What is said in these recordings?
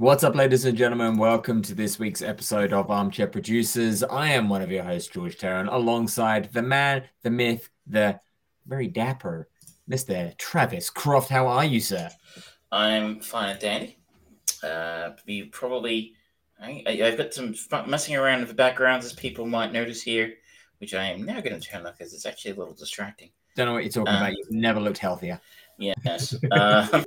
What's up, ladies and gentlemen? Welcome to this week's episode of Armchair Producers. I am one of your hosts, George Terran, alongside the man, the myth, the very dapper Mr. Travis Croft. How are you, sir? I'm fine, Danny. Uh, you probably, I, have got some messing around with the backgrounds as people might notice here, which I am now going to turn off because it's actually a little distracting. Don't know what you're talking about. You've never looked healthier. Yes. uh,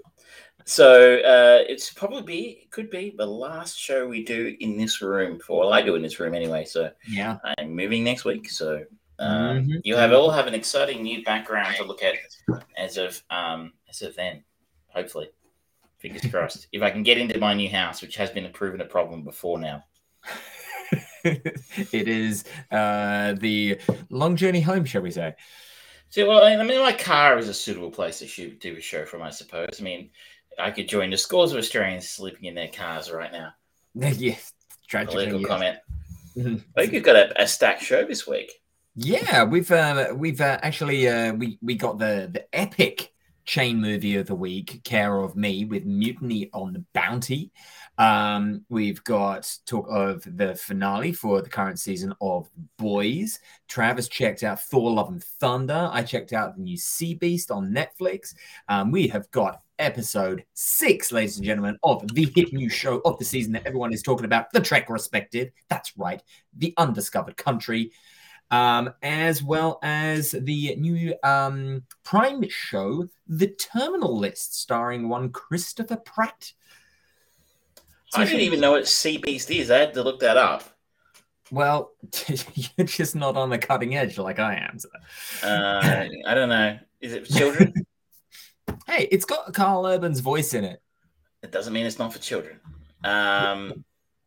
so uh, it's probably be could be the last show we do in this room for well, I do in this room anyway. So yeah, I'm moving next week. So um, mm-hmm. you have all have an exciting new background to look at as of um, as of then. Hopefully, fingers crossed. If I can get into my new house, which has been a proven a problem before now. it is uh, the long journey home, shall we say? So, well, I mean, my car is a suitable place to shoot, do a show from, I suppose. I mean, I could join the scores of Australians sleeping in their cars right now. yes, tragically. Political yes. comment. Mm-hmm. I think you've got a, a stacked show this week. Yeah, we've uh, we've uh, actually uh, we we got the the epic chain movie of the week, Care of Me, with Mutiny on the Bounty. Um, we've got talk of the finale for the current season of Boys. Travis checked out Thor: Love and Thunder. I checked out the new Sea Beast on Netflix. Um, we have got episode six, ladies and gentlemen, of the hit new show of the season that everyone is talking about, the Trek Respective. That's right, the Undiscovered Country. Um, as well as the new um, Prime show, The Terminal List, starring one Christopher Pratt. I didn't even know what Beast is. I had to look that up. Well, you're just not on the cutting edge like I am. So. Uh, I don't know. Is it for children? hey, it's got Karl Urban's voice in it. It doesn't mean it's not for children. Um,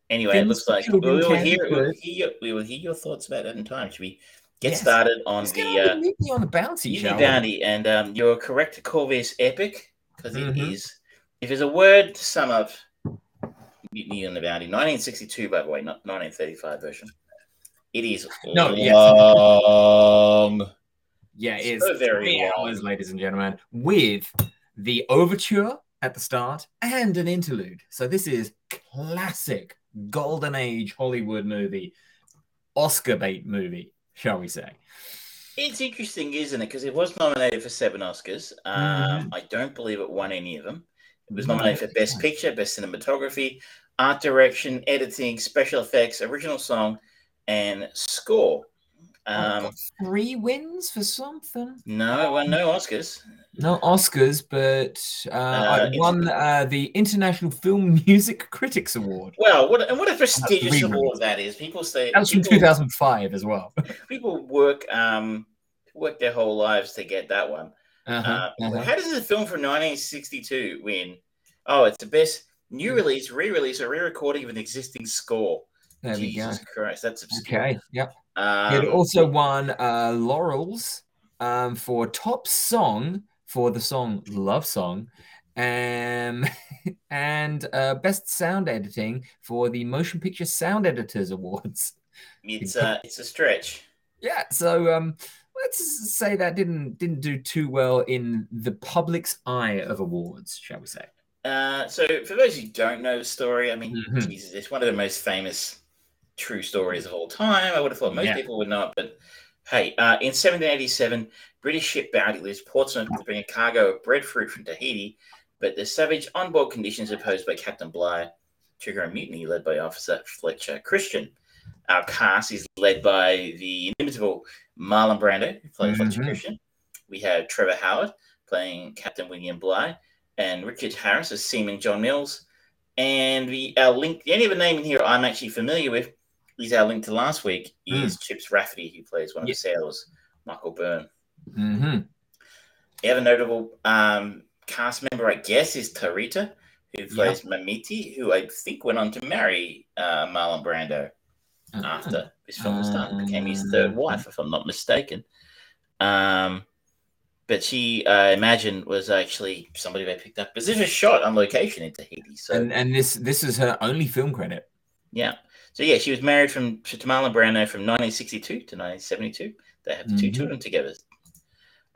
anyway, it looks like we will, hear, we, will hear, we will hear your thoughts about it in time. Should we get yes. started on Let's the uh, on the bounty, bounty? And um, you're correct to call this epic because mm-hmm. it is. If there's a word to sum up Mutiny on the Bounty, 1962, by the way, not 1935 version. It is no, long. Yes. Yeah, it is so very long. hours, ladies and gentlemen, with the overture at the start and an interlude. So this is classic golden age Hollywood movie, Oscar bait movie, shall we say? It's interesting, isn't it? Because it was nominated for seven Oscars. Um, mm-hmm. I don't believe it won any of them. It was nominated for Best Picture, Best Cinematography, Art Direction, Editing, Special Effects, Original Song, and Score. Um, three wins for something. No, well, no Oscars. No Oscars, but uh, uh, I won uh, the International Film Music Critics Award. Well, what and what a prestigious award that is. People say that was from 2005 as well. people work um work their whole lives to get that one. Uh-huh, uh, uh-huh. How does a film from 1962 win? Oh, it's the best new release, re-release, or re-recording of an existing score. There Jesus Christ, that's obscure. Okay, yep. Um, it also won uh, laurels um, for top song for the song "Love Song," um, and uh, best sound editing for the Motion Picture Sound Editors Awards. It's a it's a stretch. Yeah, so um, let's say that didn't didn't do too well in the public's eye of awards, shall we say? Uh, so for those who don't know the story, I mean, mm-hmm. Jesus, it's one of the most famous true stories of all time. I would have thought most yeah. people would know it, but hey, uh, in 1787, British ship Bounty leaves Portsmouth to bring a cargo of breadfruit from Tahiti, but the savage onboard conditions imposed by Captain Bligh trigger a mutiny led by Officer Fletcher Christian. Our cast is led by the inimitable Marlon Brando, who plays mm-hmm. Fletcher Christian. We have Trevor Howard playing Captain William Bligh, and Richard Harris as Seaman John Mills. And the our link, the only other name in here I'm actually familiar with is our link to last week is mm. Chips Rafferty, who plays one of yep. the sailors, Michael Byrne. Mm-hmm. The other notable um, cast member, I guess, is Tarita, who plays yep. Maimiti, who I think went on to marry uh, Marlon Brando uh, after this film was done, became his third uh, wife, if I'm not mistaken. Um, but she, I uh, imagine, was actually somebody they picked up. Because this was shot on location in Tahiti. So, and, and this this is her only film credit. Yeah. So yeah, she was married from to Marlon Brando from 1962 to 1972. They have mm-hmm. two children together,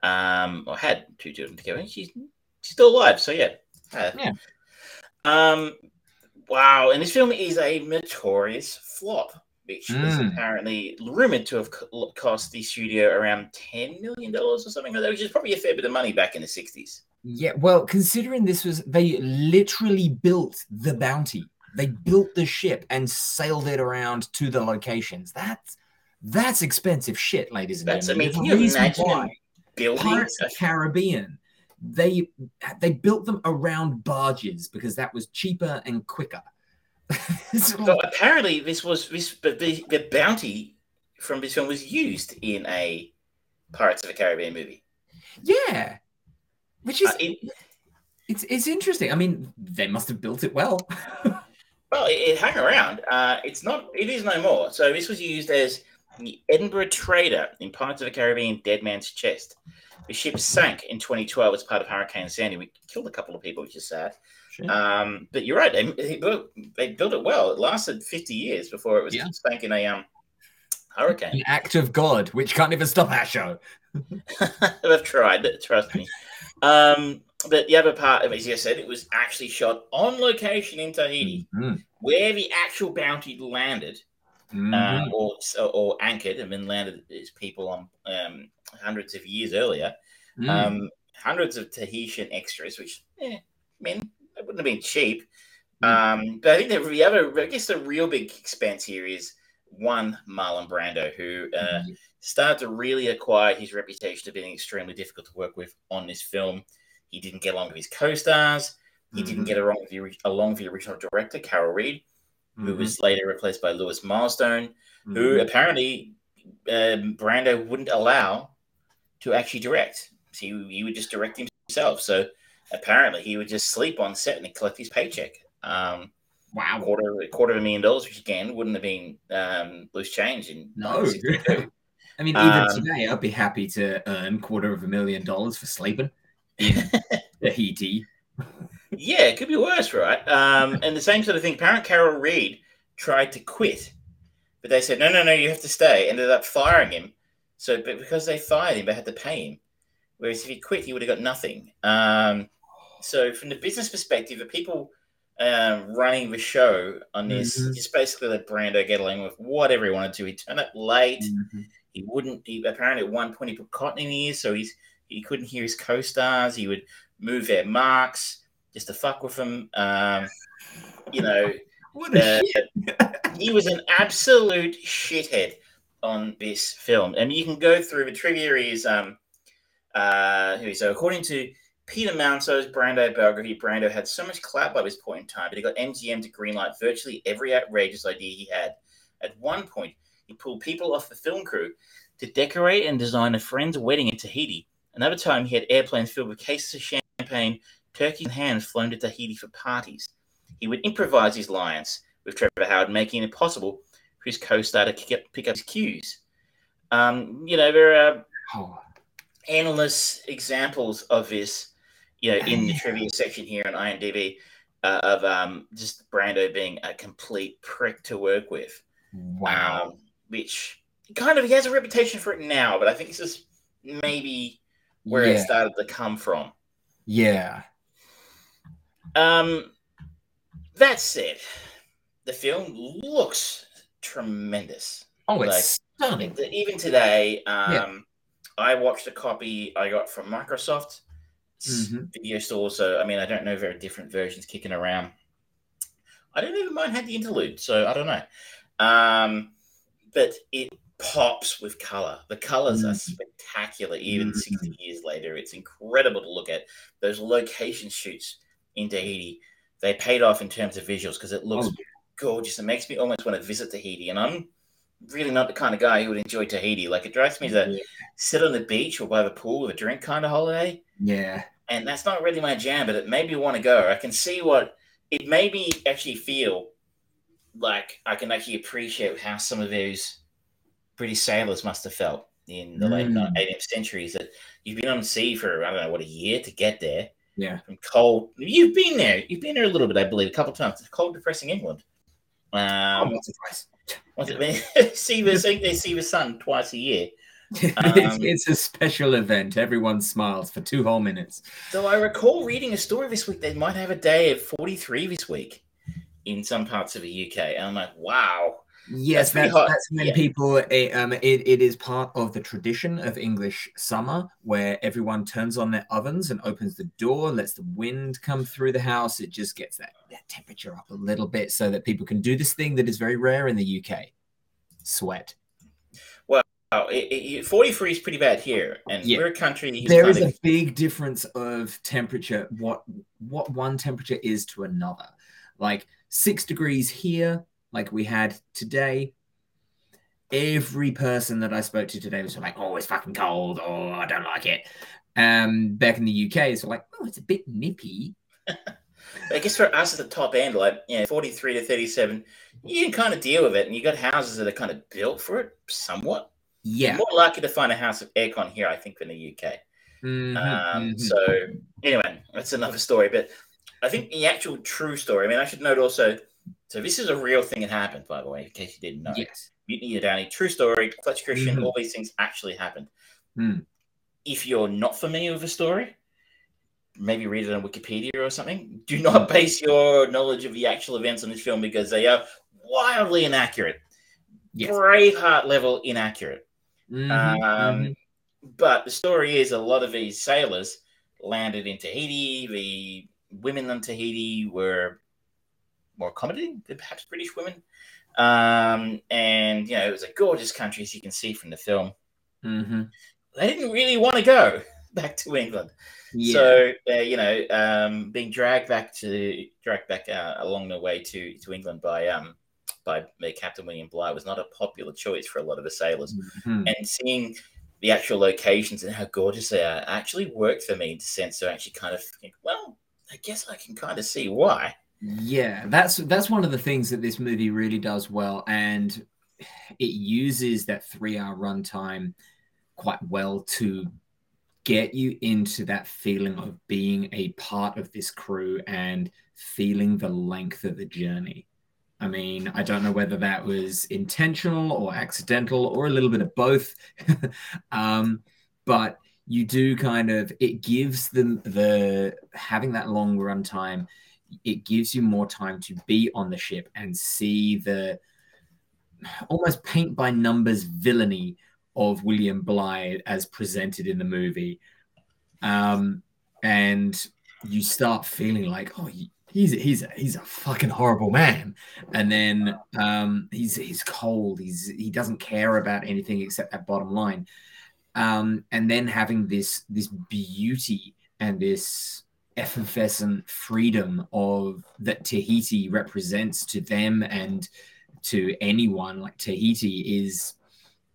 um, or had two children together. She's she's still alive. So yeah, uh, yeah. Um, Wow, and this film is a notorious flop, which mm. is apparently rumored to have cost the studio around ten million dollars or something like that, which is probably a fair bit of money back in the '60s. Yeah, well, considering this was they literally built the bounty. They built the ship and sailed it around to the locations. That's that's expensive shit, ladies and that's, gentlemen. I mean, can you imagine building Pirates of Caribbean? They they built them around barges because that was cheaper and quicker. so apparently, this was this the, the bounty from this film was used in a Pirates of the Caribbean movie. Yeah, which is uh, it, it's it's interesting. I mean, they must have built it well. well, it, it, hung around. Uh, it's not. It is no more. So this was used as the Edinburgh Trader in Pirates of the Caribbean: Dead Man's Chest. The ship sank in 2012 as part of Hurricane Sandy. We killed a couple of people, which is sad. Sure. Um, but you're right. They, they, built, they, built, it well. It lasted 50 years before it was yeah. in a um, hurricane. The act of God, which can't even stop our show. They've tried. Trust me. Um, but the other part, as you said, it was actually shot on location in Tahiti, mm-hmm. where the actual bounty landed, mm-hmm. uh, or or anchored and then landed its people on um, hundreds of years earlier. Mm. Um, hundreds of Tahitian extras, which, eh, I mean, it wouldn't have been cheap. Mm. Um, but I think the, the other, I guess, the real big expense here is one Marlon Brando, who uh, mm started to really acquire his reputation of being extremely difficult to work with on this film. He didn't get along with his co-stars. He mm-hmm. didn't get along with, the, along with the original director, Carol Reed, mm-hmm. who was later replaced by Lewis Milestone, mm-hmm. who apparently um, Brando wouldn't allow to actually direct. So he, he would just direct himself. So apparently he would just sleep on set and collect his paycheck. Um, wow, quarter quarter of a million dollars, which again wouldn't have been um, loose change in no. I mean, even um, today, I'd be happy to earn quarter of a million dollars for sleeping in Tahiti. yeah, it could be worse, right? Um, and the same sort of thing. Parent Carol Reed tried to quit, but they said, no, no, no, you have to stay. Ended up firing him. So, but because they fired him, they had to pay him. Whereas if he quit, he would have got nothing. Um, so, from the business perspective, the people um, running the show on this mm-hmm. just basically let Brando get along with whatever he wanted to. He turned up late. Mm-hmm. He wouldn't. He, apparently, at one point, he put cotton in his ears, so he's he couldn't hear his co-stars. He would move their marks just to fuck with them. Um, you know, uh, he was an absolute shithead on this film. And you can go through the trivia is um uh so according to Peter Manso's Brando biography, Brando had so much clout by this point in time, but he got MGM to greenlight virtually every outrageous idea he had. At one point, he pulled people off the film crew to decorate and design a friend's wedding in Tahiti. Another time, he had airplanes filled with cases of champagne, turkeys, and hams flown to Tahiti for parties. He would improvise his lines with Trevor Howard, making it possible for his co-star to pick up, pick up his cues. Um, you know, there are oh. endless examples of this, you know, in the trivia section here on IMDb uh, of um, just Brando being a complete prick to work with. Wow. Um, which kind of he has a reputation for it now, but I think this is maybe where yeah. it started to come from. Yeah. Um, that said, the film looks tremendous. Oh, it's like, stunning. Even today, um, yeah. I watched a copy I got from Microsoft mm-hmm. video store. So, I mean, I don't know there are different versions kicking around. I don't even mind had the interlude, so I don't know. Um, but it pops with color. The colors mm-hmm. are spectacular, even mm-hmm. 60 years later. It's incredible to look at. Those location shoots in Tahiti, they paid off in terms of visuals because it looks oh gorgeous. It makes me almost want to visit Tahiti. And I'm really not the kind of guy who would enjoy Tahiti. Like it drives me to yeah. sit on the beach or by the pool with a drink kind of holiday. Yeah. And that's not really my jam, but it made me want to go. I can see what it made me actually feel like I can actually appreciate how some of those British sailors must have felt in the mm. late 18th centuries that you've been on sea for, I don't know, what, a year to get there. Yeah. From cold. You've been there. You've been there a little bit, I believe, a couple of times. Cold, depressing England. Um, oh, what's it? see the they see the sun twice a year. Um, it's, it's, a special event. Everyone smiles for two whole minutes. So I recall reading a story this week. They might have a day of forty three this week. in some parts of the UK. And I'm like, wow. Yes, that's, that's, that's when yeah. people. It, um, it, it is part of the tradition of English summer where everyone turns on their ovens and opens the door, lets the wind come through the house. It just gets that, that temperature up a little bit so that people can do this thing that is very rare in the UK sweat. Well, it, it, 43 is pretty bad here, and yeah. we're a country. There is of... a big difference of temperature. What what one temperature is to another. Like six degrees here like we had today, every person that I spoke to today was like, "Oh, it's fucking cold," "Oh, I don't like it." Um, back in the UK, it's like, "Oh, it's a bit nippy." I guess for us at the top end, like you know, forty-three to thirty-seven, you can kind of deal with it, and you got houses that are kind of built for it, somewhat. Yeah, You're more likely to find a house of aircon here, I think, than the UK. Mm-hmm, um, mm-hmm. So anyway, that's another story. But I think the actual true story. I mean, I should note also so this is a real thing that happened, by the way, in case you didn't know. Yes. Mutiny at Downey, true story. Clutch Christian, mm-hmm. all these things actually happened. Mm. If you're not familiar with the story, maybe read it on Wikipedia or something. Do not hmm. base your knowledge of the actual events on this film because they are wildly inaccurate. Yes. Braveheart level inaccurate. Mm-hmm. Um, mm-hmm. But the story is a lot of these sailors landed in Tahiti. The women on Tahiti were more accommodating than perhaps British women. Um, and you know, it was a gorgeous country, as you can see from the film. Mm-hmm. They didn't really want to go back to England, yeah. so uh, you know, um, being dragged back to dragged back uh, along the way to to England by um by Captain William Bligh was not a popular choice for a lot of the sailors, mm-hmm. and seeing the actual locations and how gorgeous they are actually worked for me in the sense to actually kind of think, well, I guess I can kind of see why. Yeah, that's that's one of the things that this movie really does well, and it uses that three-hour runtime quite well to get you into that feeling of being a part of this crew and feeling the length of the journey. I mean, I don't know whether that was intentional or accidental or a little bit of both, um, but you do kind of it gives them the having that long runtime it gives you more time to be on the ship and see the almost paint by numbers villainy of William Bligh as presented in the movie. Um, and you start feeling like, oh, he's he's he's a fucking horrible man. And then um, he's he's cold. He's he doesn't care about anything except that bottom line. Um, and then having this this beauty and this effervescent freedom of that Tahiti represents to them and to anyone. Like Tahiti is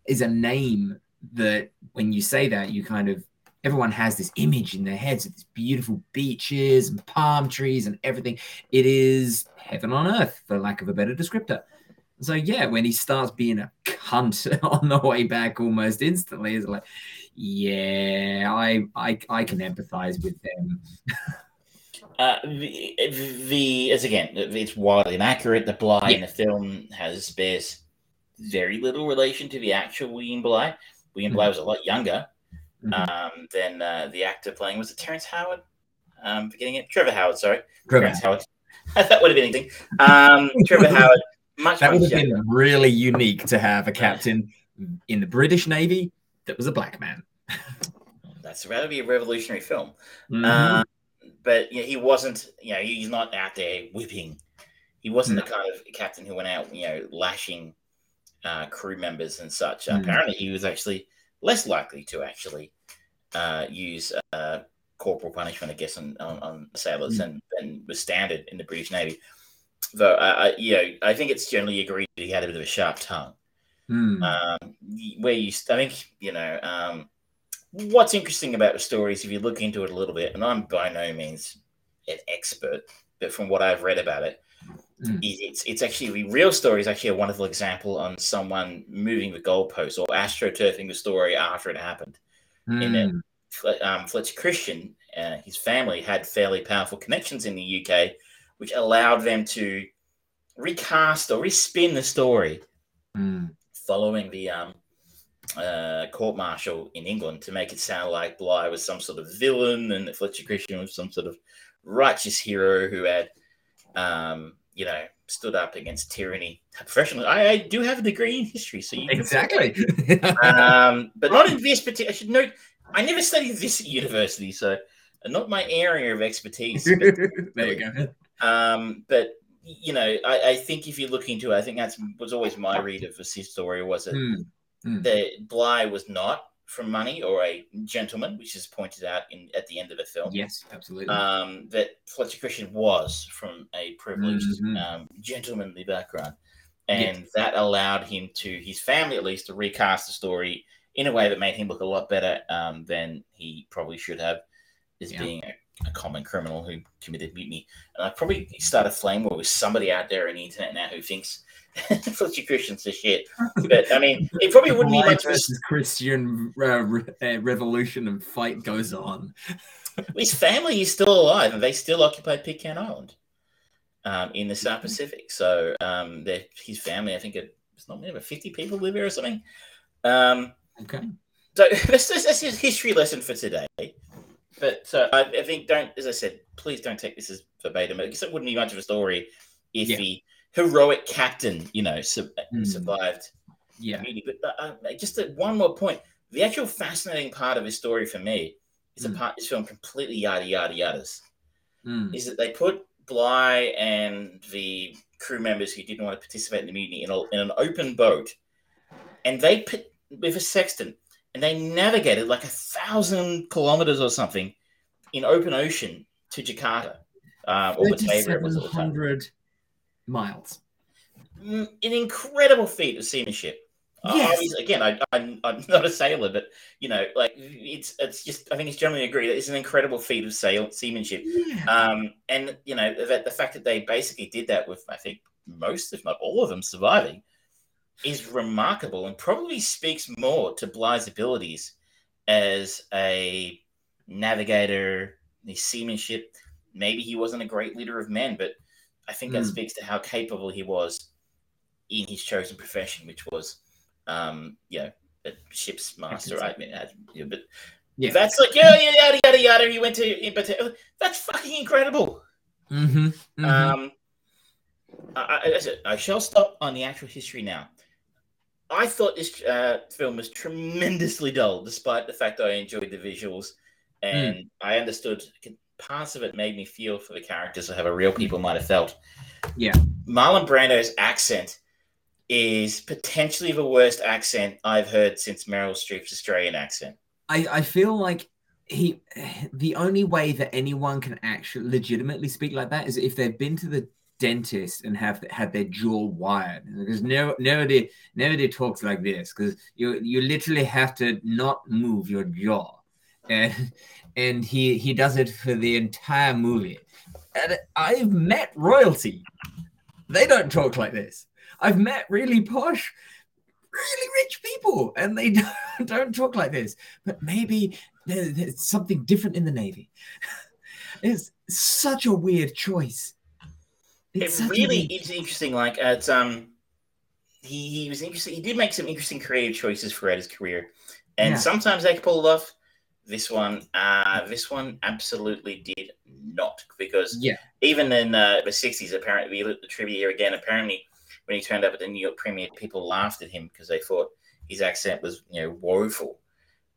is a name that when you say that you kind of everyone has this image in their heads of these beautiful beaches and palm trees and everything. It is heaven on earth for lack of a better descriptor. So yeah when he starts being a cunt on the way back almost instantly it's like yeah, I I I can empathize with them. uh, the, the as again, it's wildly inaccurate. The Bligh yeah. in the film has bears very little relation to the actual William Bligh. William mm-hmm. Bligh was a lot younger mm-hmm. um, than uh, the actor playing. Was it Terrence Howard? Um, forgetting it. Trevor Howard. Sorry, Trevor Howard. that would have been anything. Um, Trevor Howard. Much, that would have younger. been really unique to have a captain in the British Navy that was a black man. That's rather be a revolutionary film. Mm-hmm. Uh, but you know, he wasn't, you know, he's not out there whipping. He wasn't mm-hmm. the kind of captain who went out, you know, lashing uh, crew members and such. Mm-hmm. Apparently, he was actually less likely to actually uh, use uh, corporal punishment, I guess, on, on, on sailors mm. and, was standard in the British Navy. Though, uh, you know, I think it's generally agreed that he had a bit of a sharp tongue. Mm. Um, where you, I think, you know, um, what's interesting about the story is if you look into it a little bit, and I'm by no means an expert, but from what I've read about it, mm. it's it's actually the real story is actually a wonderful example on someone moving the goalposts or astroturfing the story after it happened. Mm. In it, um, Fletcher Christian, uh, his family had fairly powerful connections in the UK, which allowed them to recast or respin the story mm. following the um, uh, court martial in England to make it sound like Bligh was some sort of villain and Fletcher Christian was some sort of righteous hero who had, um, you know, stood up against tyranny professionally. I, I do have a degree in history, so you exactly. um, but not in this particular. I should note, I never studied this at university, so not my area of expertise. there you go. Um, but you know, I, I, think if you look into it, I think that's was always my read of this story was that mm. Mm. that Bligh was not from money or a gentleman, which is pointed out in at the end of the film. Yes, absolutely. Um, that Fletcher Christian was from a privileged Mhm. um, gentlemanly background, and Yes. that allowed him to his family at least to recast the story in a way that made him look a lot better um, than he probably should have, as Yeah. being a, a common criminal who committed mutiny. And I probably start a flame war with somebody out there on the internet now who thinks Fletcher Christian's a shit. But I mean, it probably wouldn't be much. of a- versus Christian uh, re- uh, revolution and fight goes on. His family is still alive, and they still occupy Pitcairn Island um, in the South Pacific. So um, his family, I think, it's not many, but fifty people live here or something. Um, Okay. so that's, that's, his history lesson for today. But I, I think don't, as I said, please don't take this as verbatim because it wouldn't be much of a story if Yeah. the heroic captain, you know, su- Hmm. survived Yeah. mutiny. But uh, uh, just uh, one more point: the actual fascinating part of his story for me is a Mm. part this film completely yada yada yadas. Mm. Is that they put Bligh and the crew members who didn't want to participate in the mutiny in, a, in an open boat, and they put with a sextant, and they navigated like a thousand kilometers or something in open ocean to Jakarta uh, or Batavia. It was at the time. 3,700 miles. Mm, an incredible feat of seamanship. Uh, Yes. obviously, again, I, I'm, I'm not a sailor, but you know, like it's it's just I think it's generally agreed that it's an incredible feat of sail seamanship. Yeah. Um, and you know that the fact that they basically did that with I think most, if not all of them, surviving is remarkable and probably speaks more to Bligh's abilities as a navigator, his seamanship. Maybe he wasn't a great leader of men, but I think that Mm. speaks to how capable he was in his chosen profession, which was, um, you know, a ship's master. I mean, I- yeah, but Yeah. that's like yeah, yeah, yada yada yada. He went to, but that's fucking incredible. Mm-hmm. Mm-hmm. Um, I, I. I shall stop on the actual history now. I thought this uh, film was tremendously dull, despite the fact that I enjoyed the visuals and I understood parts of it made me feel for the characters of how real people might have felt. Yeah. Marlon Brando's accent is potentially the worst accent I've heard since Meryl Streep's Australian accent. I, I feel like he the only way that anyone can actually legitimately speak like that is if they've been to the dentist and have had their jaw wired because no nobody nobody talks like this because you you literally have to not move your jaw and and he he does it for the entire movie and i've met royalty they don't talk like this i've met really posh really rich people and they don't, don't talk like this but maybe there, there's something different in the navy it's such a weird choice It such a really weird- is interesting. Like at um, he, he was interesting. He did make some interesting creative choices throughout his career, and Yeah. sometimes they could pull it off. This one, uh, this one absolutely did not because yeah even in uh, the '60s, apparently, we looked at the trivia here again. Apparently, when he turned up at the New York premiere, people laughed at him because they thought his accent was, you know, woeful.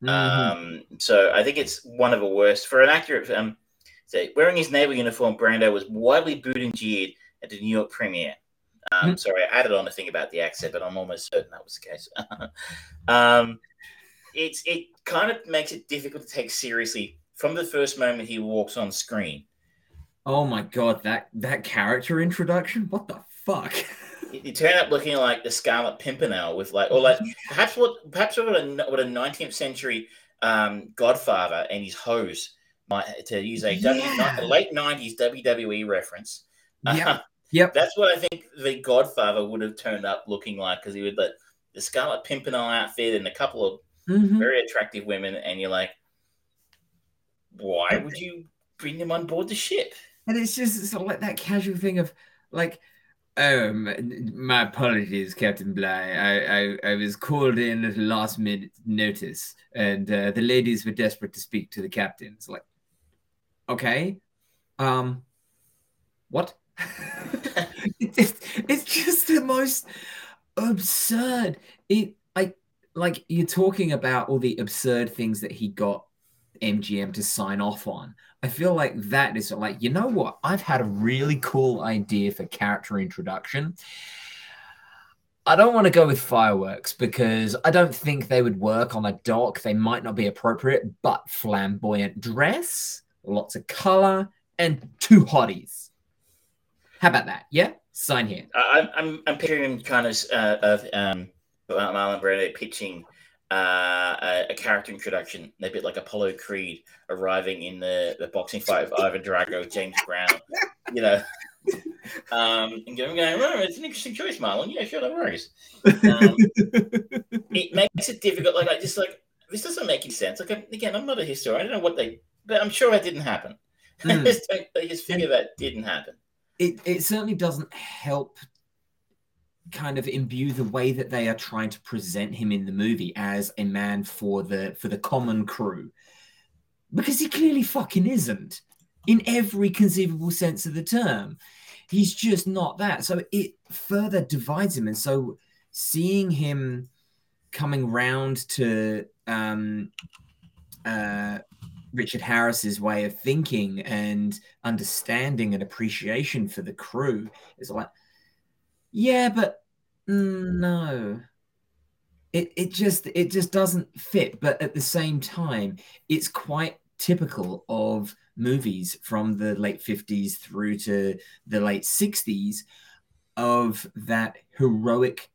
Mhm. Um, so I think it's one of the worst for an actor. Um, say wearing his naval uniform, Brando was widely booed and jeered at the New York premiere. Um, Hmm. Sorry, I added on a thing about the accent, but I'm almost certain that was the case. um, it's it kind of makes it difficult to take seriously from the first moment he walks on screen. oh my god that that character introduction what the fuck You turn up looking like the Scarlet Pimpernel with like, or like perhaps what perhaps what a what a 19th century um, Godfather and his hose might to use a, W- Yeah. a late 90s WWE reference. Yeah. Yep. That's what I think the Godfather would have turned up looking like because he would let the Scarlet Pimpernel outfit and a couple of Mhm. very attractive women, and you're like, why would you bring them on board the ship? and it's just sort of like that casual thing of like um my apologies captain bligh i i, I was called in at a last minute notice and uh, the ladies were desperate to speak to the captain it's like okay um what it's, it's, just the most absurd. It like you're talking about all the absurd things that he got MGM to sign off on. I feel like that is like, you know what? I've had a really cool idea for character introduction. I don't want to go with fireworks because I don't think they would work on a dock. They might not be appropriate, but flamboyant dress, lots of color, and two hotties. How about that? Yeah, sign here. I'm I'm, I'm picturing kind of uh, of um, Marlon Brando pitching uh, a, a, character introduction, a bit like Apollo Creed arriving in the, the boxing fight of Ivan Drago, James Brown, you know, um, and going, oh, it's an interesting choice, Marlon. Yeah, sure, no worries. Um, it makes it difficult. Like, I just like this doesn't make any sense. Like, again, I'm not a historian. I don't know what they, but I'm sure that didn't happen. Mm. I, just I just figure that didn't happen. It it certainly doesn't help kind of imbue the way that they are trying to present him in the movie as a man for the for the common crew. Because he clearly fucking isn't in every conceivable sense of the term. He's just not that. So it further divides him. And so seeing him coming round to um uh Richard Harris's way of thinking and understanding and appreciation for the crew is like yeah, but Mm, no. It it just it just doesn't fit, but at the same time, it's quite typical of movies from the late 50s through to the late 60s of that heroic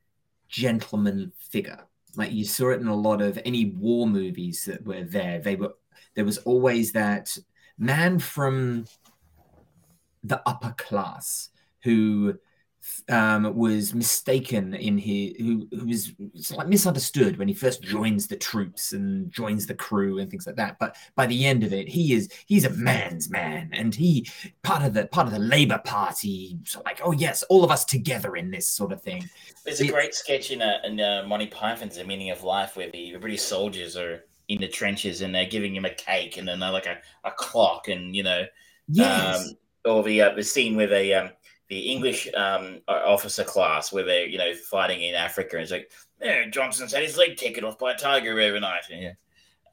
gentleman figure. Like you saw it in a lot of any war movies that were there. They were there was always that man from the upper class who um, was mistaken in his who, who was like misunderstood when he first joins the troops and joins the crew and things like that. But by the end of it, he is he's a man's man and he part of the part of the Labour Party. So like, oh yes, all of us together in this sort of thing. There's a great sketch in, a, in uh, Monty Python's The Meaning of Life where the British soldiers are in the trenches and they're giving him a cake and then like a, a clock and you know yes. Um, or the uh, the scene where they um the English um, officer class where they're you know fighting in Africa. And it's like, yeah, Johnson's had his leg taken off by a tiger overnight. Yeah.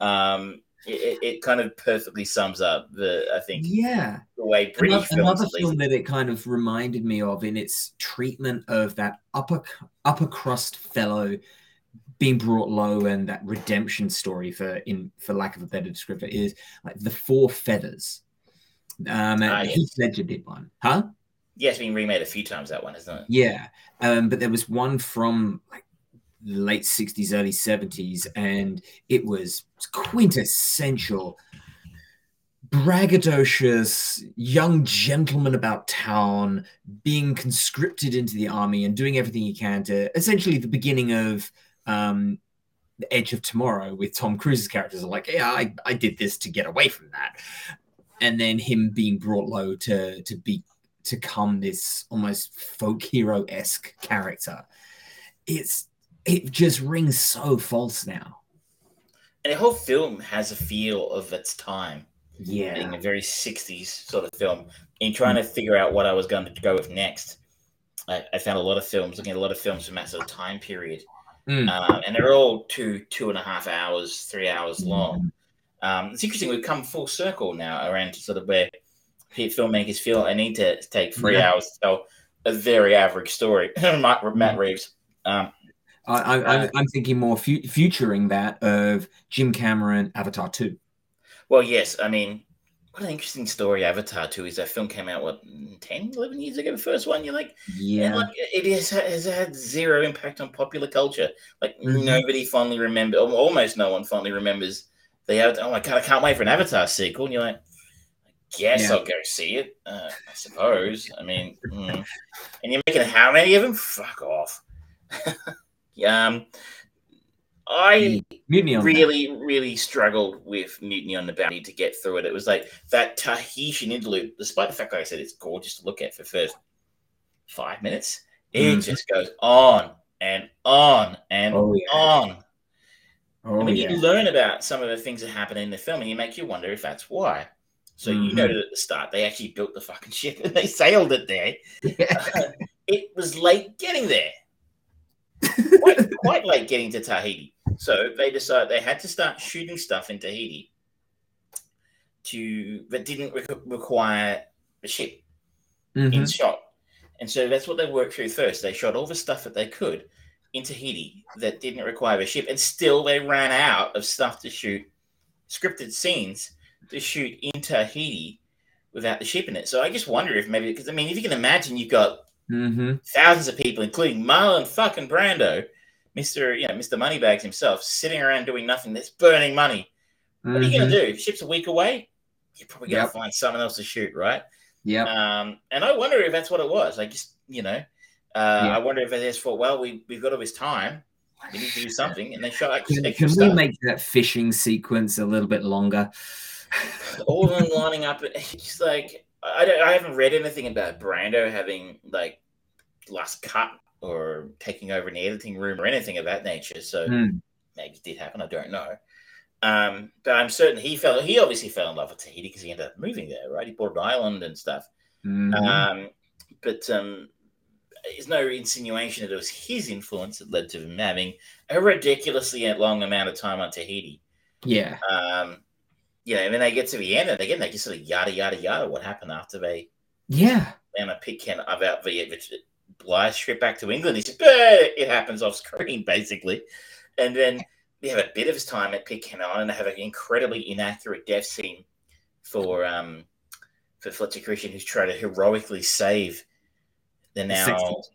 Um, it, it, kind of perfectly sums up the I think yeah the way British another, another film that it kind of reminded me of in its treatment of that upper upper crust fellow being brought low and that redemption story for in for lack of a better descriptor is like the four feathers. Um, ah, yes. Heath Ledger did one, huh? Yeah, it's been remade a few times. That one, isn't it? Yeah, um, but there was one from like late '60s, early '70s, and it was quintessential braggadocious young gentleman about town being conscripted into the army and doing everything he can to essentially the beginning of um, the edge of tomorrow with tom cruise's characters are like yeah I, I did this to get away from that and then him being brought low to to be to come this almost folk hero esque character. It's it just rings so false now. And the whole film has a feel of its time. Yeah. Being a very 60s sort of film. In trying to figure out what I was going to go with next, I, I found a lot of films, looking at a lot of films from that sort of time period. Mm. Um, and they're all two, two and a half hours, three hours long. Mm. Um, it's interesting, we've come full circle now around sort of where filmmakers feel I need to take three yeah. hours to tell a very average story. Matt, Matt Reeves. Um, I, am uh, thinking more fu- futuring that of Jim Cameron Avatar 2. Well, yes. I mean, what an interesting story Avatar 2 is. That film came out, what, 10, 11 years ago, the first one? You're like, yeah. Like, it has, has had zero impact on popular culture. Like, mm-hmm. nobody fondly remembers, almost no one fondly remembers the Avatar. Oh my God, I can't wait for an Avatar sequel. And you're like, guess yeah. I'll go see it. Uh, I suppose. I mean, mm. and you're making how many of them? Fuck off. um, I really, that. really struggled with Mutiny on the Bounty to get through it. It was like that Tahitian interlude, despite the fact, like I said, it's gorgeous to look at for first five minutes. It mm. just goes on and on and oh, yeah. on. Oh, I mean, yeah. you learn about some of the things that happen in the film, and you make you wonder if that's why. So mm-hmm. you noted at the start they actually built the fucking ship and they sailed it there. Yeah. Uh, it was late getting there. quite, quite late getting to Tahiti. So they decided they had to start shooting stuff in Tahiti to that didn't re- require a ship Mhm. in shot. And so that's what they worked through first. They shot all the stuff that they could in Tahiti that didn't require a ship, and still they ran out of stuff to shoot scripted scenes to shoot in Tahiti without the ship in it. So I just wonder if maybe because I mean, if you can imagine, you've got Mhm. thousands of people, including Marlon fucking Brando, Mister, you know, Mister Moneybags himself, sitting around doing nothing. That's burning money. What are you Mhm. gonna do? Ship's a week away. You're probably gonna Yep. find someone else to shoot, right? Yeah. Um, and I wonder if that's what it was. I just, you know, uh, I wonder if they just thought, well, we we've got all this time, we need to do something, and they shot Can, can we stuff. make that fishing sequence a little bit longer? All of them lining up. It's like I don't, I haven't read anything about Brando having like last cut or taking over an editing room or anything of that nature. So Hmm. maybe it did happen. I don't know. Um, but I'm certain he fell. He obviously fell in love with Tahiti because he ended up moving there, right? He bought an island and stuff. Mhm. Um, but um, there's no insinuation that it was his influence that led to him having a ridiculously long amount of time on Tahiti. yeah. Um, you know, and then they get to the end, and again, they just sort of yada yada yada. What happened after they Yeah. and a Pitcairn about the the Blythe trip back to England? He said, "Eh, "It happens off screen, basically." And then we have a bit of his time at Pitcairn Island, and they have an incredibly inaccurate death scene for um for Fletcher Christian, who's trying to heroically save the now Sextant.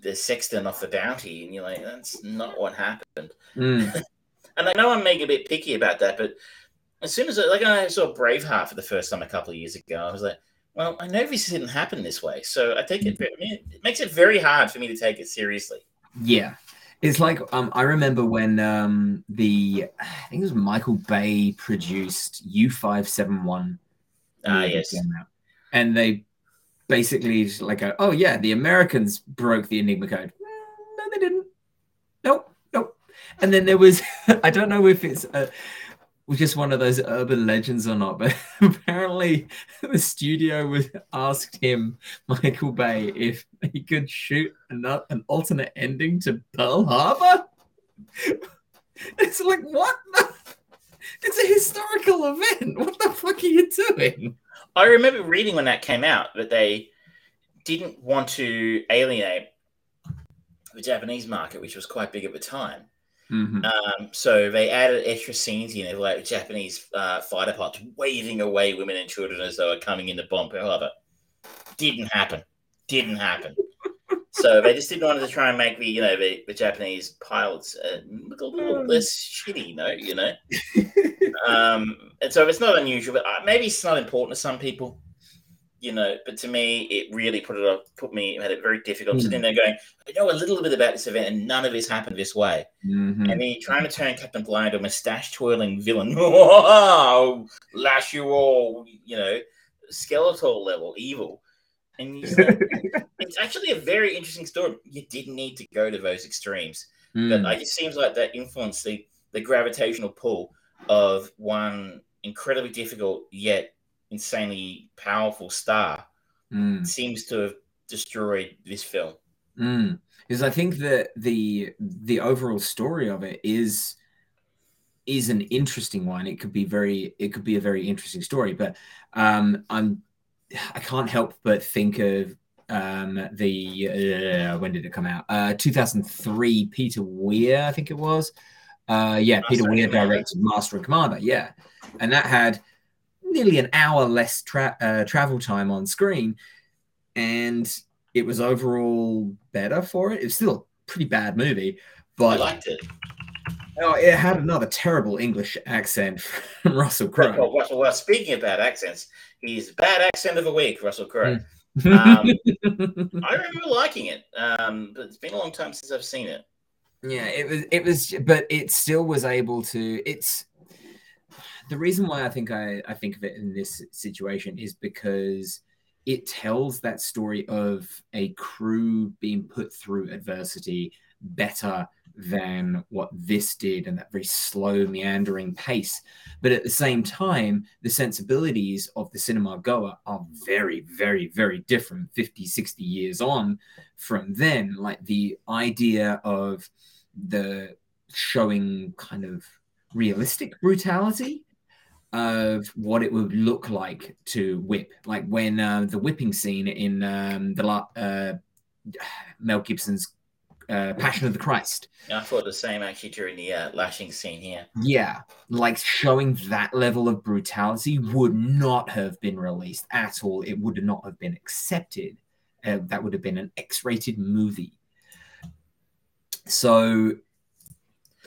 the sextant off the bounty, and you're like, that's not what happened. Mm. And I know I'm making a bit picky about that, but as soon as I, like I saw Braveheart for the first time a couple of years ago, I was like, well, I know this didn't happen this way, so I take it. I mean, it makes it very hard for me to take it seriously. Yeah. It's like um, I remember when um, the I think it was Michael Bay produced U five seven one. Ah, yes. and they basically like, go, oh yeah, the Americans broke the Enigma code. Mm, No, they didn't. Nope, nope. And then there was I don't know if it's uh just one of those urban legends or not, but apparently the studio was asked him, Michael Bay, if he could shoot an, an alternate ending to Pearl Harbor. It's like what? It's a historical event. What the fuck are you doing? I remember reading when that came out that they didn't want to alienate the Japanese market, which was quite big at the time. Mhm. Um, so they added extra scenes in it, like Japanese uh, fighter pilots waving away women and children as they were coming in to bomb Pearl Harbor. Didn't happen. Didn't happen. so they just didn't want to try and make the you know the, the Japanese pilots uh, look a little less shitty, you know, you know. Um, and so it's not unusual, but uh, maybe it's not important to some people, you know. But to me, it really put it up, put me had it very difficult. Hmm. Sitting there going, I know a little bit about this event, and none of this happened this way. Mhm. And then you're trying to turn Captain Bligh into a mustache twirling villain. Wow, lash you all, you know, skeletal level evil. And you like, it's actually a very interesting story. You didn't need to go to those extremes, but Mm. like, it seems like that influenced the, the gravitational pull of one incredibly difficult yet insanely powerful star Mm. seems to have destroyed this film. Mm. Because I think that the the overall story of it is is an interesting one. It could be very it could be a very interesting story, but um, I'm I can't help but think of um, the uh, when did it come out? Uh, 2003. Peter Weir, I think it was. Uh, yeah, Peter Master and Weir directed Master and Commander. Yeah, and that had nearly an hour less tra- uh, travel time on screen, and it was overall better for it. It's still a pretty bad movie, but I liked it. oh, it had another terrible English accent from Russell Crowe. Well, well, well, speaking of bad accents, he's bad accent of the week, Russell Crowe. Um, I remember liking it, um, but it's been a long time since I've seen it. yeah, it was. It was, but it still was able to. It's the reason why I think I I think of it in this situation is because it tells that story of a crew being put through adversity better than what this did and that very slow meandering pace. But at the same time the sensibilities of the cinema goer are very very very different 50 60 years on from then. Like the idea of the showing kind of realistic brutality of what it would look like to whip like when uh, the whipping scene in um, the uh, mel gibson's uh, Passion of the Christ. I thought the same actually during the uh, lashing scene here. Yeah, like showing that level of brutality would not have been released at all. It would not have been accepted. Uh, that would have been an X-rated movie. So,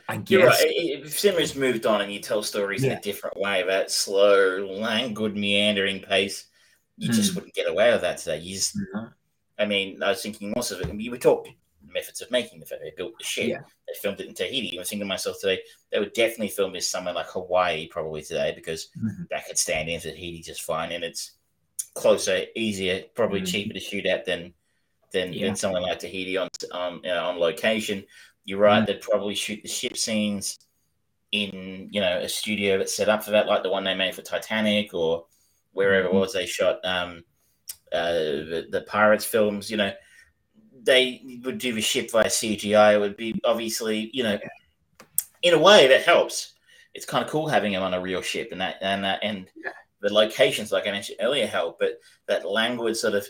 I guess You're right. if cinema's moved on and you tell stories yeah. in a different way, that slow, languid, meandering pace, you mm. just hmm. wouldn't get away with that today. You just, mm-hmm. I mean, I was thinking most of it. We were talking methods of making the film. They built the ship. Yeah. They filmed it in Tahiti. I was thinking to myself today, they would definitely film this somewhere like Hawaii probably today because mm-hmm. that could stand in Tahiti just fine, and it's closer, easier, probably mm-hmm. cheaper to shoot at than than, yeah. than somewhere like Tahiti on on you know, on location. You're right. Mm-hmm. They'd probably shoot the ship scenes in you know a studio that's set up for that, like the one they made for Titanic or wherever mm-hmm. it was they shot um, uh, the, the Pirates films. You know, they would do the ship via CGI, it would be obviously, you know, in a way that helps. It's kind of cool having them on a real ship, and that and that and the locations, like I mentioned earlier, help. But that language sort of,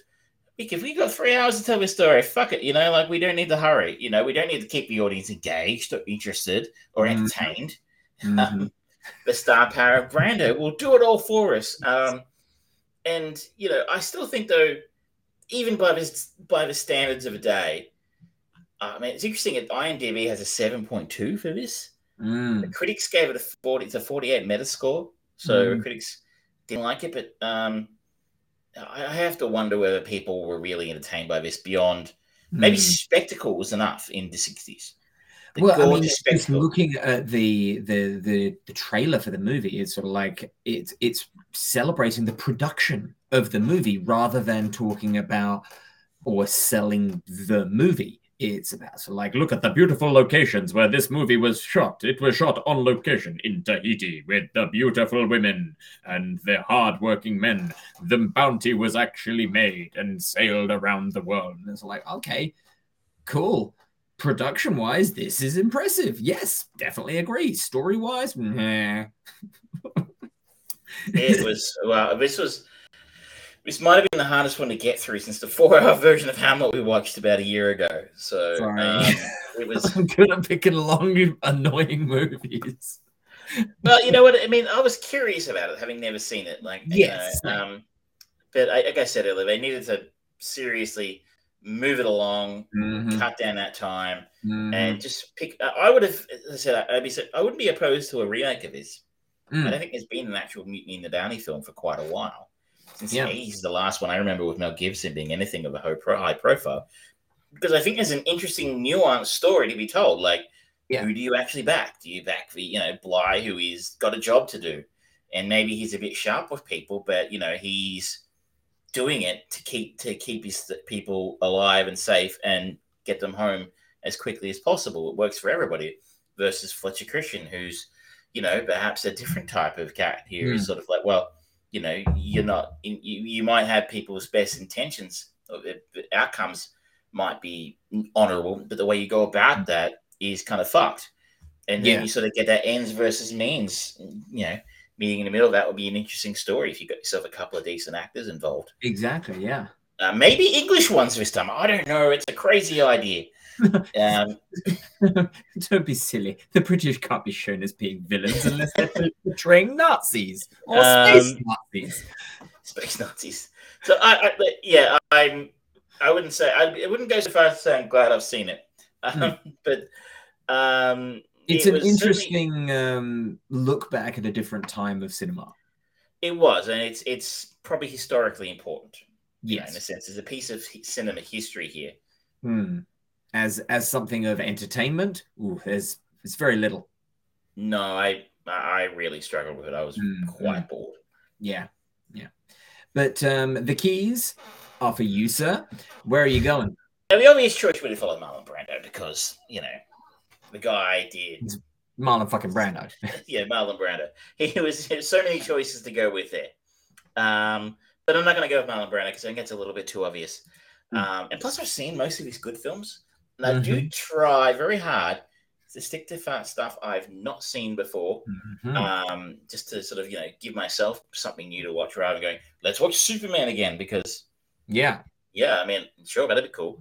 if we got three hours to tell this story, fuck it, you know, like we don't need to hurry. You know, we don't need to keep the audience engaged or interested or mm-hmm. entertained. Mm-hmm. Um, the star power of Brando will do it all for us. Um, and you know, I still think though even by the by the standards of a day, uh, I mean, it's interesting. That IMDb has a seven point two for this. Mm. The critics gave it a forty. It's a forty-eight Metascore, so mm. critics didn't like it. But um, I, have to wonder whether people were really entertained by this beyond mm. maybe spectacle was enough in the sixties. well, I mean, just looking at the, the the the trailer for the movie, it's sort of like it's it's celebrating the production of the movie rather than talking about or selling the movie. It's about so like look at the beautiful locations where this movie was shot. It was shot on location in Tahiti with the beautiful women and the hard-working men. The bounty was actually made and sailed around the world. And it's like, okay, cool. Production wise, this is impressive. Yes, definitely agree. Story wise, it was well. This was this might have been the hardest one to get through since the four-hour version of Hamlet we watched about a year ago. So um, it was. I'm good at picking long, annoying movies. Well, you know what I mean. I was curious about it, having never seen it. Like, yes, you know, um, but I, like I said earlier, they needed to seriously move it along, mm-hmm. cut down that time, mm-hmm. and just pick. I would have I said I'd be I wouldn't be opposed to a remake of this. Mm. I don't think there's been an actual Mutiny in the Bounty film for quite a while since yeah. he's the last one I remember with Mel Gibson being anything of a high profile. Because I think there's an interesting, nuanced story to be told. Like, yeah. who do you actually back? Do you back the, you know, Bligh, who is got a job to do, and maybe he's a bit sharp with people, but you know, he's doing it to keep to keep his people alive and safe and get them home as quickly as possible. It works for everybody. Versus Fletcher Christian, who's you know perhaps a different type of cat here. Mm. Is sort of like, well, you know you're not you, you might have people's best intentions the outcomes might be honorable but the way you go about that is kind of fucked. And then yeah. you sort of get that ends versus means you know meeting in the middle that would be an interesting story if you got yourself a couple of decent actors involved. Exactly yeah. Uh, maybe english ones this time. I don't know. It's a crazy idea um, Don't be silly. The British can't be shown as being villains unless they're portraying Nazis or space um, Nazis. Space Nazis. So I, I, yeah, I'm. I wouldn't say I, I wouldn't go so far as to say I'm glad I've seen it, um, hmm. but um, it's it an interesting um, look back at a different time of cinema. It was, and it's it's probably historically important. Yes, know, in a sense, there's a piece of cinema history here. Hmm as as something of entertainment, ooh, there's it's very little. No, I I really struggled with it. I was mm-hmm. quite bored. Yeah, yeah. But um, the keys are for you, sir. Where are you going? Now, the obvious choice would have followed Marlon Brando because you know the guy did Marlon fucking Brando. yeah, Marlon Brando. He was so many choices to go with there. Um, but I'm not going to go with Marlon Brando because I think it's a little bit too obvious. Mm. Um, and plus, I've seen most of his good films, and I mm-hmm. do try very hard to stick to stuff I've not seen before, mm-hmm. um, just to sort of you know give myself something new to watch rather than going, let's watch Superman again because yeah, yeah, I mean, sure, that'd be cool.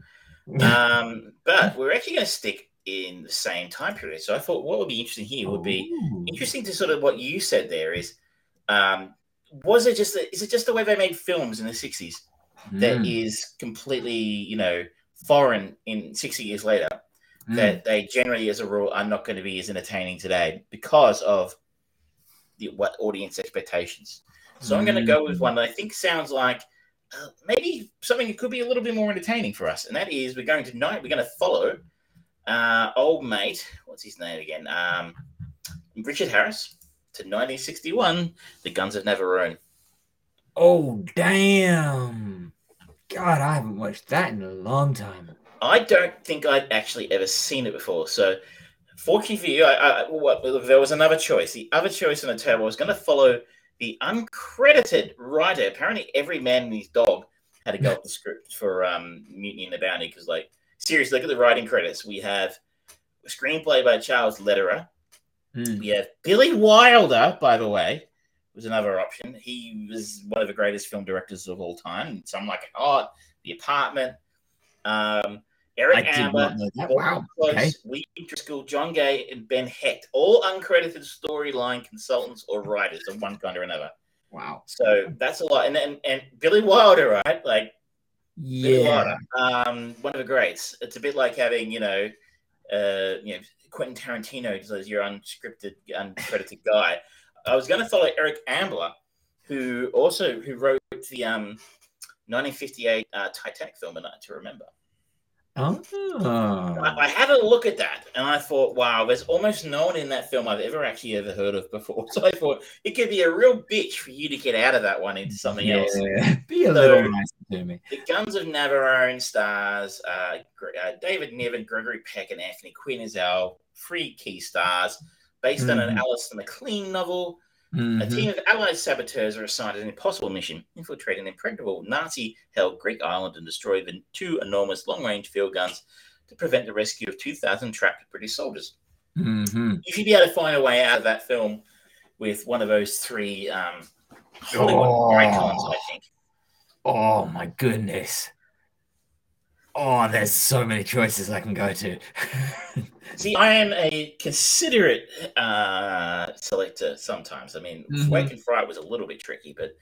um, but we're actually going to stick in the same time period. So I thought what would be interesting here would be Ooh. interesting to sort of what you said there is, um, was it just is it just the way they made films in the sixties mm. that is completely you know foreign in sixty years later? Mm. That they generally, as a rule, are not going to be as entertaining today because of the, what audience expectations. So mm. I'm going to go with one that I think sounds like uh, maybe something that could be a little bit more entertaining for us, and that is we're going to night we're going to follow uh, old mate, what's his name again? Um, Richard Harris to 1961, The Guns of Navarone. Oh, damn. God, I haven't watched that in a long time. I don't think I'd actually ever seen it before. So, fortunately for you, I, I, what, there was another choice. The other choice on the table was going to follow the uncredited writer. Apparently, every man and his dog had to go up the script for um, Mutiny and the Bounty because, like, seriously, look at the writing credits. We have a screenplay by Charles Lederer. Mm. We have Billy Wilder, by the way, was another option. He was one of the greatest film directors of all time. Some like Art, The Apartment. Um, Eric Ambler, wow. Close, okay. Lee Driscoll, John Gay, and Ben Hecht, all uncredited storyline consultants or writers of one kind or another. Wow. So that's a lot. And and, and Billy Wilder, right? Like yeah, um, one of the greats. It's a bit like having you know, uh, you know, Quentin Tarantino as your unscripted, uncredited guy. I was going to follow Eric Ambler, who also who wrote the um, 1958 uh, Titanic film, A Night to Remember. Oh. I, I, had a look at that and I thought, wow, there's almost no one in that film I've ever actually ever heard of before. So I thought it could be a real bitch for you to get out of that one into something yeah, else. Be a so, little nice to me. The Guns of Navarone stars uh, uh, David Niven, Gregory Peck, and Anthony Quinn as our three key stars, based mm-hmm. on an mm-hmm. Alistair MacLean novel. Mm-hmm. A team of Allied saboteurs are assigned an impossible mission infiltrate an impregnable Nazi held Greek island and destroy the two enormous long range field guns to prevent the rescue of 2,000 trapped British soldiers. Mm-hmm. You should be able to find a way out of that film with one of those three um, Hollywood oh. icons, I think. Oh my goodness. Oh, there's so many choices I can go to. See, I am a considerate uh, selector sometimes. I mean, mm-hmm. Wake in Fright was a little bit tricky, but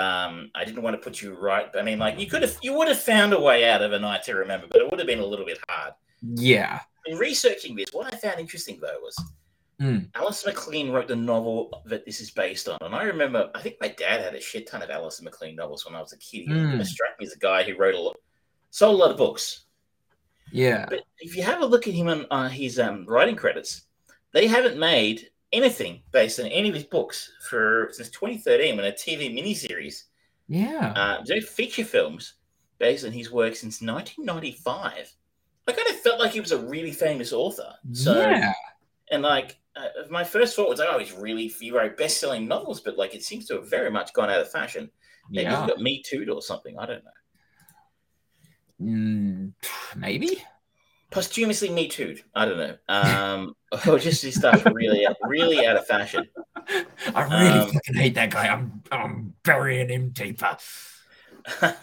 um, I didn't want to put you right. But I mean, like you could have, you would have found a way out of a night to remember, but it would have been a little bit hard. Yeah. In researching this, what I found interesting though was mm. Alistair MacLean wrote the novel that this is based on, and I remember, I think my dad had a shit ton of Alice MacLean novels when I was a kid. Mm. struck me as a guy who wrote a lot, sold a lot of books. Yeah. But if you have a look at him on uh, his um, writing credits, they haven't made anything based on any of his books for since 2013 when a TV miniseries. Yeah. Uh, no feature films based on his work since 1995. I kind of felt like he was a really famous author. So, yeah. And like, uh, my first thought was, like, oh, he's really, he wrote best selling novels, but like, it seems to have very much gone out of fashion. Maybe yeah. he got Me Too or something. I don't know. Mm, maybe posthumously Me Too. I don't know. Um, or just his stuff really, really out of fashion. I really um, fucking hate that guy. I'm, I'm burying him deeper.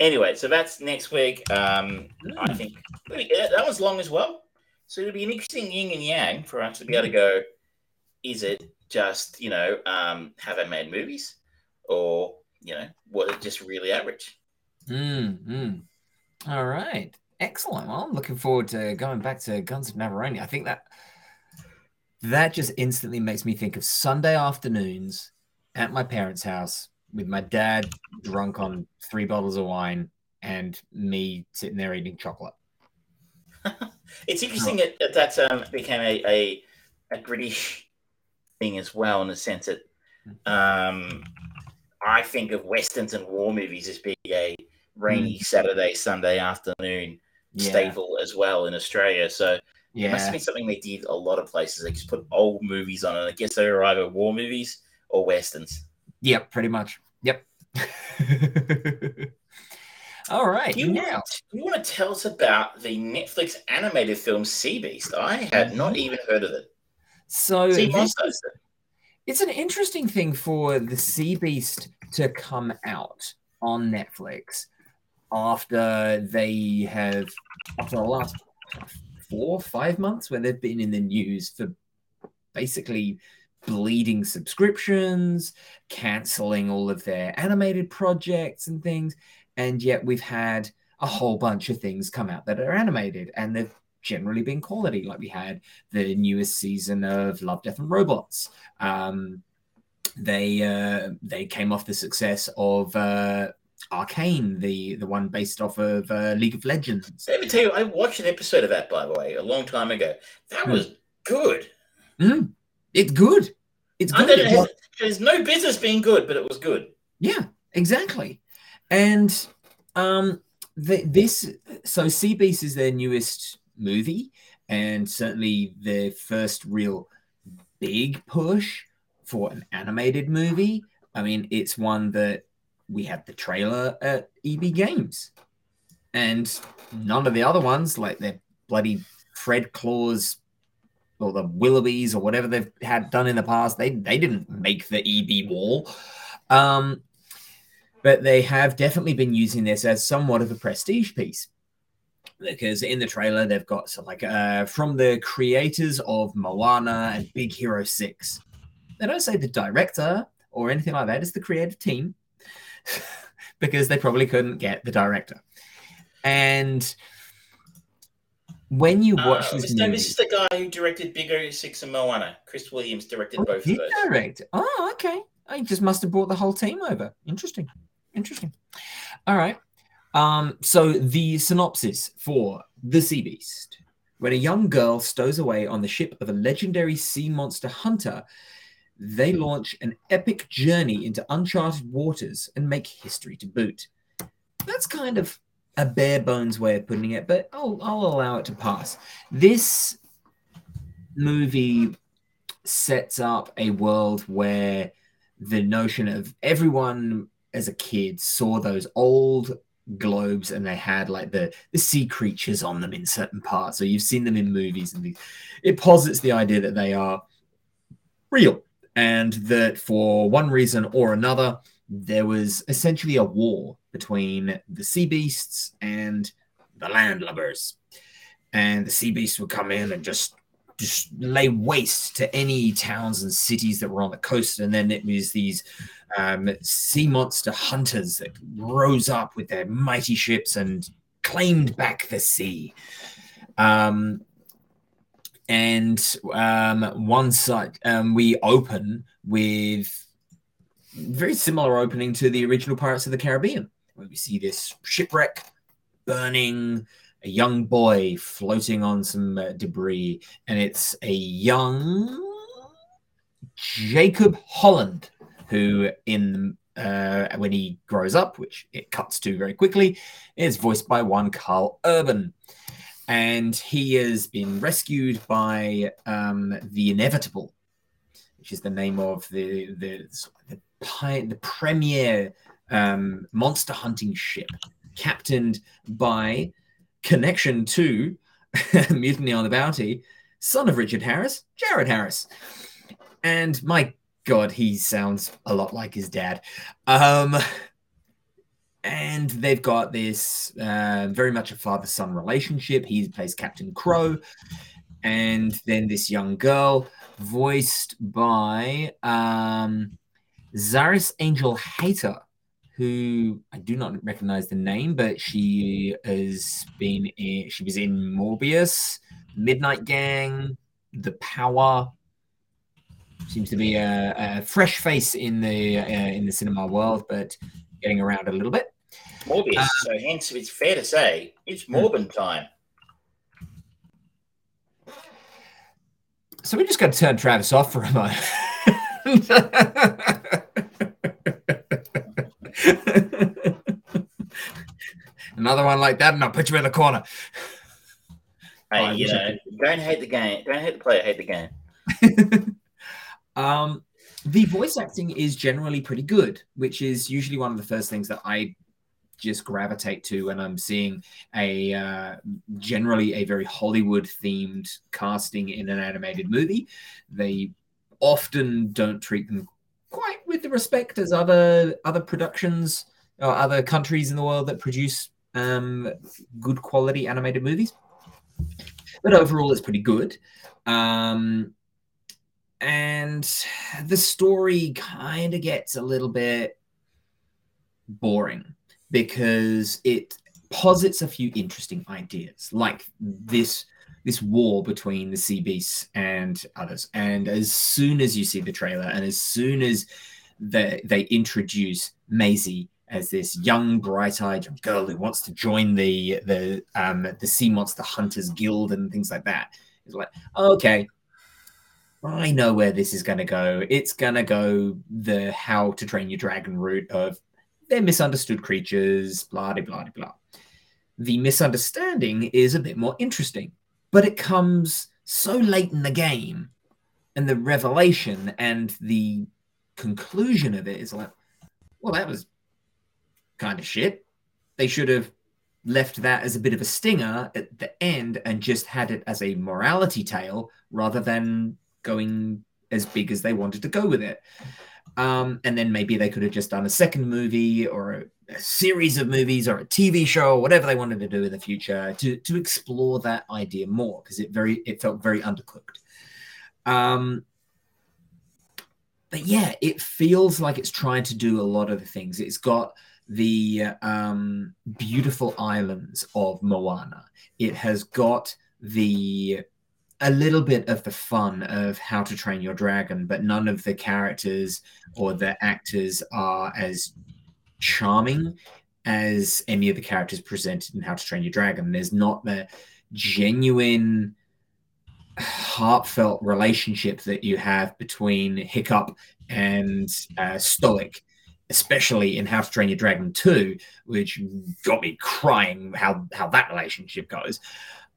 anyway, so that's next week. Um, I think that was long as well. So it'll be an interesting yin and yang for us to be able to go. Is it just you know um, have I made movies, or you know was it just really average? Mm, mm. All right. Excellent. Well, I'm looking forward to going back to Guns of Navarone. I think that that just instantly makes me think of Sunday afternoons at my parents' house with my dad drunk on three bottles of wine and me sitting there eating chocolate. it's interesting that that um, became a, a, a British thing as well, in the sense that um, I think of westerns and war movies as being a rainy mm. Saturday, Sunday afternoon yeah. staple as well in Australia. So yeah. it must have been something they did a lot of places. They just put old movies on, and I guess they were either war movies or westerns. Yep, pretty much. Yep. All right. You, now. Want, you want to tell us about the Netflix animated film Sea Beast? I had not mm-hmm. even heard of it. So this, it's an interesting thing for the Sea Beast to come out on Netflix after they have after the last four five months where they've been in the news for basically bleeding subscriptions, canceling all of their animated projects and things. And yet we've had a whole bunch of things come out that are animated and they've generally been quality. Like we had the newest season of Love, Death and Robots. Um, they uh, they came off the success of uh, Arcane, the the one based off of uh, League of Legends. Let me tell you, I watched an episode of that by the way a long time ago. That mm. was good. Mm. It's good. It's good. It has, there's no business being good, but it was good. Yeah, exactly. And um, the, this so Sea Beast is their newest movie, and certainly their first real big push for an animated movie. I mean, it's one that we had the trailer at EB Games, and none of the other ones, like their bloody Fred Claus or the Willoughbys or whatever they've had done in the past, they they didn't make the EB wall. Um, but they have definitely been using this as somewhat of a prestige piece because in the trailer they've got some like uh, from the creators of Moana and Big Hero Six. They don't say the director or anything like that. It's the creative team because they probably couldn't get the director. And when you watch uh, this, movie, this is the guy who directed Big Hero Six and Moana. Chris Williams directed oh, both of those. Direct. Oh, okay. I just must have brought the whole team over. Interesting. Interesting. All right. Um, so the synopsis for The Sea Beast. When a young girl stows away on the ship of a legendary sea monster hunter, they launch an epic journey into uncharted waters and make history to boot. That's kind of a bare bones way of putting it, but I'll, I'll allow it to pass. This movie sets up a world where the notion of everyone as a kid saw those old globes and they had like the the sea creatures on them in certain parts so you've seen them in movies and it posits the idea that they are real and that for one reason or another there was essentially a war between the sea beasts and the landlubbers and the sea beasts would come in and just just lay waste to any towns and cities that were on the coast. And then it was these um, sea monster hunters that rose up with their mighty ships and claimed back the sea. Um, and um, one side, um, we open with very similar opening to the original Pirates of the Caribbean, where we see this shipwreck burning a young boy floating on some uh, debris, and it's a young Jacob Holland who, in uh, when he grows up, which it cuts to very quickly, is voiced by one Karl Urban. And he has been rescued by um, the Inevitable, which is the name of the the the, the premier um, monster hunting ship, captained by connection to Mutiny on the Bounty, son of Richard Harris, Jared Harris. And my God, he sounds a lot like his dad. Um, and they've got this uh, very much a father son relationship. He plays Captain Crow. And then this young girl, voiced by um, Zaris Angel Hator, who I do not recognize the name, but she has been in, she was in Morbius, Midnight Gang, The Power. Seems to be a, a fresh face in the uh, in the cinema world, but getting around a little bit. Morbius. Uh, so hence, it's fair to say it's hmm. Morbin time. So we just got to turn Travis off for a moment. Another one like that, and I'll put you in the corner. Hey, Oh, you know, don't hate the game. Don't hate the player. Hate the game. um, the voice acting is generally pretty good, which is usually one of the first things that I just gravitate to when I'm seeing a uh, generally a very Hollywood themed casting in an animated movie. They often don't treat them quite with the respect as other other productions or other countries in the world that produce um, good quality animated movies. But overall, it's pretty good. Um, and the story kind of gets a little bit boring because it posits a few interesting ideas, like this this war between the sea beasts and others. And as soon as you see the trailer, and as soon as the, they introduce Maisie as this young, bright-eyed girl who wants to join the the um, the Sea Monster Hunters Guild and things like that, it's like okay, I know where this is going to go. It's going to go the How to Train Your Dragon route of they're misunderstood creatures, blah blah blah blah. The misunderstanding is a bit more interesting, but it comes so late in the game, and the revelation and the conclusion of it is like, well, that was kind of shit. They should have left that as a bit of a stinger at the end and just had it as a morality tale rather than going as big as they wanted to go with it. Um, and then maybe they could have just done a second movie or a, a, series of movies or a TV show or whatever they wanted to do in the future to, to explore that idea more because it very it felt very undercooked. Um, but yeah, it feels like it's trying to do a lot of the things. It's got the um, beautiful islands of Moana. It has got the a little bit of the fun of how to train your dragon, but none of the characters or the actors are as charming as any of the characters presented in How to Train Your Dragon. There's not the genuine, heartfelt relationship that you have between Hiccup and uh, Stoick, especially in How to Train Your Dragon 2, which got me crying how, how that relationship goes.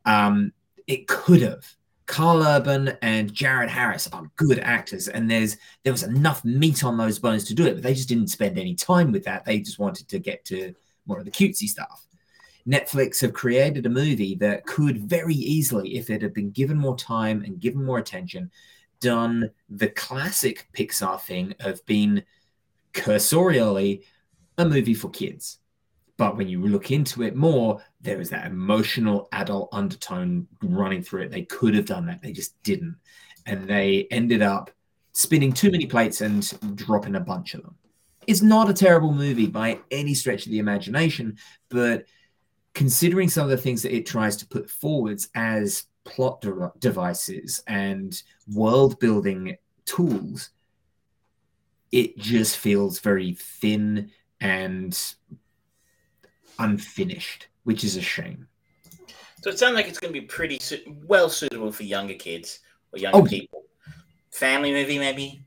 Um, it could have Karl Urban and Jared Harris are good actors, and there's there was enough meat on those bones to do it, but they just didn't spend any time with that. They just wanted to get to more of the cutesy stuff. Netflix have created a movie that could very easily, if it had been given more time and given more attention, done the classic Pixar thing of being cursorially a movie for kids. But when you look into it more, there is that emotional adult undertone running through it. They could have done that, they just didn't. And they ended up spinning too many plates and dropping a bunch of them. It's not a terrible movie by any stretch of the imagination, but considering some of the things that it tries to put forwards as plot de- devices and world building tools, it just feels very thin and unfinished, which is a shame. So it sounds like it's going to be pretty su- well suitable for younger kids or younger oh, people. Family movie, maybe.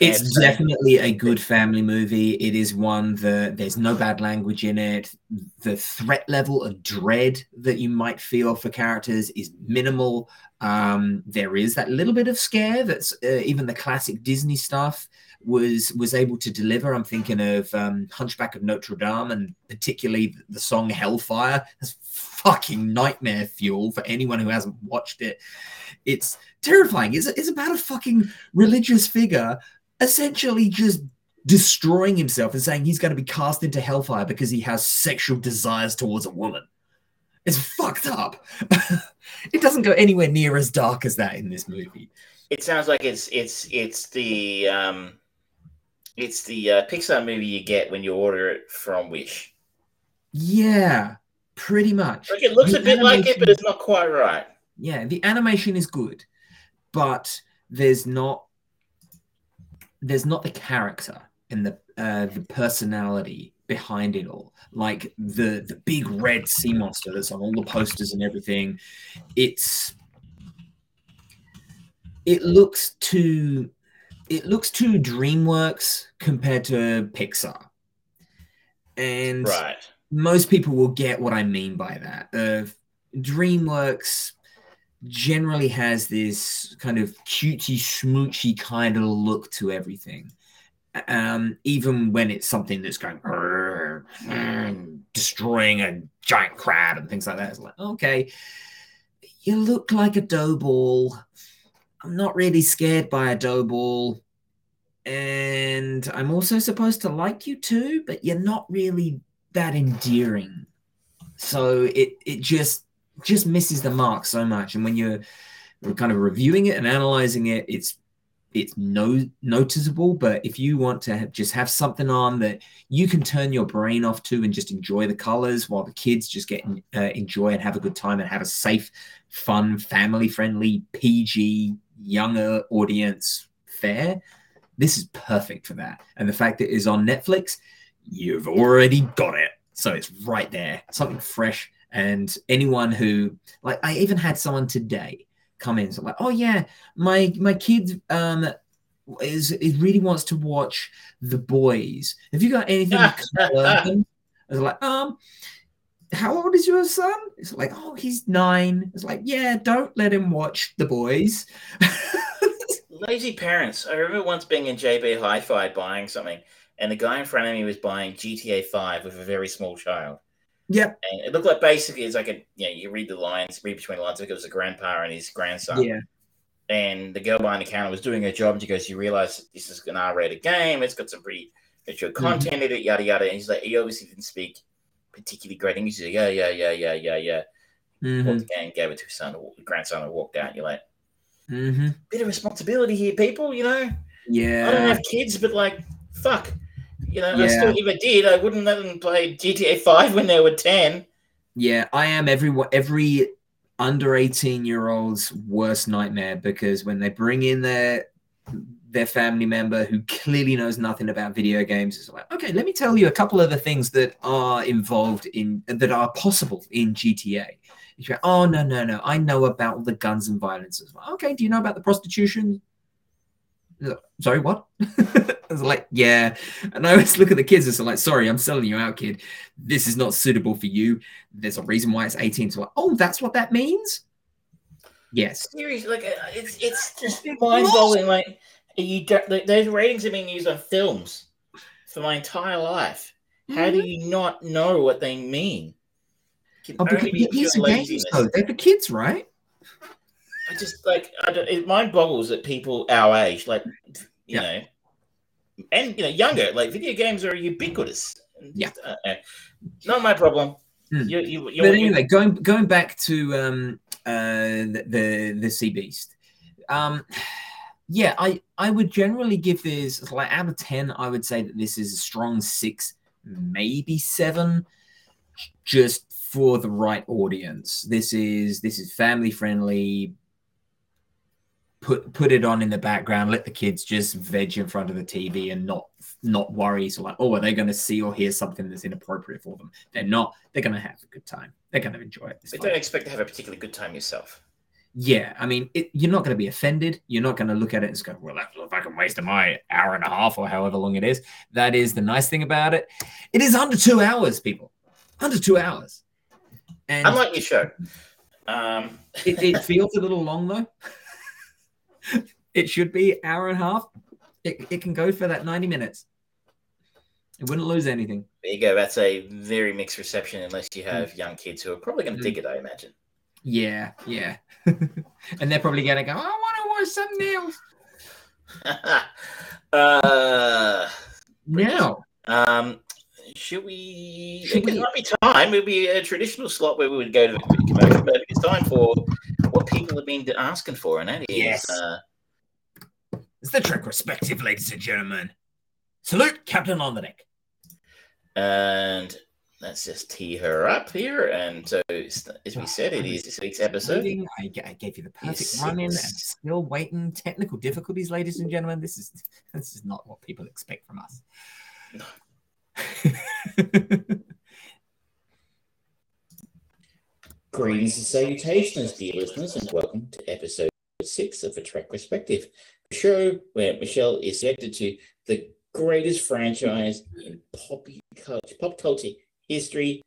It's definitely a good family movie. It is one that there's no bad language in it. The threat level of dread that you might feel for characters is minimal. Um, there is that little bit of scare that's uh, even the classic Disney stuff was was able to deliver. I'm thinking of um, Hunchback of Notre Dame and particularly the song Hellfire. That's fucking nightmare fuel for anyone who hasn't watched it. It's terrifying. It's, it's about a fucking religious figure essentially just destroying himself and saying he's going to be cast into hellfire because he has sexual desires towards a woman. It's fucked up. it doesn't go anywhere near as dark as that in this movie. It sounds like it's it's it's the um it's the uh, Pixar movie you get when you order it from Wish. Yeah, pretty much. Like it looks the a bit like it, but it's not quite right. Yeah, the animation is good, but there's not there's not the character and the uh, the personality behind it all. Like the the big red sea monster that's on all the posters and everything. It's it looks too it looks too DreamWorks compared to Pixar. And right. most people will get what I mean by that. Uh, DreamWorks generally has this kind of cutesy smoochy kind of look to everything. Um, even when it's something that's going mm, destroying a giant crab and things like that, it's like okay, you look like a dough ball. I'm not really scared by a dough ball, and I'm also supposed to like you too, but you're not really that endearing. So it it just just misses the mark so much. And when you're kind of reviewing it and analyzing it, it's it's no noticeable. But if you want to have, just have something on that you can turn your brain off to and just enjoy the colors while the kids just get uh, enjoy and have a good time and have a safe, fun, family friendly, PG, younger audience fare, this is perfect for that. And the fact that it is on Netflix, you've already got it. So it's right there, something fresh and anyone who, like, I even had someone today come in, so like, oh yeah, my my kid um is it really wants to watch The Boys. Have you got anything? I was like, um, how old is your son? It's like, oh, he's nine. It's like, yeah, don't let him watch The Boys. Lazy parents. I remember once being in JB Hi-Fi buying something, and the guy in front of me was buying GTA Five with a very small child. Yep. And it looked like basically it's like a you know, you read the lines, read between the lines, like it was a grandpa and his grandson. Yeah. And the girl behind the counter was doing her job and she goes, You realize this is an R rated game, it's got some pretty mature content mm-hmm. in it, yada yada. And he's like, he obviously didn't speak particularly great English. Like, Yeah, yeah, yeah, yeah, yeah, yeah. Mm-hmm. Bought the game, gave it to his son, grandson, and walked out. You're like, mm-hmm. bit of responsibility here, people, you know? Yeah. I don't have kids, but like, fuck you know, yeah. I still, if I did, I wouldn't let them play GTA Five when they were ten. Yeah, I am every every under eighteen year old's worst nightmare because when they bring in their their family member who clearly knows nothing about video games it's like okay let me tell you a couple of the things that are involved in that are possible in gta you oh no no no i know about the guns and violence as well okay do you know about the prostitution sorry, what? I was like, yeah. And I always look at the kids and say, like, sorry, I'm selling you out, kid. This is not suitable for you. There's a reason why it's 18. So like, oh, that's what that means? Yes. Seriously, like it's it's just mind blowing. Like you, those ratings have been used on films for my entire life. How mm-hmm. do you not know what they mean? Oh, because these are games, though. They're for kids, right? I just like I don't, it mind boggles that people our age, like you yeah. know, and you know, younger, like video games are ubiquitous. Yeah, uh, uh, not my problem. Hmm. You, you, but anyway, going going back to um, uh, the the, the Sea Beast, um, yeah, I I would generally give this like out of ten. I would say that this is a strong six, maybe seven, just for the right audience. This is this is family friendly, put put it on in the background, let the kids just veg in front of the TV and not not worry. So like, oh, are they going to see or hear something that's inappropriate for them? They're not. They're going to have a good time. They're going to enjoy it. But don't expect to have a particularly good time yourself. Yeah, I mean, it, you're not going to be offended. You're not going to look at it and go, "Well, that's I can waste my hour and a half or however long it is." That is the nice thing about it. It is under two hours, people. Under two hours. And Unlike your show, um... it, it feels a little long though. it should be hour and a half. It, it can go for that 90 minutes. It wouldn't lose anything. There you go. That's a very mixed reception unless you have mm. young kids who are probably going to mm. dig it, I imagine. Yeah, yeah. and they're probably going to go, I want to watch something else. uh, now, um, should we? Should we? It might be time. It would be a traditional slot where we would go to the commercial, but it's time for what people have been asking for, and that is yes. Uh, it's the trick, Respective, ladies and gentlemen. Salute, Captain on the deck. And let's just tee her up here. And so, as we said, it is this week's episode. I, I gave you the perfect run in and still waiting. Technical difficulties, ladies and gentlemen. This is this is not what people expect from us. No. Greetings and salutations, dear listeners, and welcome to episode six of the Trek Perspective, a show where Michelle is connected to the greatest franchise in pop culture, pop culture history,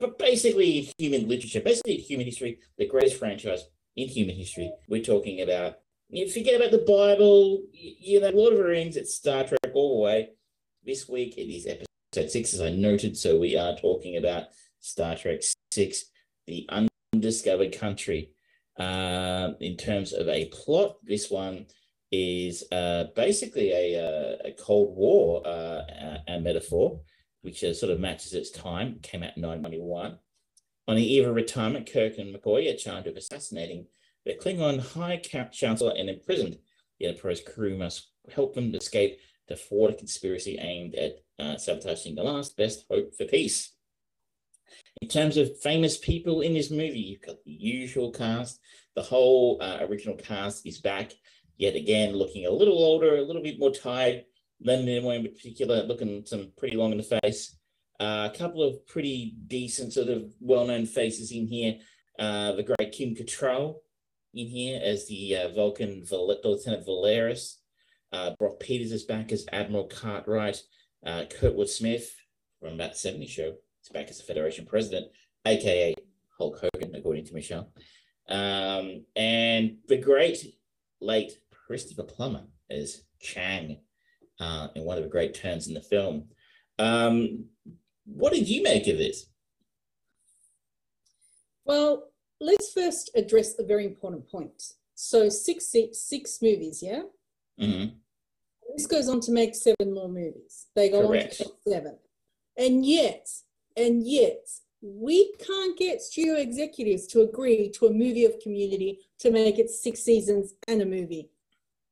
but basically human literature, basically human history, the greatest franchise in human history. We're talking about, you forget about the Bible, you know, Lord of the Rings, it's Star Trek all the way. This week it is episode six, as I noted. So we are talking about Star Trek six, the undiscovered country. Uh, in terms of a plot, this one is uh, basically a, a, a, Cold War uh, a metaphor, which uh, sort of matches its time. Came out in 1991. On the eve of retirement, Kirk and McCoy are charged with assassinating the Klingon High Chancellor and imprisoned. The Enterprise crew must help them escape to thwart a conspiracy aimed at uh, sabotaging the last best hope for peace. In terms of famous people in this movie, you've got the usual cast. The whole uh, original cast is back, yet again, looking a little older, a little bit more tired. Nimoy in particular, looking some pretty long in the face. Uh, a couple of pretty decent, sort of well-known faces in here. Uh, the great Kim Cattrall in here as the uh, Vulcan Lieutenant Valeris. Uh, Brock Peters is back as Admiral Cartwright. Uh, Kurtwood Smith from that 70 show is back as the Federation President, aka Hulk Hogan, according to Michelle. Um, and the great late Christopher Plummer as Chang uh, in one of the great turns in the film. Um, what did you make of this? Well, let's first address a very important point. So six six, six movies, yeah. Mm-hmm. This goes on to make seven more movies. They go Correct. on to seven, and yet, and yet, we can't get studio executives to agree to a movie of Community to make it six seasons and a movie.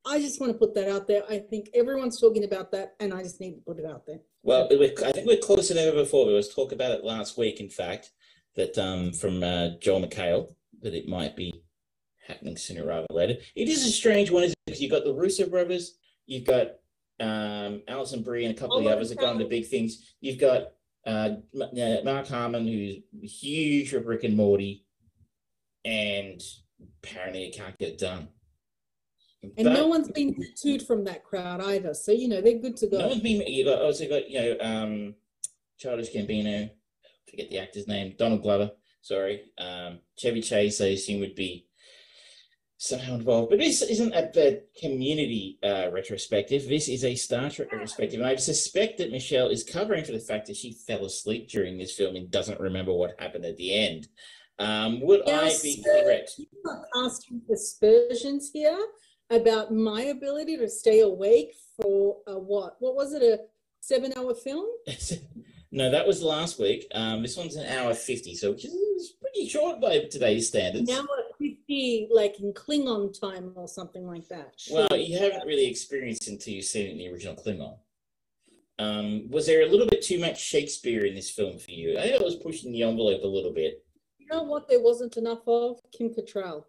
I just want to put that out there. I think everyone's talking about that, and I just need to put it out there. Well, I think we're closer than ever before. We was talk about it last week, in fact, that um, from uh, Joel McHale, that it might be happening sooner rather than later. It is a strange one, isn't it? because you've got the Russo brothers, you've got um, Alison Brie and a couple oh, of the others that got into big things. You've got uh, Mark Harmon, who's huge for Rick and Morty, and apparently it can't get done. And no one's been tattooed from that crowd either, so you know they're good to go. No one's been. You got also got you know um, Childish Gambino, forget the actor's name, Donald Glover. Sorry, um, Chevy Chase. I assume would be somehow involved. But this isn't a, a community uh, retrospective. This is a Star Trek retrospective. And I suspect that Michelle is covering for the fact that she fell asleep during this film and doesn't remember what happened at the end. Um, would I be correct? You're asking aspersions here about my ability to stay awake for a what? What was it? A seven-hour film? no, that was last week. Um, this one's an hour fifty, so which is pretty short by today's standards. Now be like in Klingon time or something like that. Well, you haven't really experienced until you've seen it in the original Klingon. Um, was there a little bit too much Shakespeare in this film for you? I think it was pushing the envelope a little bit. You know what? There wasn't enough of Kim Cattrall.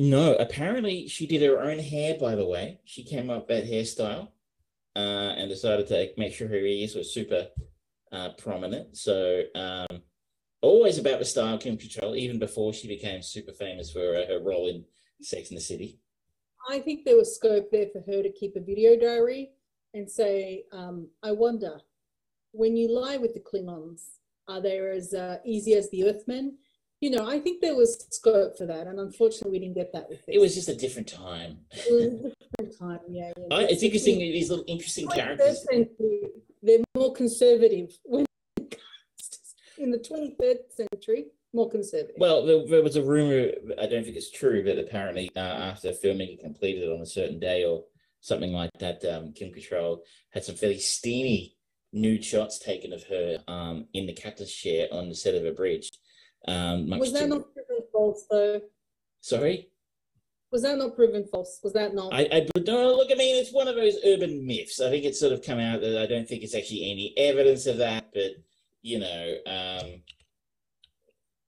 No, apparently she did her own hair. By the way, she came up that hairstyle uh, and decided to make sure her ears were super uh, prominent. So um, always about the style Kim Cattrall, even before she became super famous for uh, her role in Sex in the City. I think there was scope there for her to keep a video diary and say, um, I wonder, when you lie with the Klingons, are they as uh, easy as the Earthmen? You know, I think there was scope for that, and unfortunately, we didn't get that with this. It was just a different time. it was a different time, yeah. yeah. I, it's interesting these little interesting characters. They're more conservative when in the 23rd century, more conservative. Well, there, there, was a rumor, I don't think it's true, but apparently uh, after filming it completed on a certain day or something like that, um, Kim Cattrall had some fairly steamy nude shots taken of her um, in the captain's chair on the set of a bridge. Um, was that not proven false, though? Sorry? Was that not proven false? Was that not? I, I no, look. I mean, it's one of those urban myths. I think it's sort of come out that I don't think it's actually any evidence of that, but you know, um,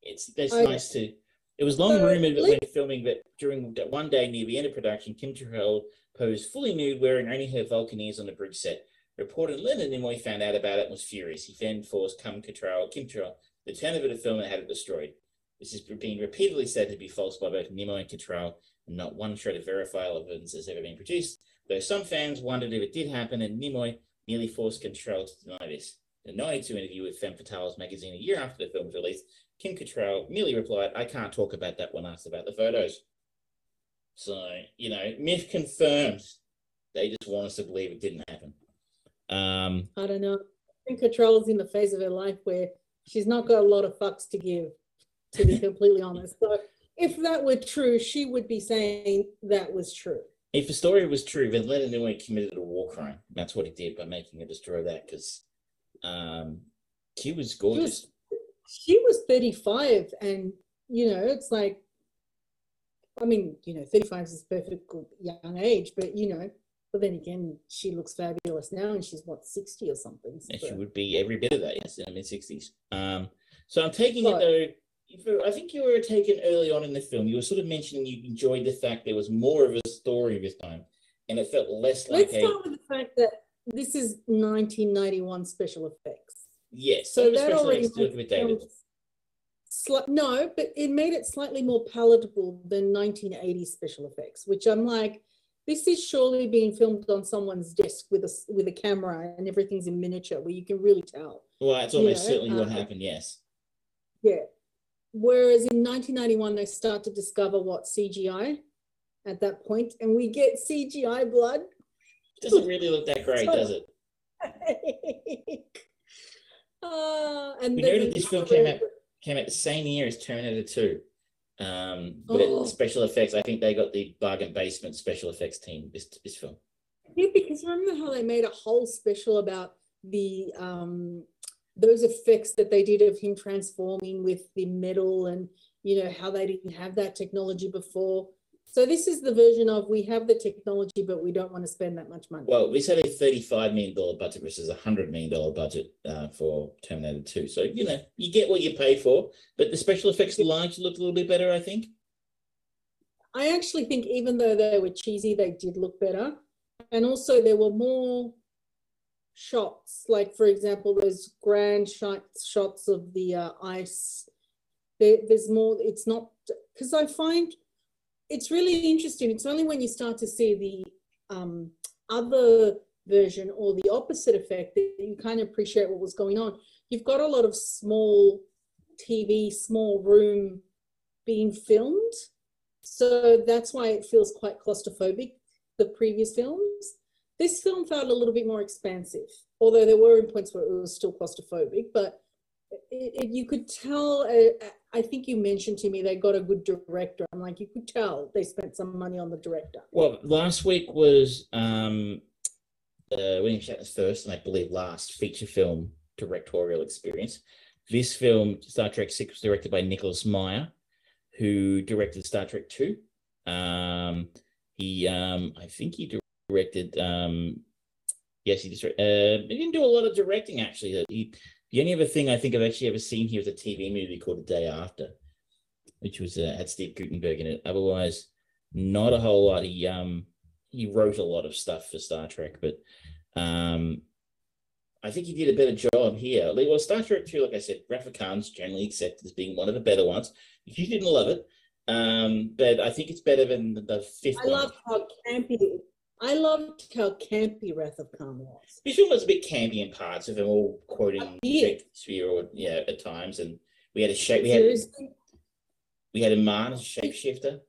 it's it's I, nice to. It was long rumored that when filming that during that one day near the end of production, Kim Cattrall posed fully nude, wearing only her Vulcaneers on the bridge set. Reporter Leonard Nimoy found out about it and was furious. He then forced Kim Cattrall, Kim Cattrall turn over the film and had it destroyed. This has been repeatedly said to be false by both Nimoy and Cattrall, and not one shred of verifiable evidence has ever been produced. Though some fans wondered if it did happen, and Nimoy nearly forced Cattrall to deny this. In a 92 interview with Femme Fatales magazine a year after the film was released, Kim Cattrall merely replied, I can't talk about that when asked about the photos. So, you know, myth confirmed. They just want us to believe it didn't happen. Um, I don't know. I think Cattrall's in the phase of her life where she's not got a lot of fucks to give, to be completely honest. So if that were true, she would be saying that was true. If the story was true, then Leonard Nimoy committed a war crime. That's what he did by making her destroy that because um, she was gorgeous. She was, she was 35, and you know, it's like, I mean, you know, 35 is a perfect young age, but you know, but then again, she looks fabulous now, and she's what 60 or something. So. she would be every bit of that, yes, in her mid 60s. Um, so I'm taking it though I think you were taken early on in the film. You were sort of mentioning you enjoyed the fact there was more of a story this time, and it felt less like. Let's a... start with the fact that this is 1991 special effects. Yes, so that already sli- no, but it made it slightly more palatable than 1980 special effects, which I'm like, this is surely being filmed on someone's desk with a with a camera and everything's in miniature, where you can really tell. Well, that's almost you know? certainly what happened. Yes. Yeah. Whereas in 1991, they start to discover what CGI at that point, and we get CGI blood. Doesn't really look that great, so, does it? uh, and we know that this film came out came out the same year as Terminator 2. Um, but oh. special effects, I think they got the bargain basement special effects team this this film. Yeah, because remember how they made a whole special about the um, those effects that they did of him transforming with the metal and you know how they didn't have that technology before so this is the version of we have the technology but we don't want to spend that much money well we said a 35 million dollar budget versus a 100 million dollar budget uh, for terminator 2 so you know you get what you pay for but the special effects the largely looked a little bit better i think i actually think even though they were cheesy they did look better and also there were more shots, like for example, those grand shots shots of the uh, ice. There, there's more. It's not because I find it's really interesting. It's only when you start to see the um, other version or the opposite effect that you kind of appreciate what was going on. You've got a lot of small TV, small room being filmed. So that's why it feels quite claustrophobic, the previous films. This film felt a little bit more expansive, although there were in points where it was still claustrophobic, but it, you could tell, uh, I think you mentioned to me they got a good director. I'm like, you could tell they spent some money on the director. Well, last week was um, uh, William Shatner's first and I believe last feature film directorial experience. This film, Star Trek 6, was directed by Nicholas Meyer, who directed Star Trek 2. Um, he, um, I think he directed. Um, yes, he just uh, he didn't do a lot of directing actually. He, the only other thing I think I've actually ever seen here is a TV movie called The Day After, which was uh, had Steve Guttenberg in it. Otherwise, not a whole lot. He um he wrote a lot of stuff for Star Trek, but um I think he did a better job here. Well, Star Trek 2, like I said, Wrath Khan's generally accepted as being one of the better ones. If you didn't love it, um, but I think it's better than the, the fifth I love how campy I loved how campy Wrath of Khan was. This film was a bit campy in parts of them all quoting Shakespeare or yeah at times, and we had a shape. We had Seriously? we had a man as a shapeshifter.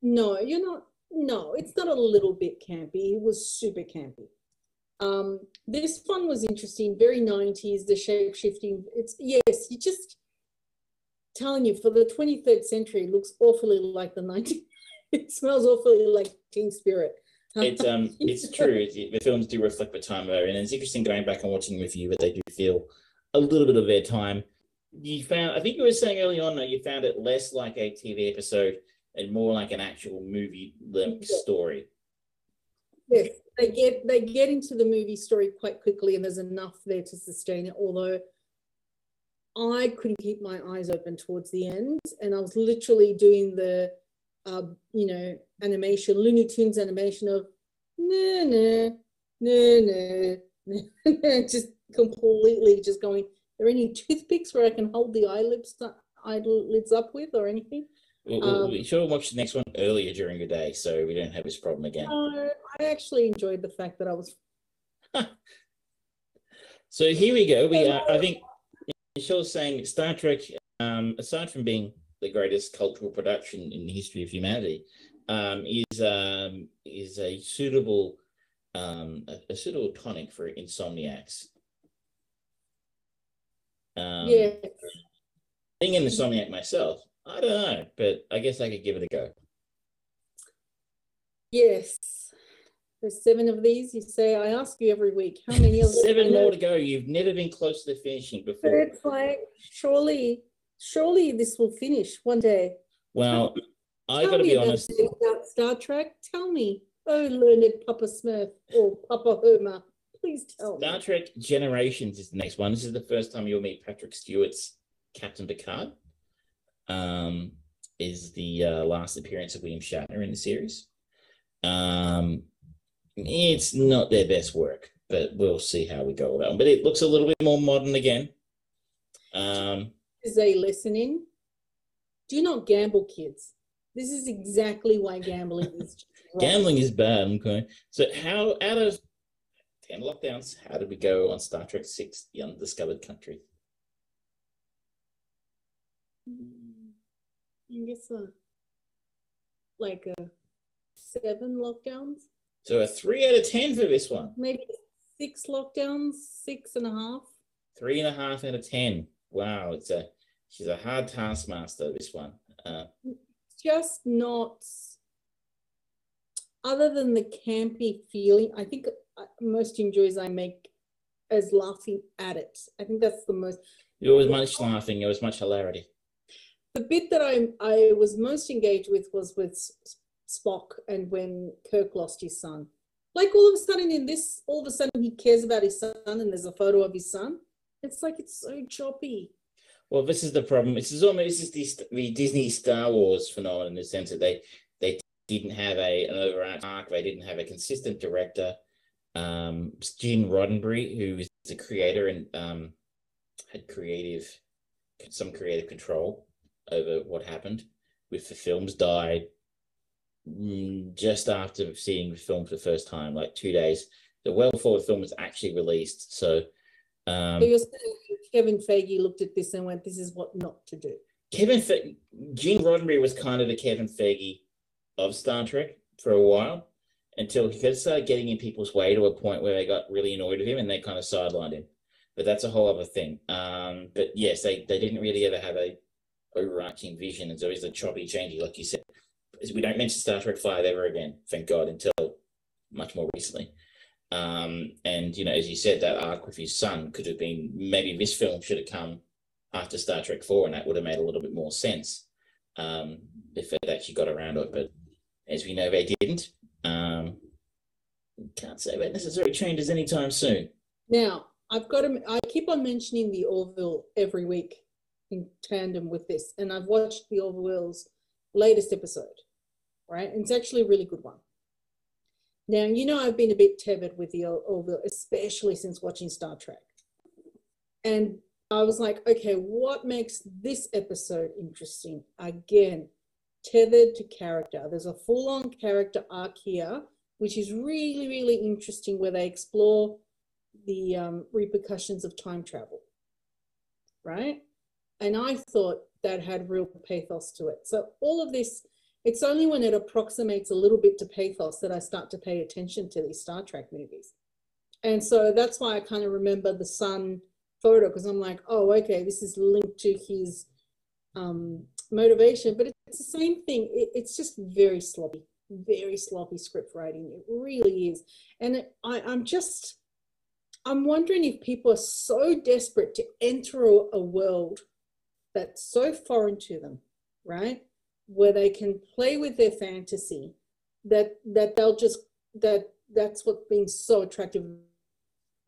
No, you're not. No, it's not a little bit campy. It was super campy. Um, this one was interesting, very 90s, the shapeshifting. It's yes, you just telling you for the 23rd century, it looks awfully like the 19. it smells awfully like Teen Spirit it's um it's true. the films do reflect the time in, and it's interesting going back and watching with you, but they do feel a little bit of their time. You found, I think you were saying early on that you found it less like a TV episode and more like an actual movie length yeah. story. Yes, they get they get into the movie story quite quickly, and there's enough there to sustain it. Although I couldn't keep my eyes open towards the end, and I was literally doing the uh, you know, animation, Looney Tunes animation of nah, nah, nah, nah, just completely just going, are there any toothpicks where I can hold the eyelids, eyelids up with or anything? We'll, um, we should have watched the next one earlier during the day so we don't have this problem again. I actually enjoyed the fact that I was. So here we go. We uh, I think Michelle's saying Star Trek, um, aside from being the greatest cultural production in the history of humanity, um, is um, is a suitable um, a, a suitable tonic for insomniacs. Um, yeah. Being an insomniac myself, I don't know, but I guess I could give it a go. Yes. There's seven of these. You say, I ask you every week, how many of Seven more to go. You've never been close to the finishing But before. it's like, surely, surely this will finish one day. Well, I Tell got to me be about honest. About Star Trek, tell me. Oh, learned Papa Smurf or Papa Homer, please tell me. Star me. Trek Generations is the next one. This is the first time you'll meet Patrick Stewart's Captain Picard. Um, is the uh, last appearance of William Shatner in the series. Um, it's not their best work, but we'll see how we go that. But it looks a little bit more modern again. Um, Is a listening? Do not gamble, kids. This is exactly why gambling is gambling is bad. Okay, so how out of ten lockdowns, how did we go on Star Trek Six: The Undiscovered Country? Mm, I guess uh, like a seven lockdowns, So a three out of ten for this one. maybe six lockdowns, six and a half. Three and a half out of ten. Wow, it's a she's a hard taskmaster. This one. Uh, just not other than the campy feeling i think uh, most enjoys i make as laughing at it i think that's the most it was much laughing. it was much hilarity. the bit that i i was most engaged with was with spock and when kirk lost his son like all of a sudden in this all of a sudden he cares about his son and there's a photo of his son it's like it's so choppy Well, this is the problem. This is almost this is the, Disney Star Wars phenomenon in the sense that they they didn't have a an overarching arc. They didn't have a consistent director. Um, Gene Roddenberry, who is the creator and um, had creative some creative control over what happened with the films, died mm, just after seeing the film for the first time, like two days. The well before the film was actually released. So um, kevin feige looked at this and went this is what not to do Kevin Fe- Gene Roddenberry was kind of the Kevin Feige of Star Trek for a while until he started getting in people's way to a point where they got really annoyed with him and they kind of sidelined him. But that's a whole other thing. Um, but yes, they, they didn't really ever have a overarching vision. It's always a choppy, changey, like you said. We don't mention Star Trek Five ever again, thank God, until much more recently. Um, and you know, as you said, that arc with his son could have been maybe this film should have come after Star Trek Four, and that would have made a little bit more sense um, if it actually got around to it. But as we know, they didn't. Um, can't say that necessarily changes anytime soon. Now, I've got to, I keep on mentioning the Orville every week in tandem with this, and I've watched the Orville's latest episode, right? And it's actually a really good one. Now, you know, I've been a bit tethered with the Or- Orville, especially since watching Star Trek. And I was like, okay, what makes this episode interesting? Again, tethered to character. There's a full on character arc here, which is really, really interesting, where they explore the um, repercussions of time travel, right? And I thought that had real pathos to it. So all of this, it's only when it approximates a little bit to pathos that I start to pay attention to these Star Trek movies. And so that's why I kind of remember the sun photo because I'm like, oh, okay, this is linked to his um, motivation, but it's the same thing. It, it's just very sloppy, very sloppy script writing. It really is. And it, I, I'm just, I'm wondering if people are so desperate to enter a, a world that's so foreign to them, right? Where they can play with their fantasy, that that they'll just that that's what's been so attractive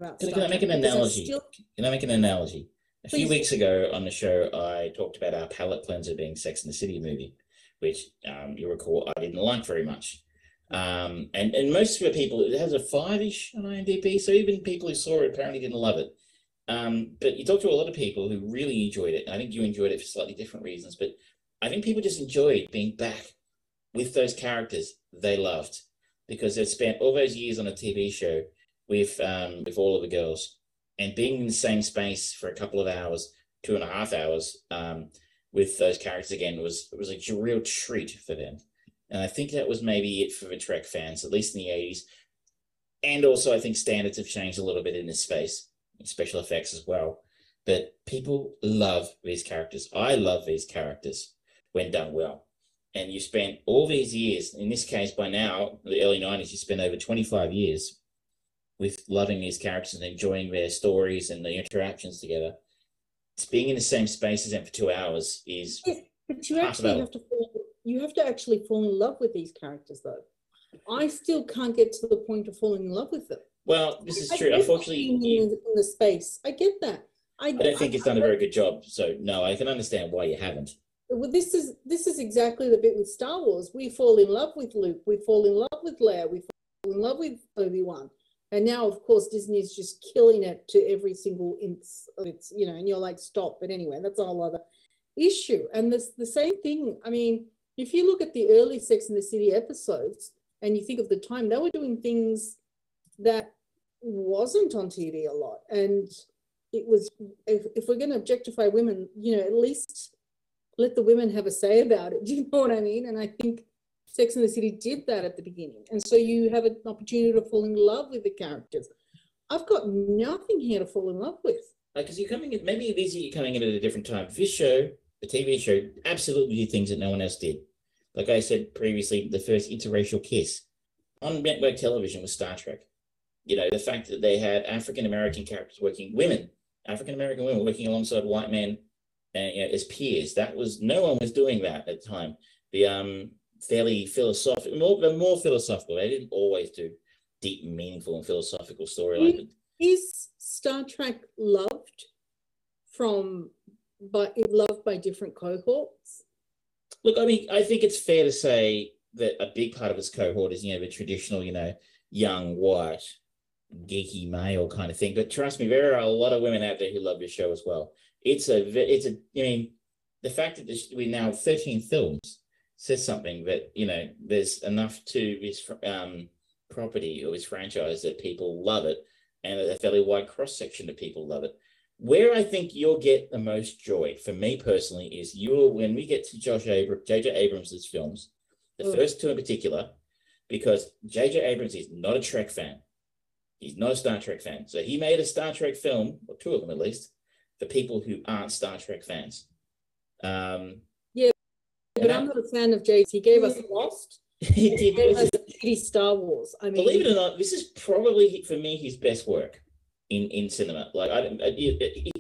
about. Can, can I make an analogy? still- Can I make an analogy? A few weeks ago on the show, I talked about our palate cleanser being Sex and the City movie, which um, you recall I didn't like very much. Um, and, and most of the people, it has a five ish on IMDb, so even people who saw it apparently didn't love it. Um, but you talk to a lot of people who really enjoyed it. I think you enjoyed it for slightly different reasons, but I think people just enjoyed being back with those characters they loved because they've spent all those years on a TV show with um, with all of the girls and being in the same space for a couple of hours, two and a half hours, um, with those characters again was was a real treat for them. And I think that was maybe it for the Trek fans, at least in the 80s. And also, I think standards have changed a little bit in this space, special effects as well. But people love these characters. I love these characters when done well. And you spent all these years, in this case, by now, the early 90s, you spent over 25 years with loving these characters and enjoying their stories and the interactions together. It's being in the same space as them for two hours is. But you actually have to fall, you have to actually fall in love with these characters, though. I still can't get to the point of falling in love with them. Well, this is I true. Unfortunately, in, in, the space, I get that. I, I don't think I, it's done a very good job. So no, I can understand why you haven't. Well, this is this is exactly the bit with Star Wars. We fall in love with Luke. We fall in love with Leia. We fall in love with Obi Wan. And now, of course, Disney is just killing it to every single inch its, you know, and you're like, stop. But anyway, that's a whole other issue. And this the same thing. I mean, if you look at the early Sex and the City episodes and you think of the time, they were doing things that wasn't on TV a lot. And it was, if, if we're going to objectify women, you know, at least let the women have a say about it. Do you know what I mean? And I think Sex and the City did that at the beginning. And so you have an opportunity to fall in love with the characters. I've got nothing here to fall in love with. Because you're coming in, maybe it is you're coming in at a different time. This show, the TV show, absolutely did things that no one else did. Like I said previously, the first interracial kiss on network television was Star Trek. You know, the fact that they had African American characters working, women, African American women working alongside white men and, you know, as peers. That was no one was doing that at the time. The um fairly philosophical, more, more philosophical. They didn't always do deep, meaningful, and philosophical storylines. Is Star Trek loved from, but loved by different cohorts? Look, I mean, I think it's fair to say that a big part of its cohort is, you know, the traditional, you know, young, white, geeky male kind of thing. But trust me, there are a lot of women out there who love your show as well. It's a, it's a, I mean, the fact that we now have 13 films says something that you know there's enough to this um, property or this franchise that people love it, and a fairly wide cross section of people love it. Where I think you'll get the most joy, for me personally, is you'll when we get to Josh Abrams, J.J. Abrams' films, the mm. first two in particular, because J.J. Abrams is not a Trek fan. He's not a Star Trek fan. So he made a Star Trek film, or two of them at least, for people who aren't Star Trek fans. Um, yeah, but I'm not a fan of James. He gave us Lost. he did. gave us Star Wars. I mean, believe it or not, this is probably for me his best work in in cinema. Like I, I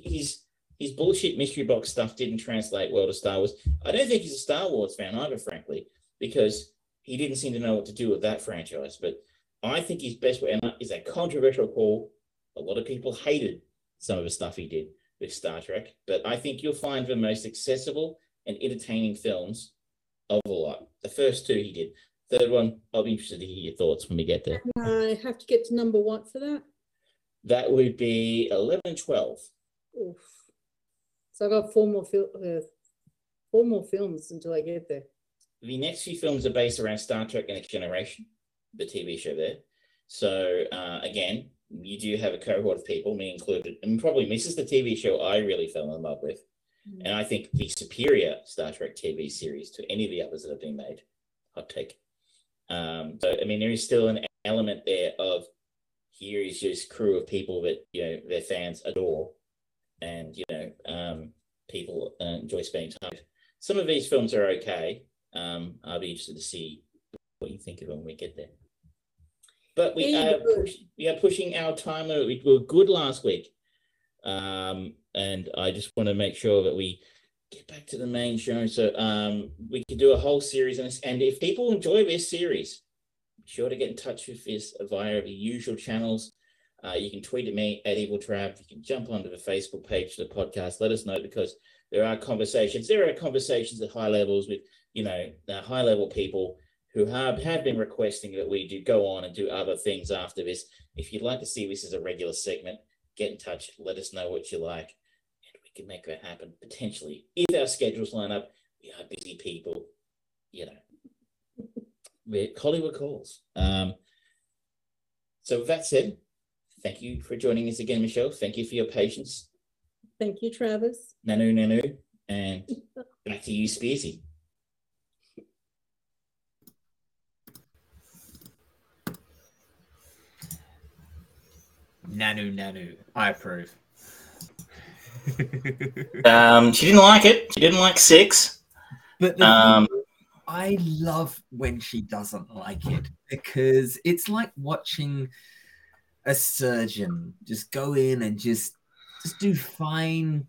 his his bullshit mystery box stuff didn't translate well to Star Wars. I don't think he's a Star Wars fan either, frankly, because he didn't seem to know what to do with that franchise. But I think his best work is a controversial call. A lot of people hated some of the stuff he did with Star Trek, but I think you'll find the most accessible and entertaining films of a lot. The first two he did. Third one, I'll be interested to hear your thoughts when we get there. I have to get to number one for that. That would be 11 and 12. Oof. So I've got four more fil- uh, four more films until I get there. The next few films are based around Star Trek Next Generation, the TV show there. So uh, again, you do have a cohort of people, me included, and probably this is the TV show I really fell in love with. Mm. And I think the superior Star Trek TV series to any of the others that have been made. Hot take. Um, so I mean, there is still an element there of here is just crew of people that you know their fans adore, and you know um, people uh, enjoy spending time. Some of these films are okay. Um, I'll be interested to see what you think of them when we get there. But we are push, we are pushing our time. We were good last week. Um, and I just want to make sure that we get back to the main show. So um, we could do a whole series on this. And if people enjoy this series, be sure to get in touch with us via the usual channels. Uh, you can tweet at me at Evil Trap. You can jump onto the Facebook page of the podcast. Let us know because there are conversations. There are conversations at high levels with, you know, high level people who have, have been requesting that we do go on and do other things after this. If you'd like to see this as a regular segment, get in touch, let us know what you like, and we can make that happen potentially. If our schedules line up, we are busy people, you know. We're Hollywood calls. Um, so with that said, thank you for joining us again, Michelle. Thank you for your patience. Thank you, Travis. Nanu, nanu, and back to you, Spearsy. Nanu, nanu. I approve. um, she didn't like it. She didn't like six. But um, I love when she doesn't like it because it's like watching a surgeon just go in and just just do fine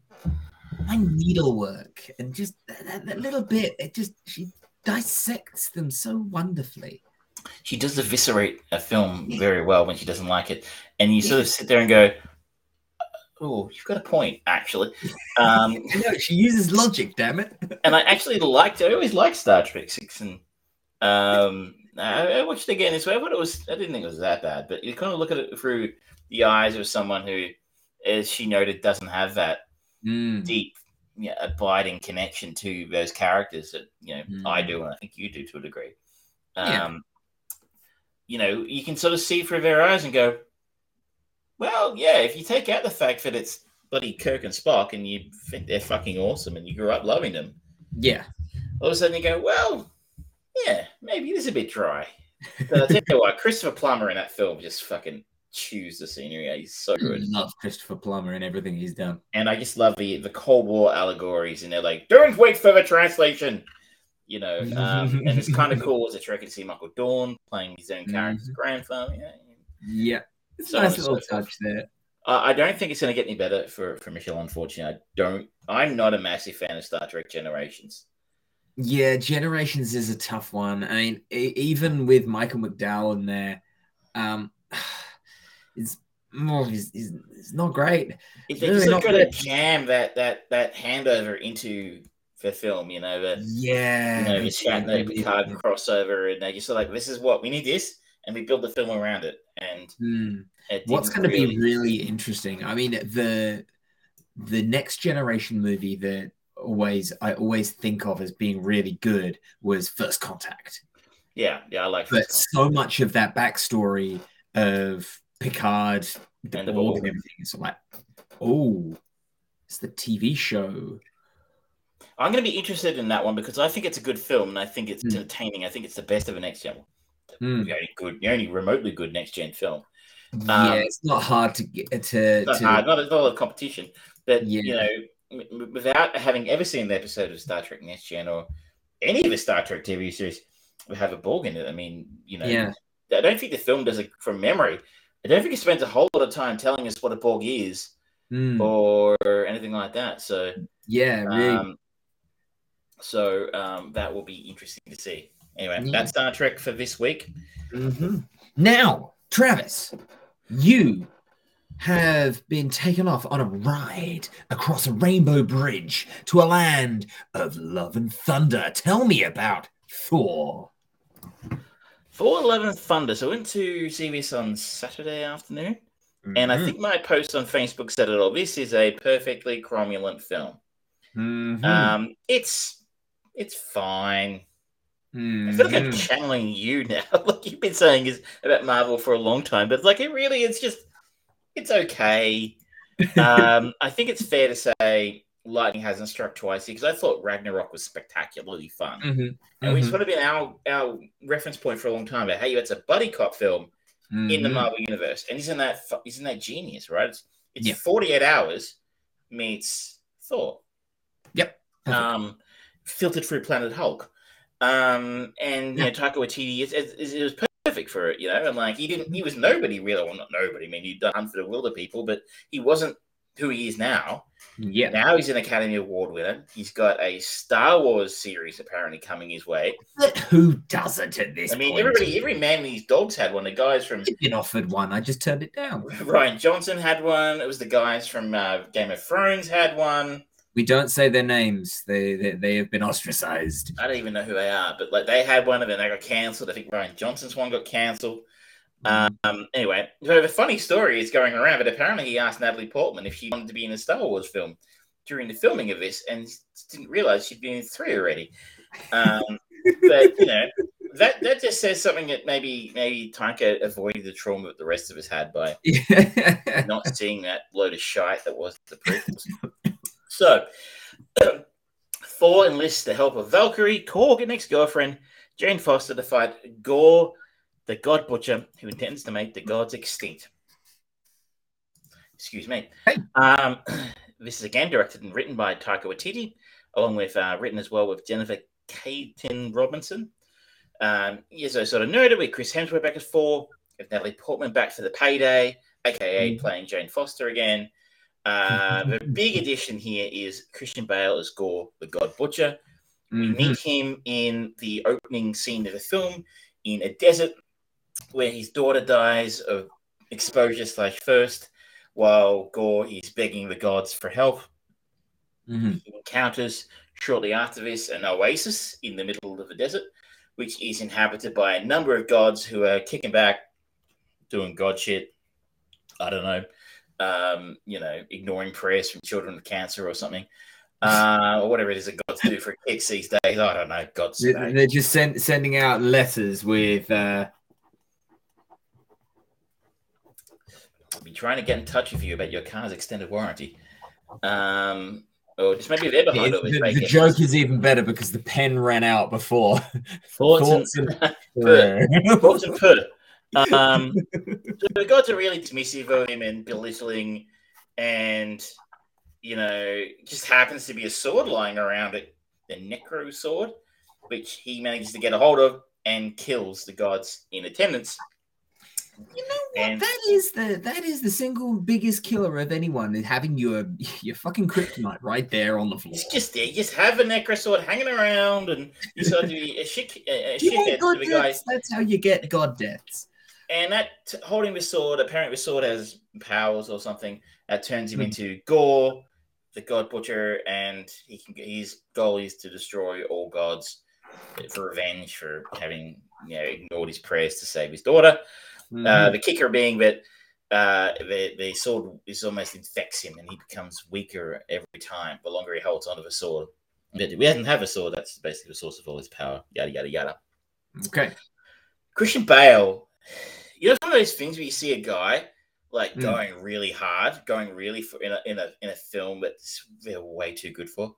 fine needlework and just that, that little bit. It just she dissects them so wonderfully. She does eviscerate a film very well when she doesn't like it, and you sort of sit there and go, Oh, you've got a point, actually. Um, no, she uses logic, damn it. and I actually liked. I always liked Star Trek Six, and um, I, watched it again this way. But it was. I didn't think it was that bad. But you kind of look at it through the eyes of someone who, as she noted, doesn't have that mm. deep, you know, abiding connection to those characters that you know mm. I do, and I think you do to a degree. Um, yeah. You know, you can sort of see through their eyes and go, well, yeah, if you take out the fact that it's bloody Kirk and Spock and you think they're fucking awesome and you grew up loving them. Yeah. All of a sudden you go, well, yeah, maybe it is a bit dry. But I tell you what, Christopher Plummer in that film just fucking chews the scenery. He's so good. I love Christopher Plummer and everything he's done. And I just love the the Cold War allegories, and they're like, "Don't wait for the translation," you know. Um, and it's kind of cool as a Trek to see Michael Dorn playing his own character's mm-hmm. grandfather. Yeah, yeah. It's a nice little so touch there. Uh, I don't think it's going to get any better for, for Michelle. Unfortunately, I don't. I'm not a massive fan of Star Trek Generations. Yeah, Generations is a tough one. I mean, even with Michael McDowell in there, um, it's more. It's, it's, not great. If they really just to jam that that that handover into the film, you know, the yeah, you know, the Shatner Picard crossover, and they just like, this is what we need this, and we build the film around it. And mm. it what's going to really... be really interesting? I mean, the the next generation movie that always I always think of as being really good was First Contact. Yeah, yeah, I like. But so much of that backstory of Picard, the and, the and everything is like, oh, it's the TV show. I'm going to be interested in that one because I think it's a good film and I think it's mm. entertaining. I think it's the best of a next gen mm. the only good, the only remotely good next gen film. Yeah, um, it's not hard to get to. Not to... hard, not at all a competition. But yeah. you know, without having ever seen the episode of Star Trek Next Gen or any of the Star Trek TV series, we have a Borg in it. I mean, you know, yeah. I don't think the film does it from memory. I don't think it spends a whole lot of time telling us what a Borg is mm. or anything like that. So yeah, really. Um, so um, that will be interesting to see. Anyway, yeah. that's Star Trek for this week. Mm-hmm. Now, Travis, you have been taken off on a ride across a rainbow bridge to a land of love and thunder. Tell me about Thor. Thor Love and Thunder. So I went to see this on Saturday afternoon. Mm-hmm. And I mm-hmm. think my post on Facebook said it all. This is a perfectly cromulent film. Mm-hmm. Um, it's it's fine. Mm-hmm. I feel like I'm channeling you now. like you've been saying is about Marvel for a long time, but like it really is just it's okay. um, I think it's fair to say lightning hasn't struck twice because I thought Ragnarok was spectacularly fun, mm-hmm. and mm-hmm. it's sort of been our our reference point for a long time about hey, it's a buddy cop film in the mm-hmm. Marvel universe, and isn't that isn't that genius, right? It's, it's yeah. 48 hours meets Thor. Yep. Um, filtered through Planet Hulk. Um, and you know, Taika Waititi is, is, is, was perfect for it, you know, and like he didn't, he was nobody really, well, not nobody. I mean, he'd done Hunt for the Wilderpeople, but he wasn't who he is now. Yeah. Now he's an Academy Award winner. He's got a Star Wars series apparently coming his way. But who doesn't at this? I mean, point? everybody, every man these dogs had one. The guys from I've been offered one. I just turned it down. Rian Johnson had one. It was the guys from uh, Game of Thrones had one we don't say their names. They, they they have been ostracized. I don't even know who they are, but like they had one and then they got cancelled. I think Rian Johnson's one got cancelled. Mm. Um, anyway, so the funny story is going around, but apparently he asked Natalie Portman if she wanted to be in a Star Wars film during the filming of this, and didn't realize she'd been in three already. Um, but you know, that that just says something that maybe maybe Taika avoided the trauma that the rest of us had by not seeing that load of shite that was the prequels. so, Thor enlists the help of Valkyrie, Korg, and ex-girlfriend Jane Foster to fight Gorr, the God Butcher, who intends to make the gods extinct. Excuse me. Hey. Um, this is again directed and written by Taika Waititi, along with uh, written as well with Jennifer Kaytin Robinson. Um, yes, I sort of noted with Chris Hemsworth back at four, with Natalie Portman back for the payday, aka mm. playing Jane Foster again. Uh, the big addition here is Christian Bale as Gorr, the God Butcher. We mm-hmm. meet him in the opening scene of the film in a desert where his daughter dies of exposure slash thirst, while Gorr is begging the gods for help. Mm-hmm. He encounters shortly after this an oasis in the middle of the desert which is inhabited by a number of gods who are kicking back, doing god shit. I don't know, um, you know, ignoring prayers from children with cancer or something, uh, or whatever it is that gods do for kicks these days. I don't know, gods. They're, they're just send, sending out letters with. Uh... I'll be trying to get in touch with you about your car's extended warranty. Um, Oh, just maybe they're behind it. The, the joke is even better because the pen ran out before. Thoughts, Thoughts and, and Thoughts and put. Um, the gods are really dismissive of him and belittling, and you know, just happens to be a sword lying around it, the Necro sword, which he manages to get a hold of and kills the gods in attendance. You know what? And that is the that is the single biggest killer of anyone is having your your fucking kryptonite right there on the floor. It's just there. You just have a necro sword hanging around, and you sort of be a shit a shithead to the guy. That's how you get god deaths. And that holding the sword, apparently the sword has powers or something that turns him mm. into Gorr, the god butcher, and he can his goal is to destroy all gods for revenge for having you know ignored his prayers to save his daughter. Mm-hmm. Uh, the kicker being that uh, the, the sword is almost infects him and he becomes weaker every time the longer he holds onto the sword. But we hadn't have a sword, that's basically the source of all his power, yada, yada, yada. Okay. Christian Bale, you know, some of those things where you see a guy like mm. going really hard, going really for, in, a, in, a, in a film that's they're way too good for.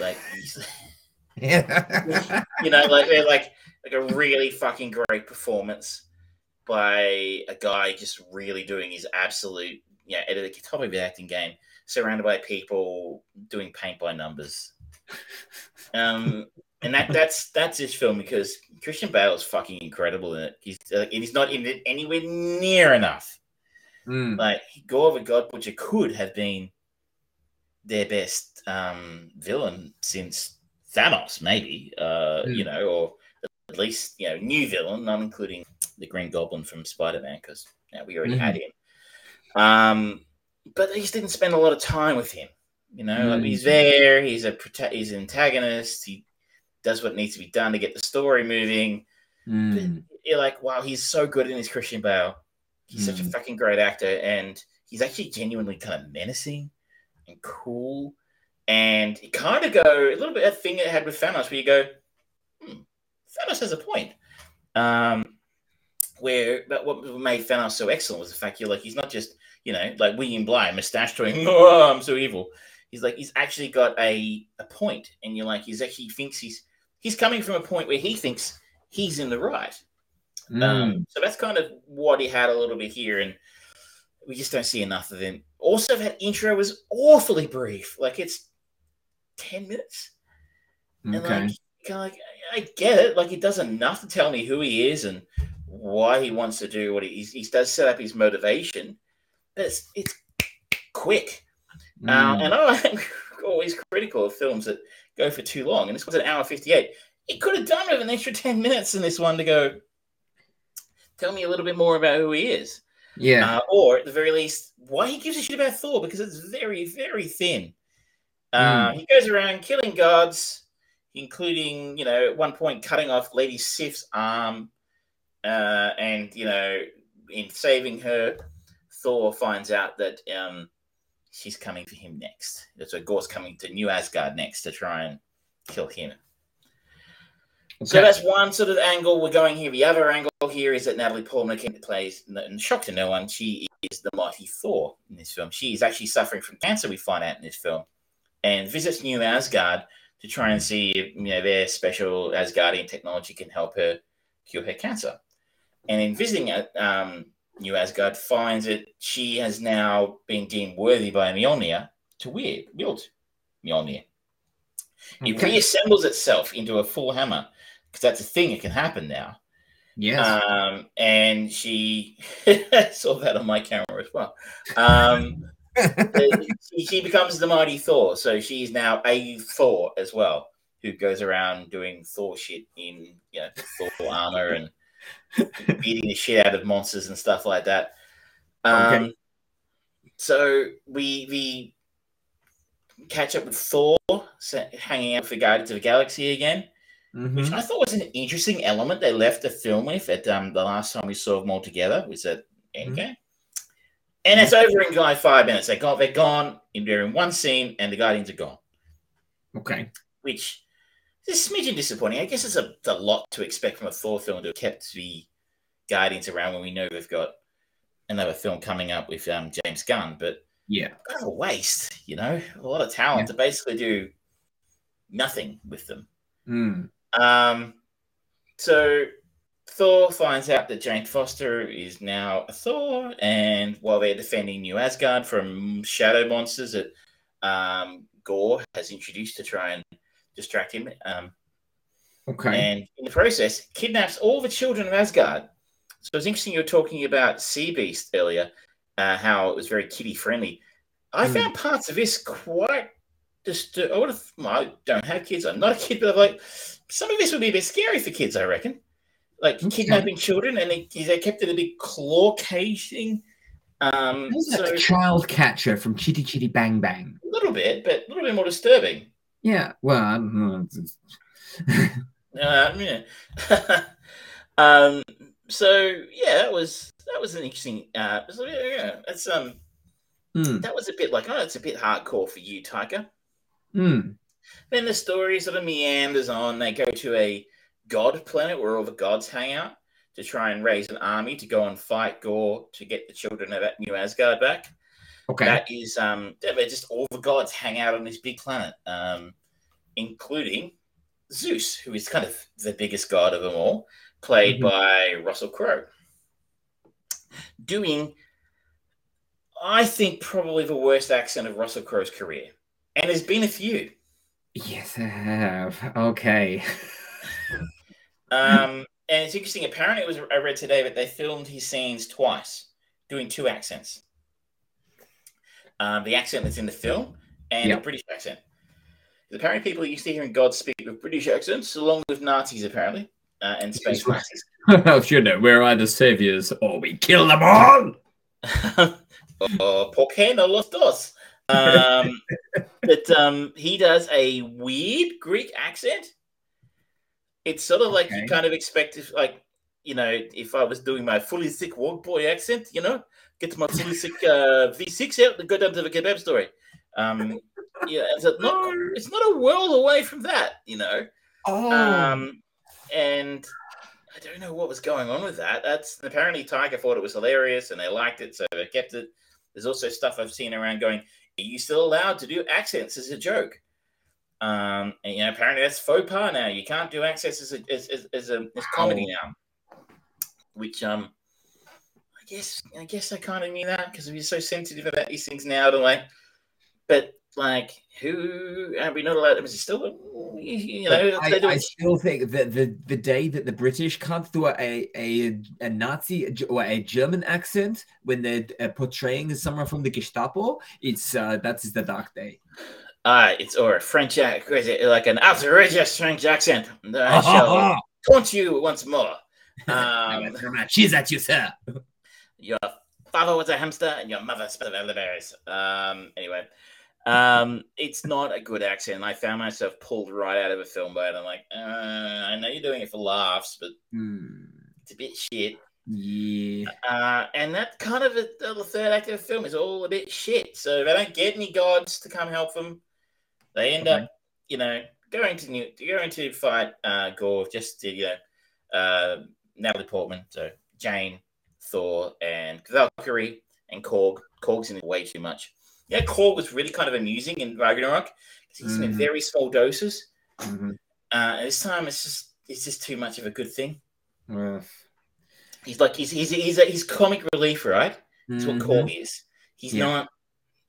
Like, yeah. you know, like they're like, like a really fucking great performance by a guy just really doing his absolute, yeah, at the top of the acting game, surrounded by people doing paint by numbers. Um, and that that's that's his film because Christian Bale is fucking incredible in it. He's uh, and he's not in it anywhere near enough. Mm. Like Gorr the God Butcher could have been their best um, villain since Thanos, maybe. Uh, mm. You know, or at least you know new villain, not including the Green Goblin from Spider Man, because you know, we already mm-hmm. had him. Um, but they just didn't spend a lot of time with him. You know, like he's mm. there, he's a prote- he's an antagonist. He does what needs to be done to get the story moving. Mm. you're like, wow, he's so good in his Christian Bale. He's mm. such a mm. fucking great actor, and he's actually genuinely kind of menacing and cool. And you kind of go a little bit that thing it had with Thanos, where you go, hmm, Thanos has a point. Um, where but what made Thanos so excellent was the fact you're like he's not just you know like William Bly mustache doing oh I'm so evil. He's like he's actually got a a point, and you're like he's actually thinks he's he's coming from a point where he thinks he's in the right. Mm. Um, so that's kind of what he had a little bit here, and we just don't see enough of him. Also, that intro was awfully brief. Like it's ten minutes, okay. and like kind of like I get it. Like it does enough to tell me who he is and why he wants to do what he he does set up his motivation. But it's it's quick, mm. uh, and I'm always critical of films that go for too long. And this was an hour fifty eight. He could have done with an extra ten minutes in this one to go. Tell me a little bit more about who he is. Yeah. Uh, or at the very least, why he gives a shit about Thor because it's very, very thin. Uh, mm. He goes around killing gods, including, you know, at one point cutting off Lady Sif's arm uh, and you know, in saving her, Thor finds out that um, she's coming for him next. That's So Gorr's coming to New Asgard next to try and kill him. Okay. So that's one sort of angle we're going here. The other angle here is that Natalie Portman plays, and shock to no one, she is the mighty Thor in this film. She is actually suffering from cancer, we find out in this film, and visits New Asgard to try and see if you know their special Asgardian technology can help her cure her cancer. And in visiting um, New Asgard, finds it. she has now been deemed worthy by Mjolnir to wield Mjolnir. It okay. reassembles itself into a full hammer because that's a thing that can happen now. Yes. Um, and she saw that on my camera as well. Um, she, she, becomes the mighty Thor, so she's now a Thor as well, who goes around doing Thor shit in you know Thor armor and beating the shit out of monsters and stuff like that. Um, okay. So we we catch up with Thor hanging out for Guardians of the Galaxy again, mm-hmm. which I thought was an interesting element they left the film with at um, the last time we saw them all together was at Endgame. Mm-hmm. And it's over in like five minutes. They got they're gone. They're in one scene, and the Guardians are gone. Okay. Which is a smidgen disappointing. I guess it's a, a lot to expect from a Thor film to have kept the Guardians around when we know we've got another film coming up with um, James Gunn. But yeah, kind of a waste, you know, a lot of talent yeah. to basically do nothing with them. Mm. Um, so Thor finds out that Jane Foster is now a Thor, and while they're defending New Asgard from shadow monsters that um, Gorr has introduced to try and distract him. Um, okay. And in the process, kidnaps all the children of Asgard. So it's interesting you were talking about Sea Beast earlier uh, how it was very kiddie friendly. I mm. found parts of this quite just. I would have. Well, I don't have kids. I'm not a kid, but I'm like some of this would be a bit scary for kids. I reckon, like okay. kidnapping children, and they, they kept it a big claw cage thing. Um, so, like child catcher from Chitty Chitty Bang Bang. A little bit, but a little bit more disturbing. Yeah. Well, I'm. uh, yeah. um. So yeah, that was that was an interesting. Uh, so, yeah, it's um, mm. that was a bit like oh, it's a bit hardcore for you, Taika. Hmm. Then the story sort of meanders on. They go to a god planet where all the gods hang out to try and raise an army to go and fight Gorr to get the children of New Asgard back. Okay. That is um, just all the gods hang out on this big planet, um, including Zeus, who is kind of the biggest god of them all, played mm-hmm. by Russell Crowe doing, I think, probably the worst accent of Russell Crowe's career. And there's been a few. Yes, I have. Okay. um, and it's interesting. Apparently, it was I read today that they filmed his scenes twice, doing two accents. Um, the accent that's in the film and yep. a British accent. Apparently, people are used to hearing God speak with British accents, along with Nazis, apparently, uh, and space Nazis. oh, you know, we're either saviors or we kill them all. oh, ¿Por qué no los dos? Um, but um, he does a weird Greek accent. It's sort of like you kind of expect, if, like, you know, if I was doing my fully sick work boy accent, you know, get to my fully uh, V6 out and go down to the kebab story. Um, yeah, it's not, it's not a world away from that, you know. Oh. Um, and I don't know what was going on with that. That's apparently Taika thought it was hilarious and they liked it, so they kept it. There's also stuff I've seen around going, "Are you still allowed to do accents as a joke?" Um, and you know, apparently that's faux pas now. You can't do accents as a as, as, as a as comedy now. Which um, guess I guess I kind of knew that because we're so sensitive about these things now. don't like, but like who are we not allowed? Is it still, you know? I, I, still think that the the day that the British can't do a a, a Nazi or a German accent when they're uh, portraying someone from the Gestapo, it's uh, that is the dark day. Uh, it's or a French accent, like an outrageous French accent. I shall taunt you once more. Um, cheese at you, sir. Your father was a hamster, and your mother spelled elderberries. Um, anyway. Um, it's not a good accent. I found myself pulled right out of a film by it. I'm like, uh, I know you're doing it for laughs, but mm. it's a bit shit. Yeah. Uh, and that kind of a, the third act of the film is all a bit shit. So they don't get any gods to come help them. They end okay. up, you know, going to new, going to fight uh, Gorr just to you know uh, Natalie Portman, so Jane, Thor, and Valkyrie and Korg. Korg's in way too much. Yeah, Korg was really kind of amusing in Ragnarok because he's mm-hmm. in very small doses. Mm-hmm. Uh, this time, it's just it's just too much of a good thing. Yeah. He's like he's he's he's, a, he's comic relief, right? That's mm-hmm. what Korg is. He's yeah. not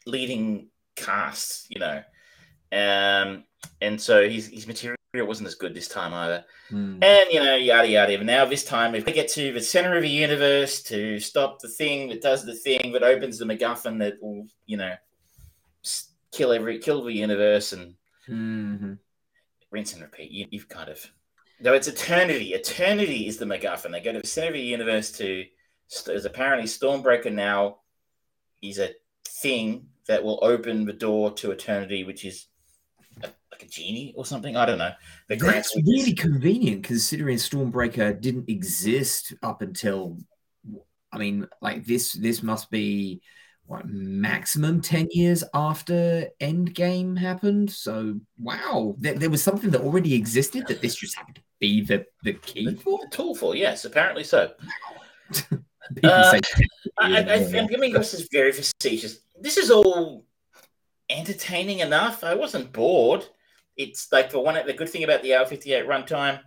leading cast, you know. Um, and so his his material wasn't as good this time either. Mm. And you know, yada yada. But now this time, if we get to the center of the universe to stop the thing that does the thing that opens the MacGuffin that will, you know, kill every kill the universe and mm-hmm. rinse and repeat. You, you've kind of no, it's eternity. Eternity is the MacGuffin. They go to the center of the universe to. There's apparently Stormbreaker now is a thing that will open the door to eternity, which is a, like a genie or something. I don't know. The That's really convenient considering Stormbreaker didn't exist up until. I mean, like this. This must be what maximum 10 years after endgame happened so wow there, there was something that already existed that this just happened to be the, the key for the tool for yes apparently so uh, I, I, I, I mean this is very facetious this is all entertaining enough i wasn't bored it's like for one the good thing about the hour 58 runtime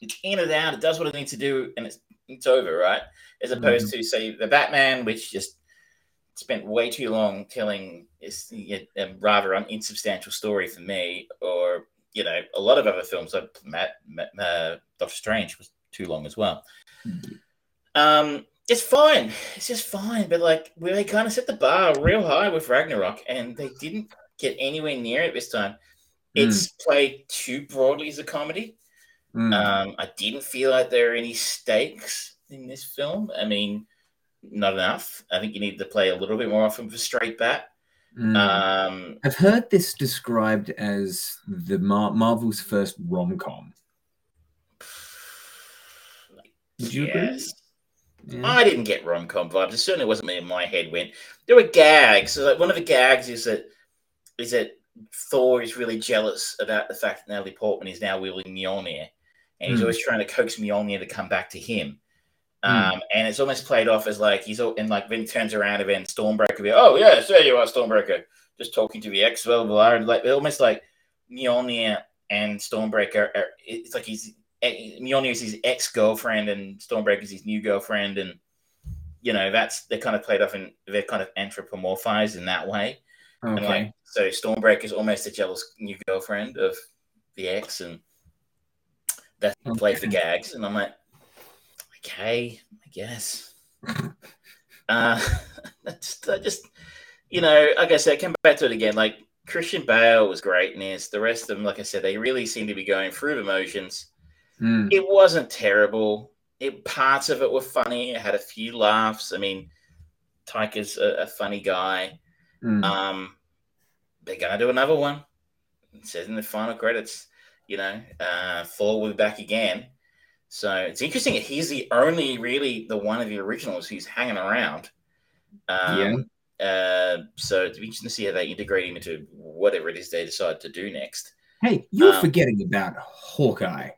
it's in and out it does what it needs to do and it's it's over right as opposed mm-hmm. to say the batman which just spent way too long telling a rather insubstantial story for me, or you know, a lot of other films like Matt, Matt uh, Doctor Strange was too long as well. Mm-hmm. Um, it's fine. It's just fine. But like, they kind of set the bar real high with Ragnarok, and they didn't get anywhere near it this time. It's mm. played too broadly as a comedy. Mm. Um, I didn't feel like there are any stakes in this film. I mean, not enough. I think you need to play a little bit more often for straight bat. Mm. Um, I've heard this described as the Mar- Marvel's first rom com. Yes. Yeah. I didn't get rom com vibes. It certainly wasn't me in my head Went there were gags. So like one of the gags is that is that Thor is really jealous about the fact that Natalie Portman is now wielding Mjolnir, and he's mm. always trying to coax Mjolnir to come back to him. Hmm. Um, mm. And it's almost played off as like he's all, and like then turns around and then Stormbreaker, be, oh yes, there you are, Stormbreaker, just talking to the ex, blah blah blah. And like almost like Mjolnir and Stormbreaker, are, it's like he's Mjolnir is his ex girlfriend and Stormbreaker is his new girlfriend, and you know that's they're kind of played off and they're kind of anthropomorphized in that way. Okay. And like so, Stormbreaker is almost a jealous new girlfriend of the ex, and that's okay. play for gags. And I'm like, okay, I guess. uh, just, I just, you know, like I said, I came back to it again. Like Christian Bale was great in this. The rest of them, like I said, they really seem to be going through the emotions. Mm. It wasn't terrible. It parts of it were funny. It had a few laughs. I mean, Taika's a, a funny guy. Mm. Um, they're gonna do another one. It says in the final credits, you know, uh, Thor will be back again. So it's interesting. He's the only really the one of the originals who's hanging around. Um, yeah. Uh, so it's interesting to see how they integrate him into whatever it is they decide to do next. Hey, you're um, forgetting about Hawkeye.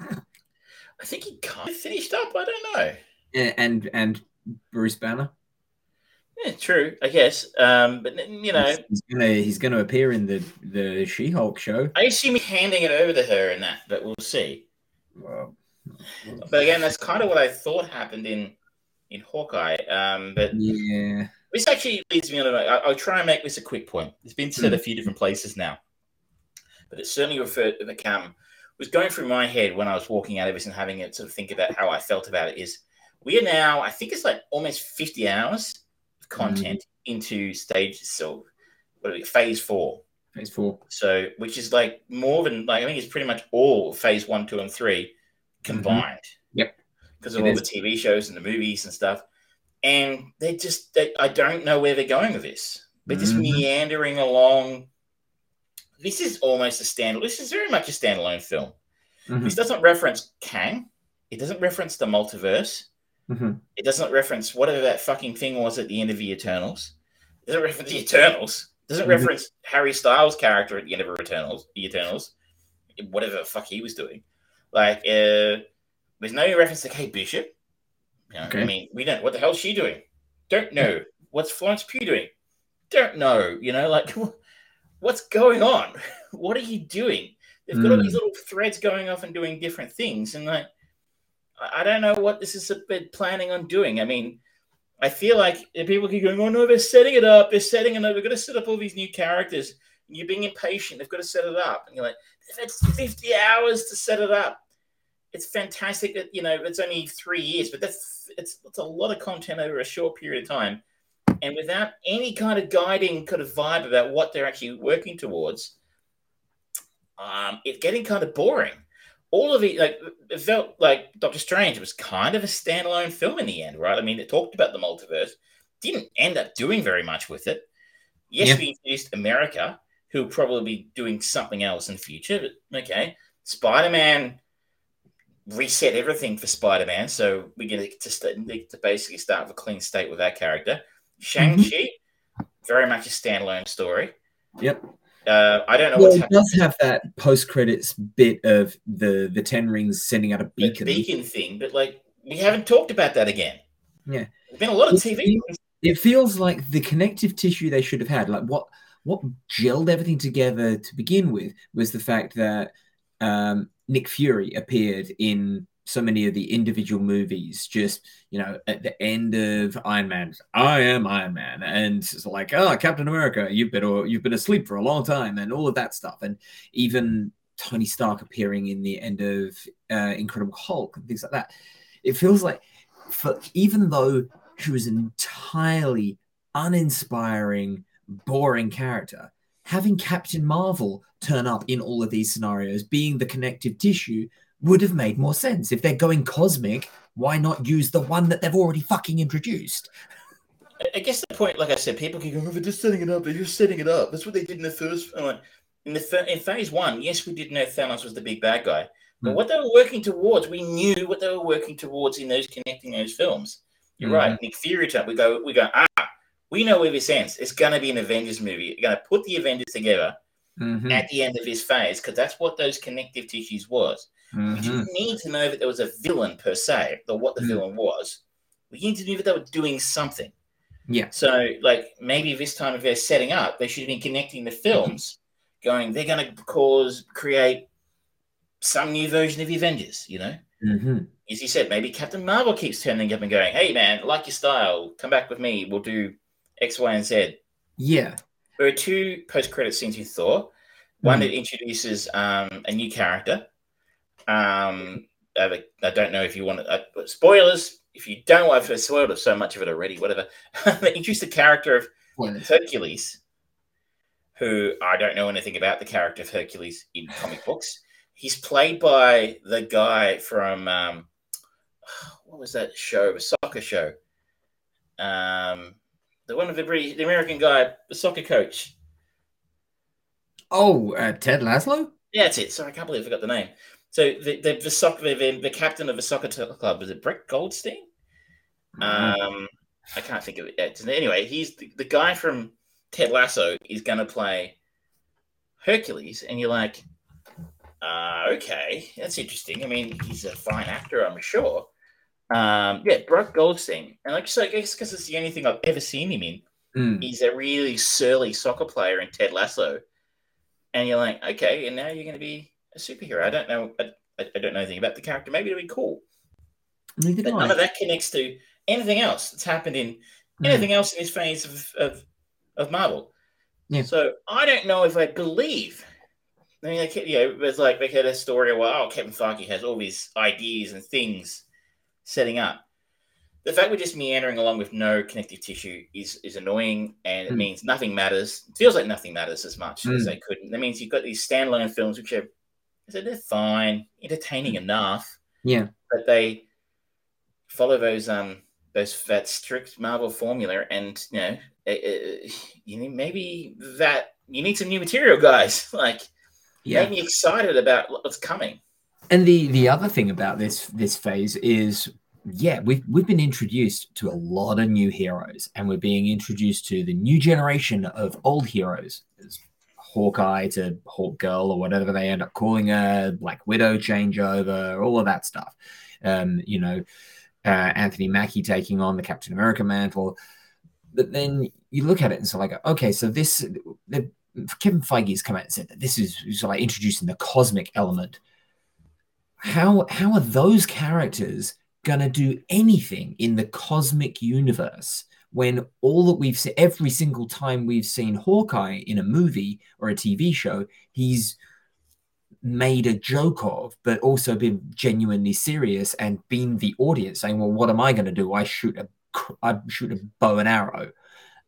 I think he kind of finished up. I don't know. Yeah, and and Bruce Banner. Yeah, true. I guess. Um, but you know, he's, gonna he's gonna appear in the the She Hulk show. I assume he's handing it over to her in that, but we'll see. Well, but again, that's kind of what I thought happened in in Hawkeye. Um, but yeah, this actually leads me on. I, will try and make this a quick point. It's been said a few different places now, but it certainly referred to the cam was going through my head when I was walking out of this and having it sort of think about how I felt about it. Is we are now, I think it's like almost fifty hours of content mm. into stage so what are we, phase four. Phase four. So, which is like more than like I think it's pretty much all phase one, two, and three combined. Mm-hmm. Yep. Because of it all is. the TV shows and the movies and stuff. And they just, they, I don't know where they're going with this. They're just mm-hmm. meandering along. This is almost a standalone. This is very much a standalone film. Mm-hmm. This doesn't reference Kang. It doesn't reference the multiverse. Mm-hmm. It doesn't reference whatever that fucking thing was at the end of the Eternals. It doesn't reference the Eternals. It doesn't mm-hmm. reference Harry Styles' character at the end of Eternals. The Eternals. whatever the fuck he was doing. Like, uh, there's no reference to Kate Bishop. You know, okay. I mean, we don't. What the hell's she doing? Don't know. What's Florence Pugh doing? Don't know. You know, like, what's going on? what are you doing? They've got mm. all these little threads going off and doing different things, and like, I don't know what this is planning on doing. I mean, I feel like people keep going, oh no, they're setting it up, they're setting it up, they've got to set up all these new characters. And you're being impatient, they've got to set it up. And you're like, they've 50 hours to set it up. It's fantastic that, you know, it's only three years, but that's it's, it's a lot of content over a short period of time. And without any kind of guiding kind of vibe about what they're actually working towards, um, it's getting kind of boring all of it, like it felt like Doctor Strange was kind of a standalone film in the end, right? I mean, it talked about the multiverse, didn't end up doing very much with it. Yes, we introduced America, who will probably be doing something else in the future, but okay. Spider Man reset everything for Spider Man, so we get to, st- to basically start with a clean state with that character. Shang Chi, mm-hmm. very much a standalone story. Yep. Uh, I don't know. Well, it does have that post credits bit of the the Ten Rings sending out a beacon the beacon thing, but like we haven't talked about that again. Yeah, there's been a lot of TV. It feels like the connective tissue they should have had. Like what what gelled everything together to begin with was the fact that um, Nick Fury appeared in so many of the individual movies just you know at the end of iron man i am iron man and it's like oh captain america you've been you've been asleep for a long time and all of that stuff. And even tony stark appearing in the end of uh, incredible hulk and things like that. It feels like for even though she was an entirely uninspiring boring character having captain marvel turn up in all of these scenarios being the connective tissue would have made more sense. If they're going cosmic, why not use the one that they've already fucking introduced? I guess the point, like I said, people keep going, oh, they're just setting it up. They're just setting it up. That's what they did in the first. in the in phase one, yes, we did know Thanos was the big bad guy, but mm. what they were working towards, we knew what they were working towards in those connecting those films. You're mm. right, Nick Fury. Time we go, we go. Ah, we know where this ends. It's going to be an Avengers movie. You're going to put the Avengers together mm-hmm. at the end of this phase because that's what those connective tissues was. Mm-hmm. We didn't need to know that there was a villain per se, or what the mm-hmm. villain was. We need to know that they were doing something. Yeah. So, like, maybe this time if they're setting up, they should have been connecting the films, going, they're going to cause, create some new version of the Avengers, you know? Mm-hmm. As you said, maybe Captain Marvel keeps turning up and going, hey, man, like your style, come back with me. We'll do X, Y, and Z. Yeah. There are two post credit scenes in Thor. One mm. that introduces um, a new character, um, I, don't know if you want to, uh, spoilers. If you don't want to spoil so much of it already, whatever. they introduced the character of Hercules, who I don't know anything about the character of Hercules in comic books. He's played by the guy from um, what was that show? A soccer show. Um, the one of the British, the American guy, the soccer coach. Oh, uh, Ted Lasso. Yeah, that's it. Sorry, I can't believe I forgot the name. So the the, the soccer the, the captain of the soccer club was it Brett Goldstein? Mm-hmm. Um, I can't think of it. Anyway, he's the, the guy from Ted Lasso is going to play Hercules, and you're like, uh, okay, that's interesting. I mean, he's a fine actor, I'm sure. Um, yeah, Brett Goldstein, and like so, I guess because it's the only thing I've ever seen him in. Mm. He's a really surly soccer player in Ted Lasso, and you're like, okay, and now you're going to be a superhero. I don't know. I, I don't know anything about the character. Maybe it'll be cool. Neither but none of that connects to anything else that's happened in mm. anything else in this phase of, of, of Marvel. Yeah. So I don't know if I believe. I mean, like, you know, there's like they had a story where oh, Kevin Feige has all these ideas and things setting up. The fact we're just meandering along with no connective tissue is is annoying, and mm. it means nothing matters. It feels like nothing matters as much mm. as they could. That means you've got these standalone films which are so they're fine, entertaining hmm. enough. Yeah, but they follow those um those that strict Marvel formula, and you know, it, it, you know, maybe that you need some new material, guys. Like, yeah, make me excited about what's coming. And the the other thing about this this phase is yeah, we've we've been introduced to a lot of new heroes, and we're being introduced to the new generation of old heroes. There's Hawkeye to Hawk Girl or whatever they end up calling her, Black Widow changeover, all of that stuff. Um, you know, uh, Anthony Mackie taking on the Captain America mantle. But then you look at it and so like, okay, so this the, Kevin Feige's come out and said that this is of like introducing the cosmic element. How how are those characters gonna do anything in the cosmic universe when all that we've seen every single time we've seen Hawkeye in a movie or a TV show, he's made a joke of, but also been genuinely serious and been the audience saying, "Well, what am I going to do? I shoot a I shoot a bow and arrow."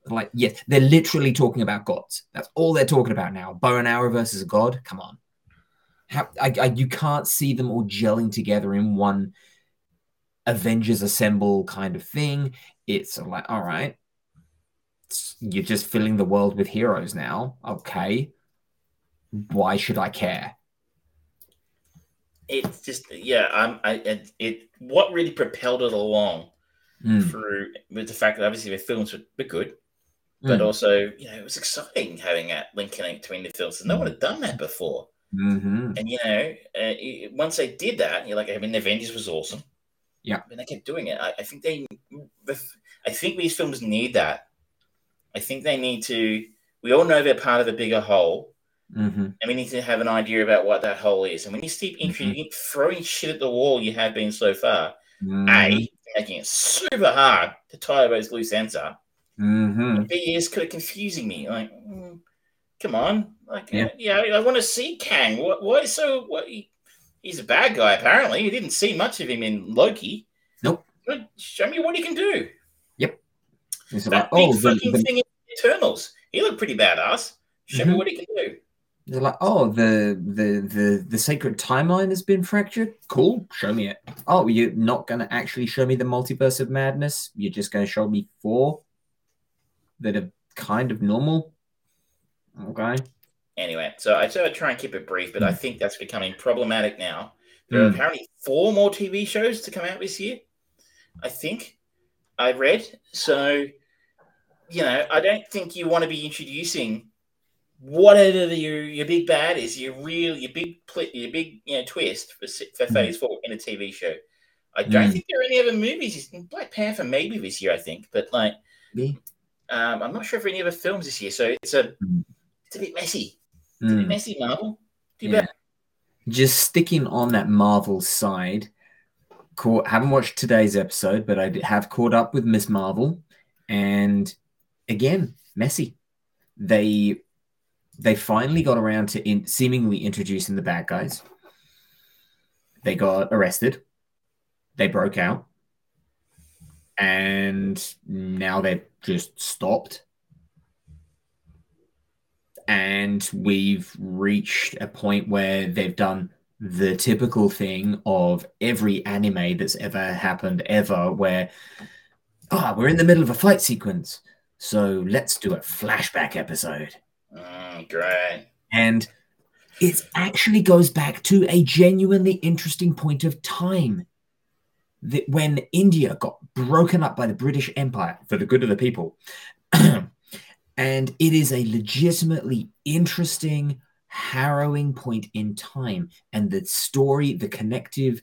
Like, yes, they're literally talking about gods. That's all they're talking about now. Bow and arrow versus a god. Come on, How, I, I, you can't see them all gelling together in one Avengers Assemble kind of thing. It's like, all right, you're just filling the world with heroes now. Okay, why should I care? It's just yeah, I'm I it, it what really propelled it along mm. through with the fact that obviously the films were, were good, but mm. also you know it was exciting having that link between the films. And no one had done that before. Mm-hmm. And you know, uh, once they did that, you're like, I mean, the Avengers was awesome. Yeah, and they kept doing it. I, I think they, I think these films need that. I think they need to. We all know they're part of a bigger whole, mm-hmm. and we need to have an idea about what that hole is. And when you keep mm-hmm. throwing shit at the wall, you have been so far. Mm-hmm. A making it super hard to tie those loose ends up. Mm-hmm. B is kind of confusing me. Like, mm, come on, like, yeah, yeah I want to see Kang. What? Why so? What? He, he's a bad guy. Apparently, you didn't see much of him in Loki. Nope. But show me what he can do. Yep. It's that like, big oh, fucking the, the... thing in Eternals. He looked pretty badass. Show mm-hmm. me what he can do. They're like, oh, the the the the sacred timeline has been fractured. Cool, show me it. Oh, you're not gonna actually show me the multiverse of madness. You're just gonna show me four that are kind of normal. Okay. Anyway, so I said I'd try and keep it brief, but. I think that's becoming problematic now. There mm. are apparently four more TV shows to come out this year. I think I read. So, you know, I don't think you want to be introducing whatever the, your your big bad is, your real your big pl- your big you know twist for for mm. Phase Four in a TV show. I don't mm. think there are any other movies. Black Panther maybe this year, I think, but like, um, I'm not sure if any other films this year. So it's a mm. it's a bit messy. It's a bit mm. messy, Marvel. Yeah. Just sticking on that Marvel side. Caught, haven't watched today's episode, but I have caught up with Ms. Marvel, and again, messy. They they finally got around to in, seemingly introducing the bad guys. They got arrested. They broke out. And now they've just stopped. And we've reached a point where they've done the typical thing of every anime that's ever happened ever, where, ah, oh, we're in the middle of a fight sequence. So let's do a flashback episode. Mm, great. And it actually goes back to a genuinely interesting point of time that when India got broken up by the British Empire for the good of the people. and it is a legitimately interesting, harrowing point in time. And the story, the connective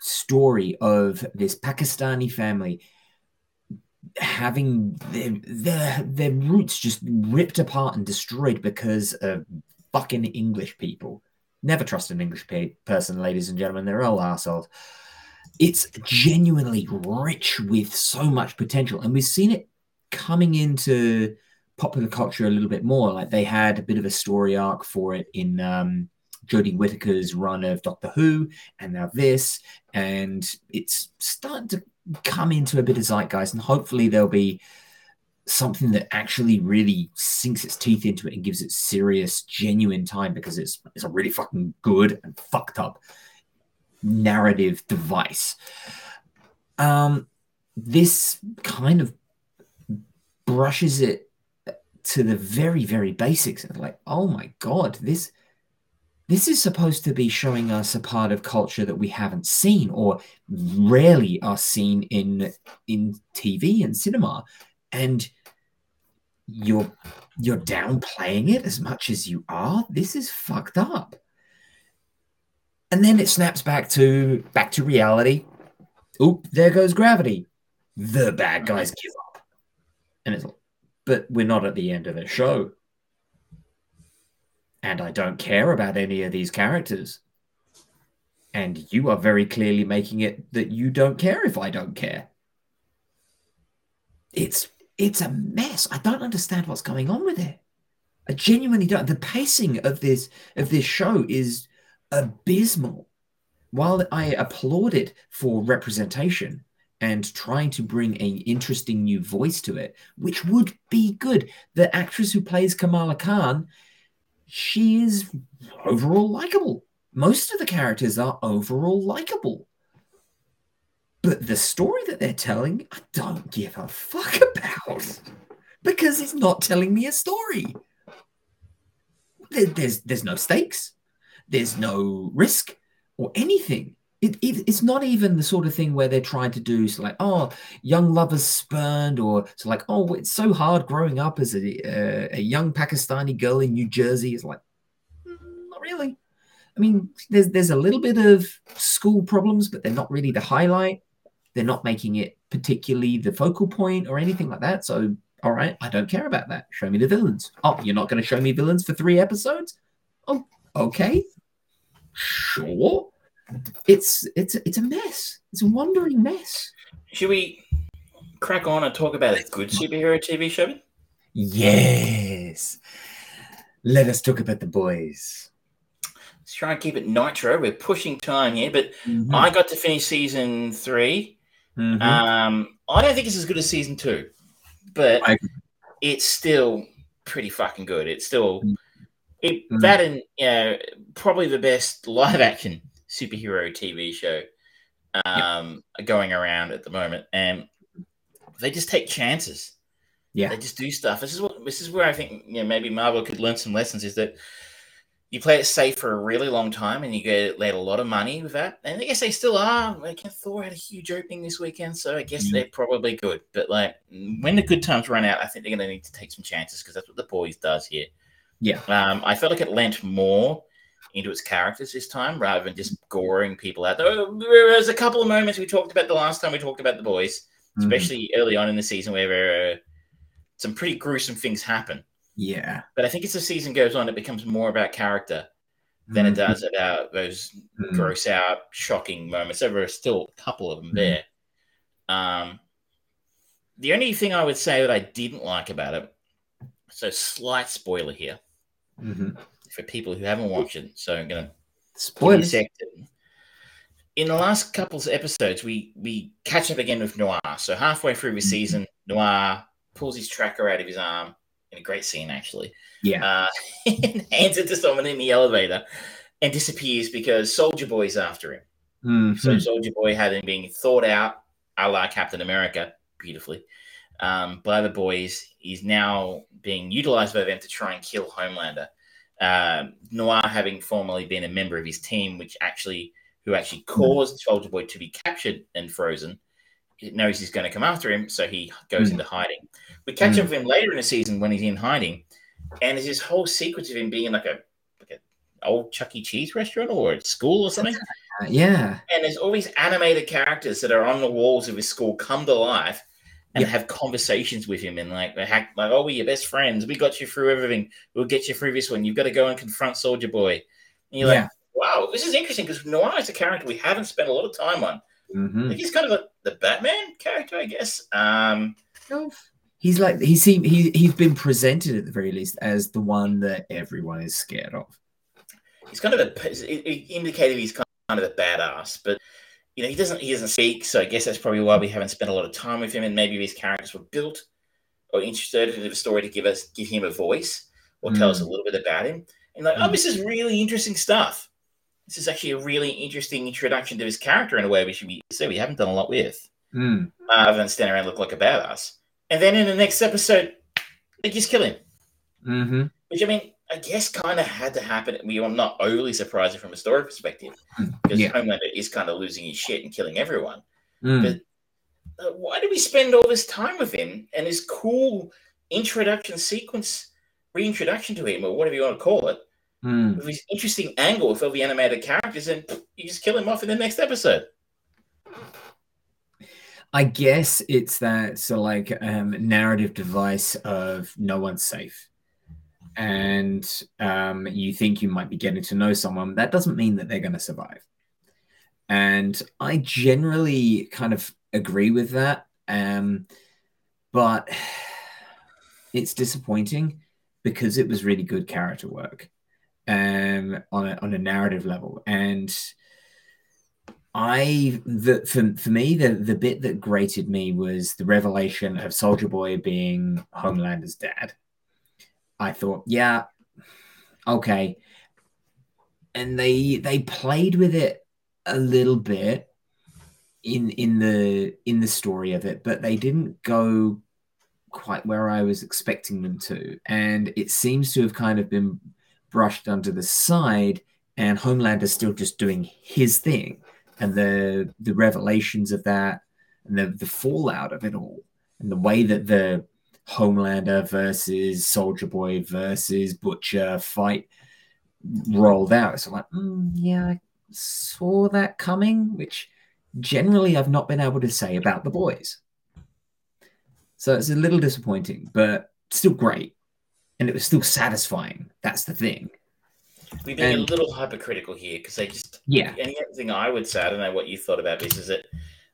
story of this Pakistani family having their, their their roots just ripped apart and destroyed because of fucking English people. Never trust an English person, ladies and gentlemen. They're all assholes. It's genuinely rich with so much potential, and we've seen it coming into popular culture a little bit more. Like they had a bit of a story arc for it in um, Jodie Whittaker's run of Doctor Who, and now this, and it's starting to come into a bit of zeitgeist, and hopefully there'll be something that actually really sinks its teeth into it and gives it serious, genuine time because it's it's a really fucking good and fucked up narrative device. Um, this kind of brushes it to the very, very basics. Of like, oh my god, this this is supposed to be showing us a part of culture that we haven't seen or rarely are seen in in TV and cinema. And you're you're downplaying it as much as you are. This is fucked up. And then it snaps back to back to reality. Oop, there goes gravity. The bad guys give up. And it's like, but we're not at the end of the show. And I don't care about any of these characters. And you are very clearly making it that you don't care if I don't care. It's it's a mess. I don't understand what's going on with it. I genuinely don't. The pacing of this of this show is abysmal. While I applaud it for representation and trying to bring a interesting new voice to it, which would be good. The actress who plays Kamala Khan, she is overall likable. Most of the characters are overall likable. But the story that they're telling, I don't give a fuck about because it's not telling me a story. There, there's there's no stakes, there's no risk or anything. It, it, it's not even the sort of thing where they're trying to do so like oh young lovers spurned or so like oh it's so hard growing up as a, uh, a young Pakistani girl in New Jersey. It's like mm, not really. I mean, there's there's a little bit of school problems, but they're not really the highlight. They're not making it particularly the focal point or anything like that. So, all right, I don't care about that. Show me the villains. Oh, you're not going to show me villains for three episodes? Oh, okay, sure. It's it's it's a mess. It's a wandering mess. Should we crack on and talk about a good superhero TV show? Yes. Let us talk about the boys. Let's try and keep it nitro. We're pushing time here, but mm-hmm. I got to finish season 3 mm-hmm. Um, I don't think it's as good as season two, but I... it's still pretty fucking good. It's still it, mm-hmm. that and you know, probably the best live action superhero TV show um, yep. going around at the moment, and they just take chances. Yeah, they just do stuff. This is what this is where I think you know maybe Marvel could learn some lessons. Is that you play it safe for a really long time and you get let a lot of money with that. And I guess they still are. Like Thor had a huge opening this weekend, so I guess they're probably good. But like when the good times run out, I think they're going to need to take some chances because that's what the boys does here. Yeah. Um, I felt like it lent more into its characters this time rather than just goring people out. There was a couple of moments we talked about the last time we talked about the boys, mm-hmm. especially early on in the season where uh, some pretty gruesome things happen. Yeah. But I think as the season goes on, it becomes more about character than mm-hmm. it does about those mm-hmm. gross out, shocking moments. There are still a couple of them mm-hmm. there. Um, the only thing I would say that I didn't like about it, so slight spoiler here mm-hmm. For people who haven't watched it. So I'm going to spoil it. In the last couple of episodes, we we catch up again with Noir. So halfway through the mm-hmm. season, Noir pulls his tracker out of his arm in a great scene actually. Yeah. Uh, and hands it to someone in the elevator and disappears because Soldier Boy's after him. Mm-hmm. So Soldier Boy having been thought out, a la Captain America, beautifully, um, by the boys, is now being utilized by them to try and kill Homelander. Um, Noir having formerly been a member of his team, which actually who actually hmm. caused mm-hmm. Soldier Boy to be captured and frozen, knows he's going to come after him, so he goes mm-hmm. into hiding. We catch mm. up with him later in the season when he's in hiding, and there's this whole sequence of him being like a like an old Chuck E. Cheese restaurant or at school or something. Yeah. And there's all these animated characters that are on the walls of his school come to life and have conversations with him and like like, oh, we're your best friends. We got you through everything. We'll get you through this one. You've got to go and confront Soldier Boy. And you're yeah. like, wow, this is interesting because Noir is a character we haven't spent a lot of time on. Mm-hmm. Like he's kind of a, the Batman character, I guess. Um, he's like he seem he he's been presented at the very least as the one that everyone is scared of. He's kind of a it indicated he's kind of a badass, but you know he doesn't he doesn't speak, so I guess that's probably why we haven't spent a lot of time with him, and maybe his characters were built or inserted into the story to give us give him a voice or mm. tell us a mm. little bit about him. And like, oh, mm. oh, this is really interesting stuff. This is actually a really interesting introduction to his character in a way we should be so we haven't done a lot with. Mm. Uh, other than stand around look like a badass. And then in the next episode, they just kill him. Mm-hmm. Which I mean, I guess kind of had to happen. We are not overly surprised from a story perspective because yeah. Homelander is kind of losing his shit and killing everyone. Mm. But uh, why do we spend all this time with him and his cool introduction sequence, reintroduction to him, or whatever you want to call it, Mm. with his interesting angle with all the animated characters, and you just kill him off in the next episode. I guess it's that sort of like um, narrative device of no one's safe. And um, you think you might be getting to know someone. That doesn't mean that they're going to survive. And I generally kind of agree with that. Um, but it's disappointing because it was really good character work um, on, a, on a narrative level. And I the for, for me the the bit that grated me was the revelation of Soldier Boy being Homelander's dad. I thought, yeah, okay. And they they played with it a little bit in in the in the story of it, but they didn't go quite where I was expecting them to. And it seems to have kind of been brushed under the side, and Homeland is still just doing his thing and the the revelations of that and the the fallout of it all and the way that the Homelander versus Soldier Boy versus Butcher fight rolled out. So I'm like, mm, yeah, I saw that coming, which generally I've not been able to say about the boys. So it's a little disappointing, but still great. And it was still satisfying. That's the thing. We've been And- a little hypocritical here because they just Yeah. other thing I would say, I don't know what you thought about this, is that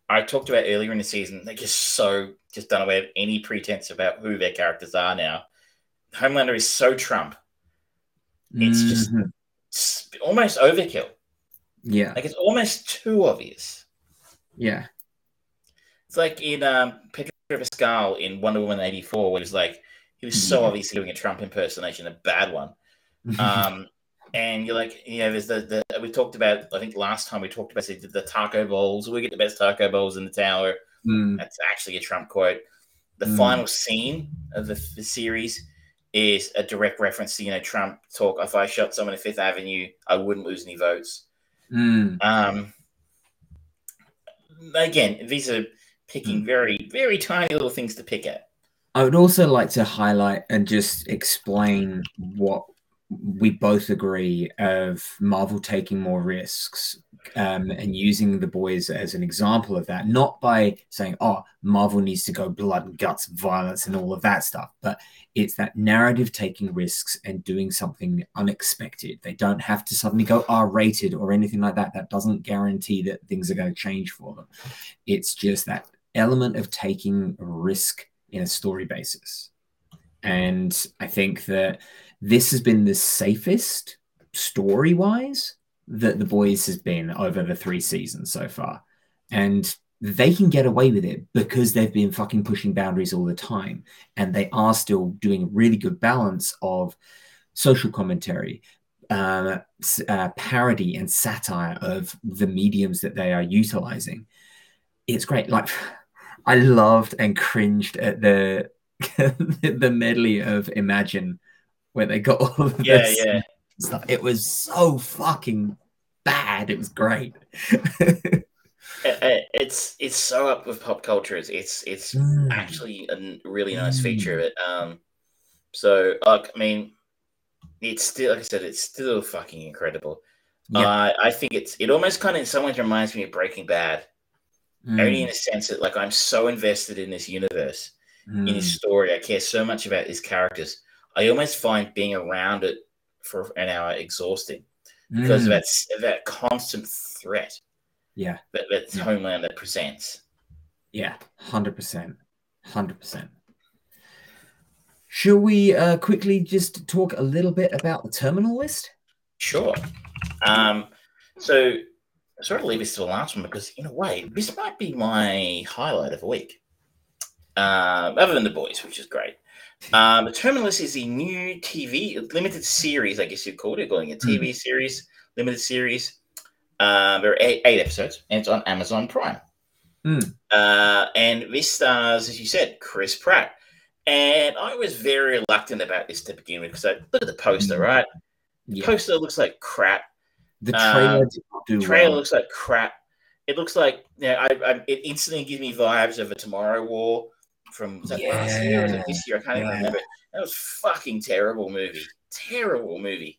I talked about earlier in the season, they're just so just done away with any pretense about who their characters are now. Homelander is so Trump. It's just- Mhm. It's almost overkill. yeah. Like it's almost too obvious. Yeah. It's like in um, Pedro Pascal in Wonder Woman 84, where it's like he was so Yeah. obviously doing a Trump impersonation, a bad one. Um, and you're like, you know, there's the, the we talked about. I think last time we talked about the, the taco bowls. We get the best taco bowls in the tower. Mm, That's actually a Trump quote. The Mm. final scene of the, the series is a direct reference to you know Trump talk. If I shot someone at Fifth Avenue, I wouldn't lose any votes. mm, Um, again, these are picking very very tiny little things to pick at. I would also like to highlight and just explain what we both agree of Marvel taking more risks um, and using the boys as an example of that, not by saying, oh, Marvel needs to go blood and guts, violence, and all of that stuff, but it's that narrative taking risks and doing something unexpected. They don't have to suddenly go R rated or anything like that. That doesn't guarantee that things are going to change for them. It's just that element of taking risk in a story basis. And I think that this has been the safest story wise that the boys has been over the three seasons so far. And they can get away with it because they've been fucking pushing boundaries all the time. And they are still doing a really good balance of social commentary, uh, uh, parody, and satire of the mediums that they are utilizing. It's great. Like, I loved and cringed at the the medley of Imagine where they got all of Yeah, this yeah. stuff. It was so fucking bad. It was great. It- it- it's it's so up with pop culture. It's it's, it's Mm. actually a really nice feature of it. Um, so like I mean, it's still like I said, it's still fucking incredible. Yeah. Uh, I think it's it almost kind of in some ways reminds me of Breaking Bad, only in Mm, a sense that like I'm so invested in this universe, in mm, his story. I care so much about his characters. I almost find being around it for an hour exhausting because of mm. that that constant threat Yeah, that, that Yeah. Homelander presents. yeah, hundred percent, hundred percent. Shall we uh, quickly just talk a little bit about the terminal list? Sure. Um, so I sort of leave this to the last one because, in a way, this might be my highlight of the week. Uh, other than the boys, which is great. Um, the Terminal List is a new TV limited series, I guess you'd call it, going a TV series, limited series. Uh, there are eight, eight episodes, and it's on Amazon Prime. Hmm. Uh, and this stars, as you said, Chris Pratt. And I was very reluctant about this to begin with because I look at the poster, Hmm. right? Yeah. Poster looks like crap. The trailer do Trailer well. looks like crap. It looks like yeah. I, I it instantly gives me vibes of a Tomorrow War from was that yeah. last year or this year? I can't even remember. That was fucking terrible movie. Terrible movie.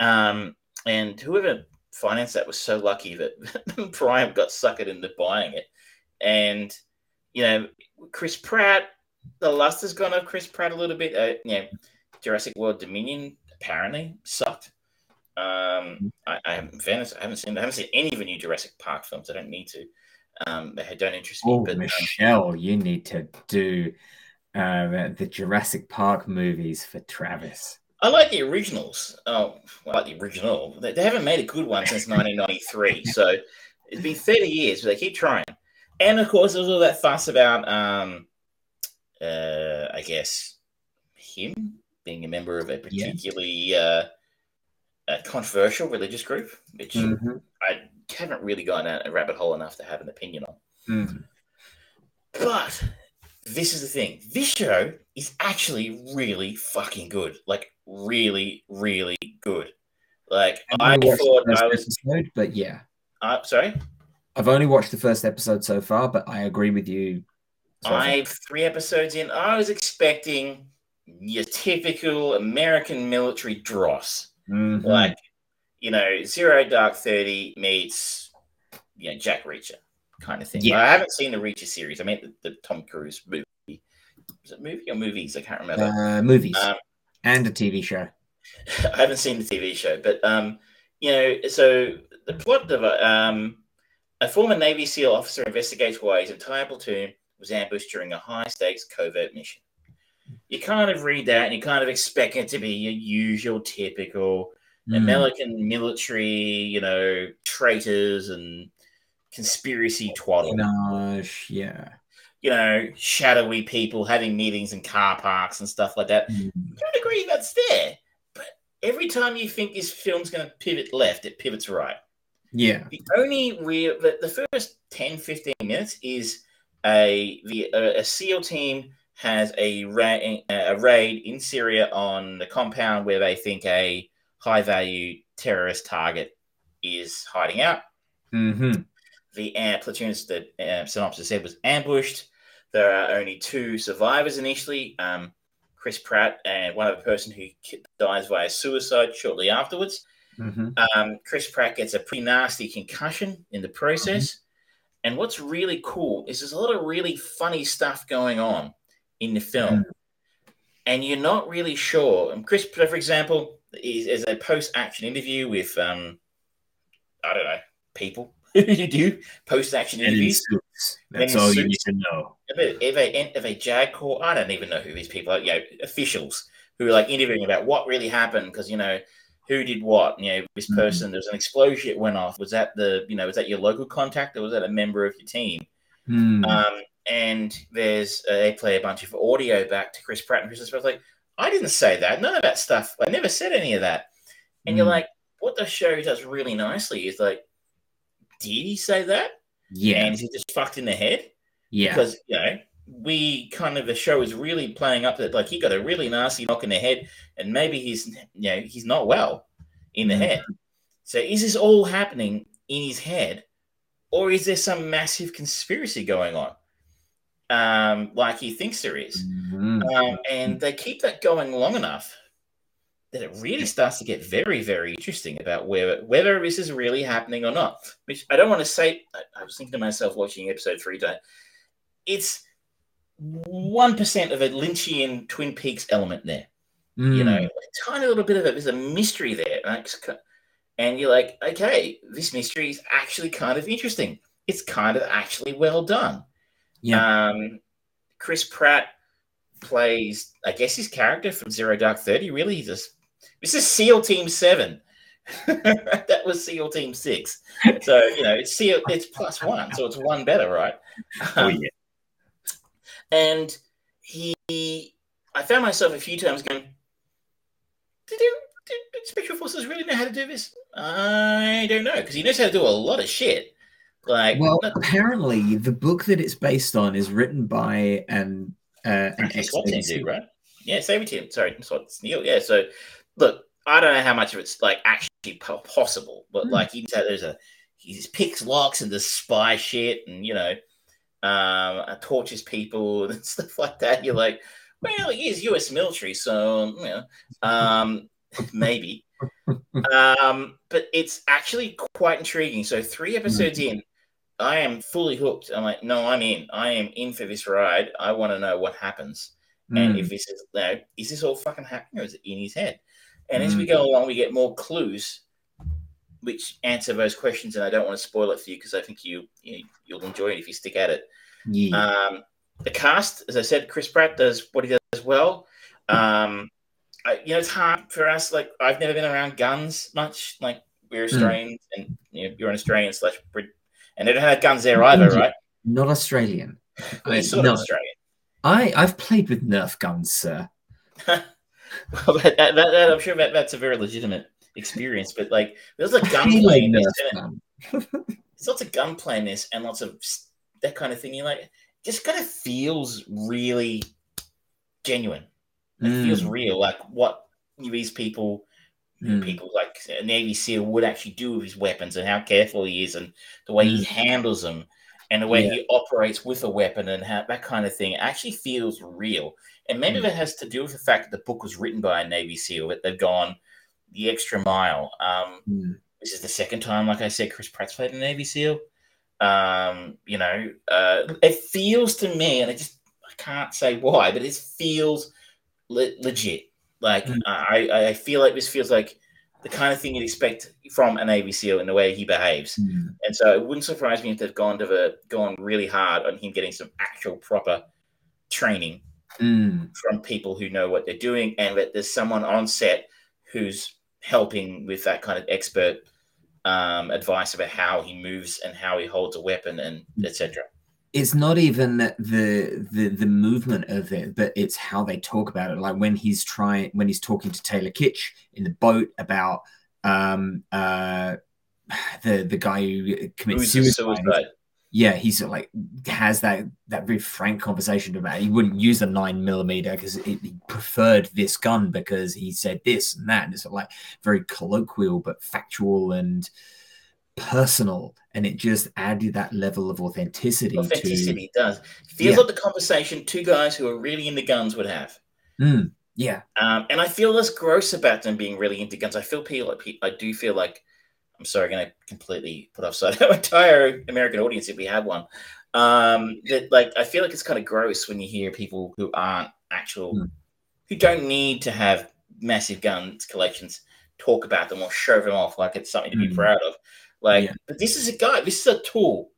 Um, and whoever financed that was so lucky that Prime got suckered into buying it. And you know, Chris Pratt, the lust has gone off Chris Pratt a little bit. Uh, you know, Jurassic World Dominion apparently sucked. Um, I, I haven't Venice. I haven't seen. I haven't seen any of the new Jurassic Park films. I don't need to. Um, they don't interest me. Oh, but, um, Michelle, um, you need to do uh, the Jurassic Park movies for Travis. I like the originals. Oh, well, I like the original. They, they haven't made a good one since 1993. so it's been 30 years, but they keep trying. And of course, there's all that fuss about, um, uh, I guess, him being a member of a particularly yeah. uh, controversial religious group, which mm-hmm. I haven't really gone down a rabbit hole enough to have an opinion on. Mm-hmm. But this is the thing this show is actually really fucking good. Like, really, really good. Like, I, I thought I was. Episode, but yeah. Uh, sorry? I've only watched the first episode so far, but I agree with you. So I'm three episodes in. I was expecting your typical American military dross. Mm-hmm. Like, you know, Zero Dark 30 meets, you know, Jack Reacher kind of thing. Yeah. I haven't seen the Reacher series. I mean, the, the Tom Cruise movie. Was it movie or movies? I can't remember. Uh, movies. Um, and a TV show. I haven't seen the TV show, but, um, you know, so the plot of um, a former Navy SEAL officer investigates why his entire platoon was ambushed during a high stakes covert mission. You kind of read that and you kind of expect it to be your usual, typical mm. American military, you know, traitors and conspiracy twaddle. Gosh, yeah. You know, shadowy people having meetings in car parks and stuff like that. Mm. To a degree, that's there. But every time you think this film's going to pivot left, it pivots right. Yeah. The only real, the, the first 10, 15 minutes is a the a, a SEAL team has a, ra- a raid in Syria on the compound where they think a high value terrorist target is hiding out. Mm-hmm. The uh, platoon, the uh, synopsis said, was ambushed. There are only two survivors initially um, Chris Pratt and one other person who dies via suicide shortly afterwards. Mm-hmm. Um, Chris Pratt gets a pretty nasty concussion in the process. Mm-hmm. And what's really cool is there's a lot of really funny stuff going on in the film. Mm-hmm. And you're not really sure. And Chris, for example, is, is a post action interview with, um, I don't know, people you do post action interviews. That's all suits. you need to know. If a, if a, if a JAG Corps, I don't even know who these people are, you know, officials who are like interviewing about what really happened because, you know, who did what? You know, this mm-hmm. person, mm-hmm. there was an explosion that went off. Was that the, you know, was that your local contact or was that a member of your team? Mm. Um, and there's, uh, they play a bunch of audio back to Chris Pratt and Chris Pratt's like, I didn't say that. None of that stuff. I never said any of that. And mm. you're like, what the show does really nicely is like, did he say that? Yeah. And is he just fucked in the head? Yeah. Because, you know, we kind of the show is really playing up that like he got a really nasty knock in the head and maybe he's you know he's not well in the mm-hmm. head so is this all happening in his head or is there some massive conspiracy going on um like he thinks there is? Mm-hmm. Um, and they keep that going long enough that it really starts to get very very interesting about whether whether this is really happening or not which i don't want to say i, I was thinking to myself watching episode three today it's one percent of a Lynchian Twin Peaks element there. Mm. You know, a tiny little bit of it. There's a mystery there, and you're like, okay, this mystery is actually kind of interesting. It's kind of actually well done. Yeah. Um, Chris Pratt plays, I guess, his character from Zero Dark Thirty. Really, he's just this is SEAL Team Seven. that was SEAL Team Six. So you know, it's SEAL. It's plus one, so it's one better, right? Oh yeah. And he, I found myself a few times going, did, you, did Special Forces really know how to do this? I don't know, because he knows how to do a lot of shit. Like, well, not- apparently, the book that it's based on is written by an uh, an ex dude, right? Yeah, Savvy Team. Sorry, it's Neil. Yeah, so look, I don't know how much of it's like actually possible, but mm. like he there's a he picks locks and does spy shit, and you know, um, tortures people and stuff like that. You're like, well, he is U.S. military, so you know, um, maybe. um, but it's actually quite intriguing. So three episodes mm. in, I am fully hooked. I'm like, no, I'm in. I am in for this ride. I want to know what happens, mm. and if this is, you know, is this all fucking happening, or is it in his head? And mm. as we mm. go along, we get more clues which answer those questions. And I don't want to spoil it for you because I think you, you will enjoy it if you stick at it. Yeah. Um, the cast, as I said, Chris Pratt does what he does as well. Um, I, you know, it's hard for us. Like I've never been around guns much. Like we're hmm. Australians, mm. and you know, you're an Australian slash Brit, and they don't have guns there either, right? Not Australian. I, sort no. of Australian. I I've played with Nerf guns, sir. well, that, that, that, I'm sure that, that's a very legitimate experience, but like there's like gunplay in this. There's lots of gunplay in this and lots of that kind of thing. You're like, just kind of feels really genuine. It mm. feels real, like what these people, mm. people like a Navy SEAL would actually do with his weapons and how careful he is and the way mm. he handles them and the way yeah. he operates with a weapon and how that kind of thing actually feels real. And maybe mm. that has to do with the fact that the book was written by a Navy SEAL, that they've gone the extra mile. Um, mm. This is the second time, like I said, Chris Pratt's played a Navy SEAL. Um, you know, uh, it feels to me, and I just I can't say why, but it feels le- legit. Like mm. I, I feel like this feels like the kind of thing you'd expect from an Navy SEAL in the way he behaves. Mm. And so it wouldn't surprise me if they've gone to the gone really hard on him getting some actual proper training mm. from people who know what they're doing, and that there's someone on set who's helping with that kind of expert um, advice about how he moves and how he holds a weapon and mm. etc. It's not even the the the movement of it, but it's how they talk about it. Like when he's trying, when he's talking to Taylor Kitsch in the boat about um, uh, the the guy who commits suicide. suicide yeah, he's like has that that very frank conversation about he wouldn't use a nine millimeter because he preferred this gun because he said this and that. And it's like very colloquial but factual and personal, and it just added that level of authenticity. Authenticity to, does feels yeah. like the conversation two guys who are really into guns would have. Mm, yeah, um, and I feel less gross about them being really into guns. I feel people, I do feel like I'm sorry, I'm going to completely put offside our entire American audience if we have one. Um, that like I feel like it's kind of gross when you hear people who aren't actual, mm. who don't need to have massive guns collections talk about them or show them off like it's something to be mm. proud of. Like, yeah. but this is a guy, this is a tool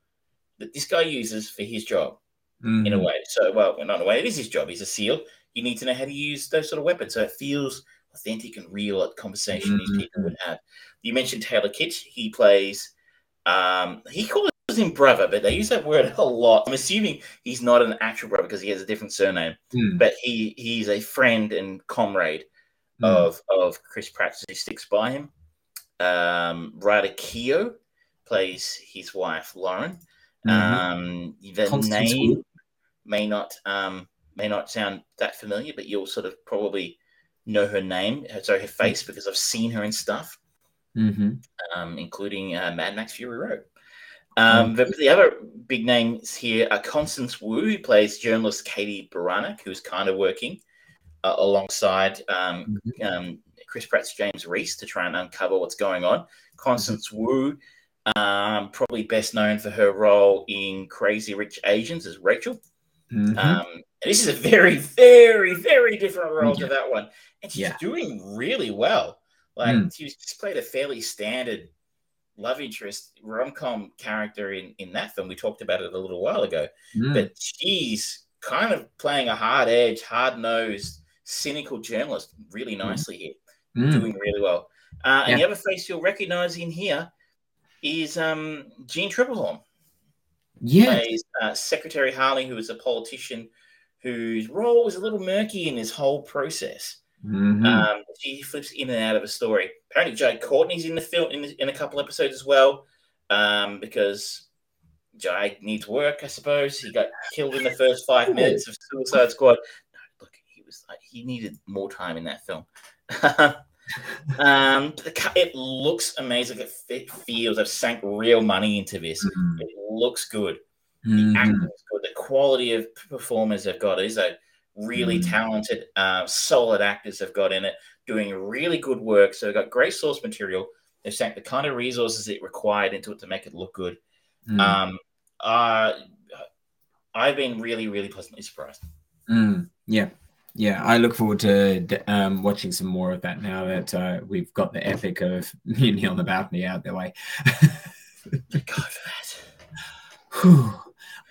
that this guy uses for his job mm. in a hmm. way. So, well, not in a way, it is his job. He's a SEAL. You need to know how to use those sort of weapons. So it feels authentic and real at conversation mm-hmm. these people would have. You mentioned Taylor Kitsch. He plays, um, he calls him brother, but they use that word a lot. I'm assuming he's not an actual brother because he has a different surname, mm. but he he's a friend and comrade mm. of of Chris Pratt. So he sticks by him. Um, Keough plays his wife Lauren. Mm-hmm. Um, the Constance name may not um, may not sound that familiar, but you'll sort of probably know her name, sorry, her face, mm. because I've seen her in stuff, mm-hmm. um, including uh, Mad Max Fury Road. Um, mm. the, the, other big names here are Constance Wu, who plays journalist Katie Buranek, who's kind of working uh, alongside um, mm-hmm. Chris Pratt's James Reese to try and uncover what's going on. Constance mm-hmm. Wu, um, probably best known for her role in Crazy Rich Asians as Rachel. Mm-hmm. Um, this is a very, very, very different role yeah. to that one and she's yeah. doing really well. Like mm. she's just played a fairly standard love interest rom com character in in that film. We talked about it a little while ago, mm. but she's kind of playing a hard edge, hard nosed, cynical journalist really hmm. nicely here, mm. doing really well. Uh, and yeah. the other face you'll recognize in here is um, Jeanne Tripplehorn. Yeah, plays uh, Secretary Hartley, who is a politician whose role was a little murky in this whole process. Mm-hmm. Um, she flips in and out of a story. Apparently, Jai Courtney's in the film in, in a couple episodes as well, um, because Jai needs work. I suppose he got killed in the first five minutes of Suicide Squad. No, look, he was he needed more time in that film. um, it looks amazing. It, it feels I've sank real money into this. Mm-hmm. It looks good. Mm-hmm. The acting is good. The quality of performers they've got is a really mm-hmm. talented, uh, solid actors they've got in it, doing really good work. So they've got great source material. They've sent the kind of resources it required into it to make it look good. Mm. Um, uh, I've been really, really pleasantly surprised. Mm. Yeah, yeah, I look forward to um, watching some more of that now that uh, we've got the epic of Mutiny on the Balcony out the way. God for that.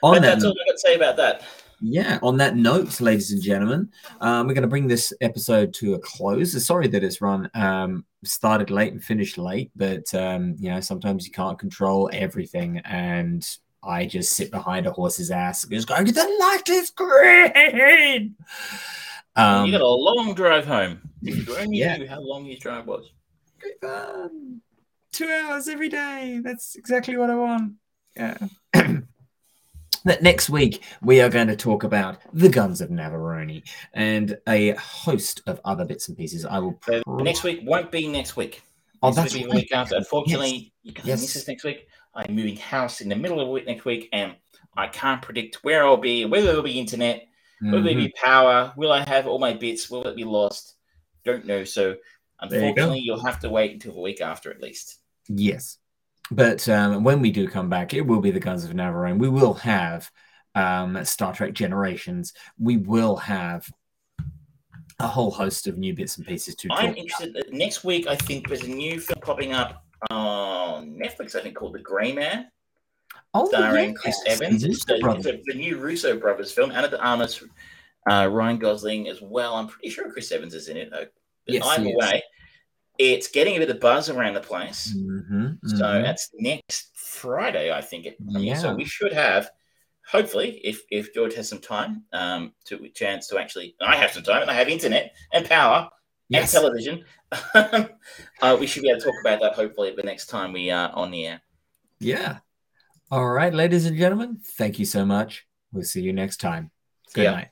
on that that's all I got to say about that. Yeah, on that note, ladies and gentlemen, um, we're going to bring this episode to a close. Sorry that it's run um, started late and finished late, but um, you know sometimes you can't control everything, and I just sit behind a horse's ass and just going, "The light is green." Um, you got a long drive home. If you only yeah. knew how long your drive was. Um, two hours every day. That's exactly what I want. Yeah. that next week we are going to talk about the guns of Navarone and a host of other bits and pieces. I will. So next week won't be next week. Oh, this that's will be right. week after. Unfortunately, yes. you can't yes. miss this next week. I'm moving house in the middle of the week next week, and I can't predict where I'll be, whether there'll be internet, Mm-hmm. Will there be power? Will I have all my bits? Will it be lost? Don't know. So unfortunately, you will have to wait until the week after at least. Yes. But um, when we do come back, it will be the Guns of Navarone. We will have um, Star Trek Generations. We will have a whole host of new bits and pieces to. I'm interested. About. Next week, I think there's a new film popping up on Netflix. I think called The Gray Man. Oh, starring yes. Chris Evans. It's, the, it's a, the new Russo brothers film. Ana de Armas, uh, Ryan Gosling as well. I'm pretty sure Chris Evans is in it. Though. Yes, either way, it's getting a bit of buzz around the place. Mm-hmm, mm-hmm. So that's next Friday, I think. It, I mean, yeah. So we should have, hopefully, if if George has some time, um, to chance to actually, I have some time, and I have internet and power yes. and television. uh, we should be able to talk about that hopefully the next time we are on the air. Yeah, all right, ladies and gentlemen, thank you so much. We'll see you next time. Good yeah. night.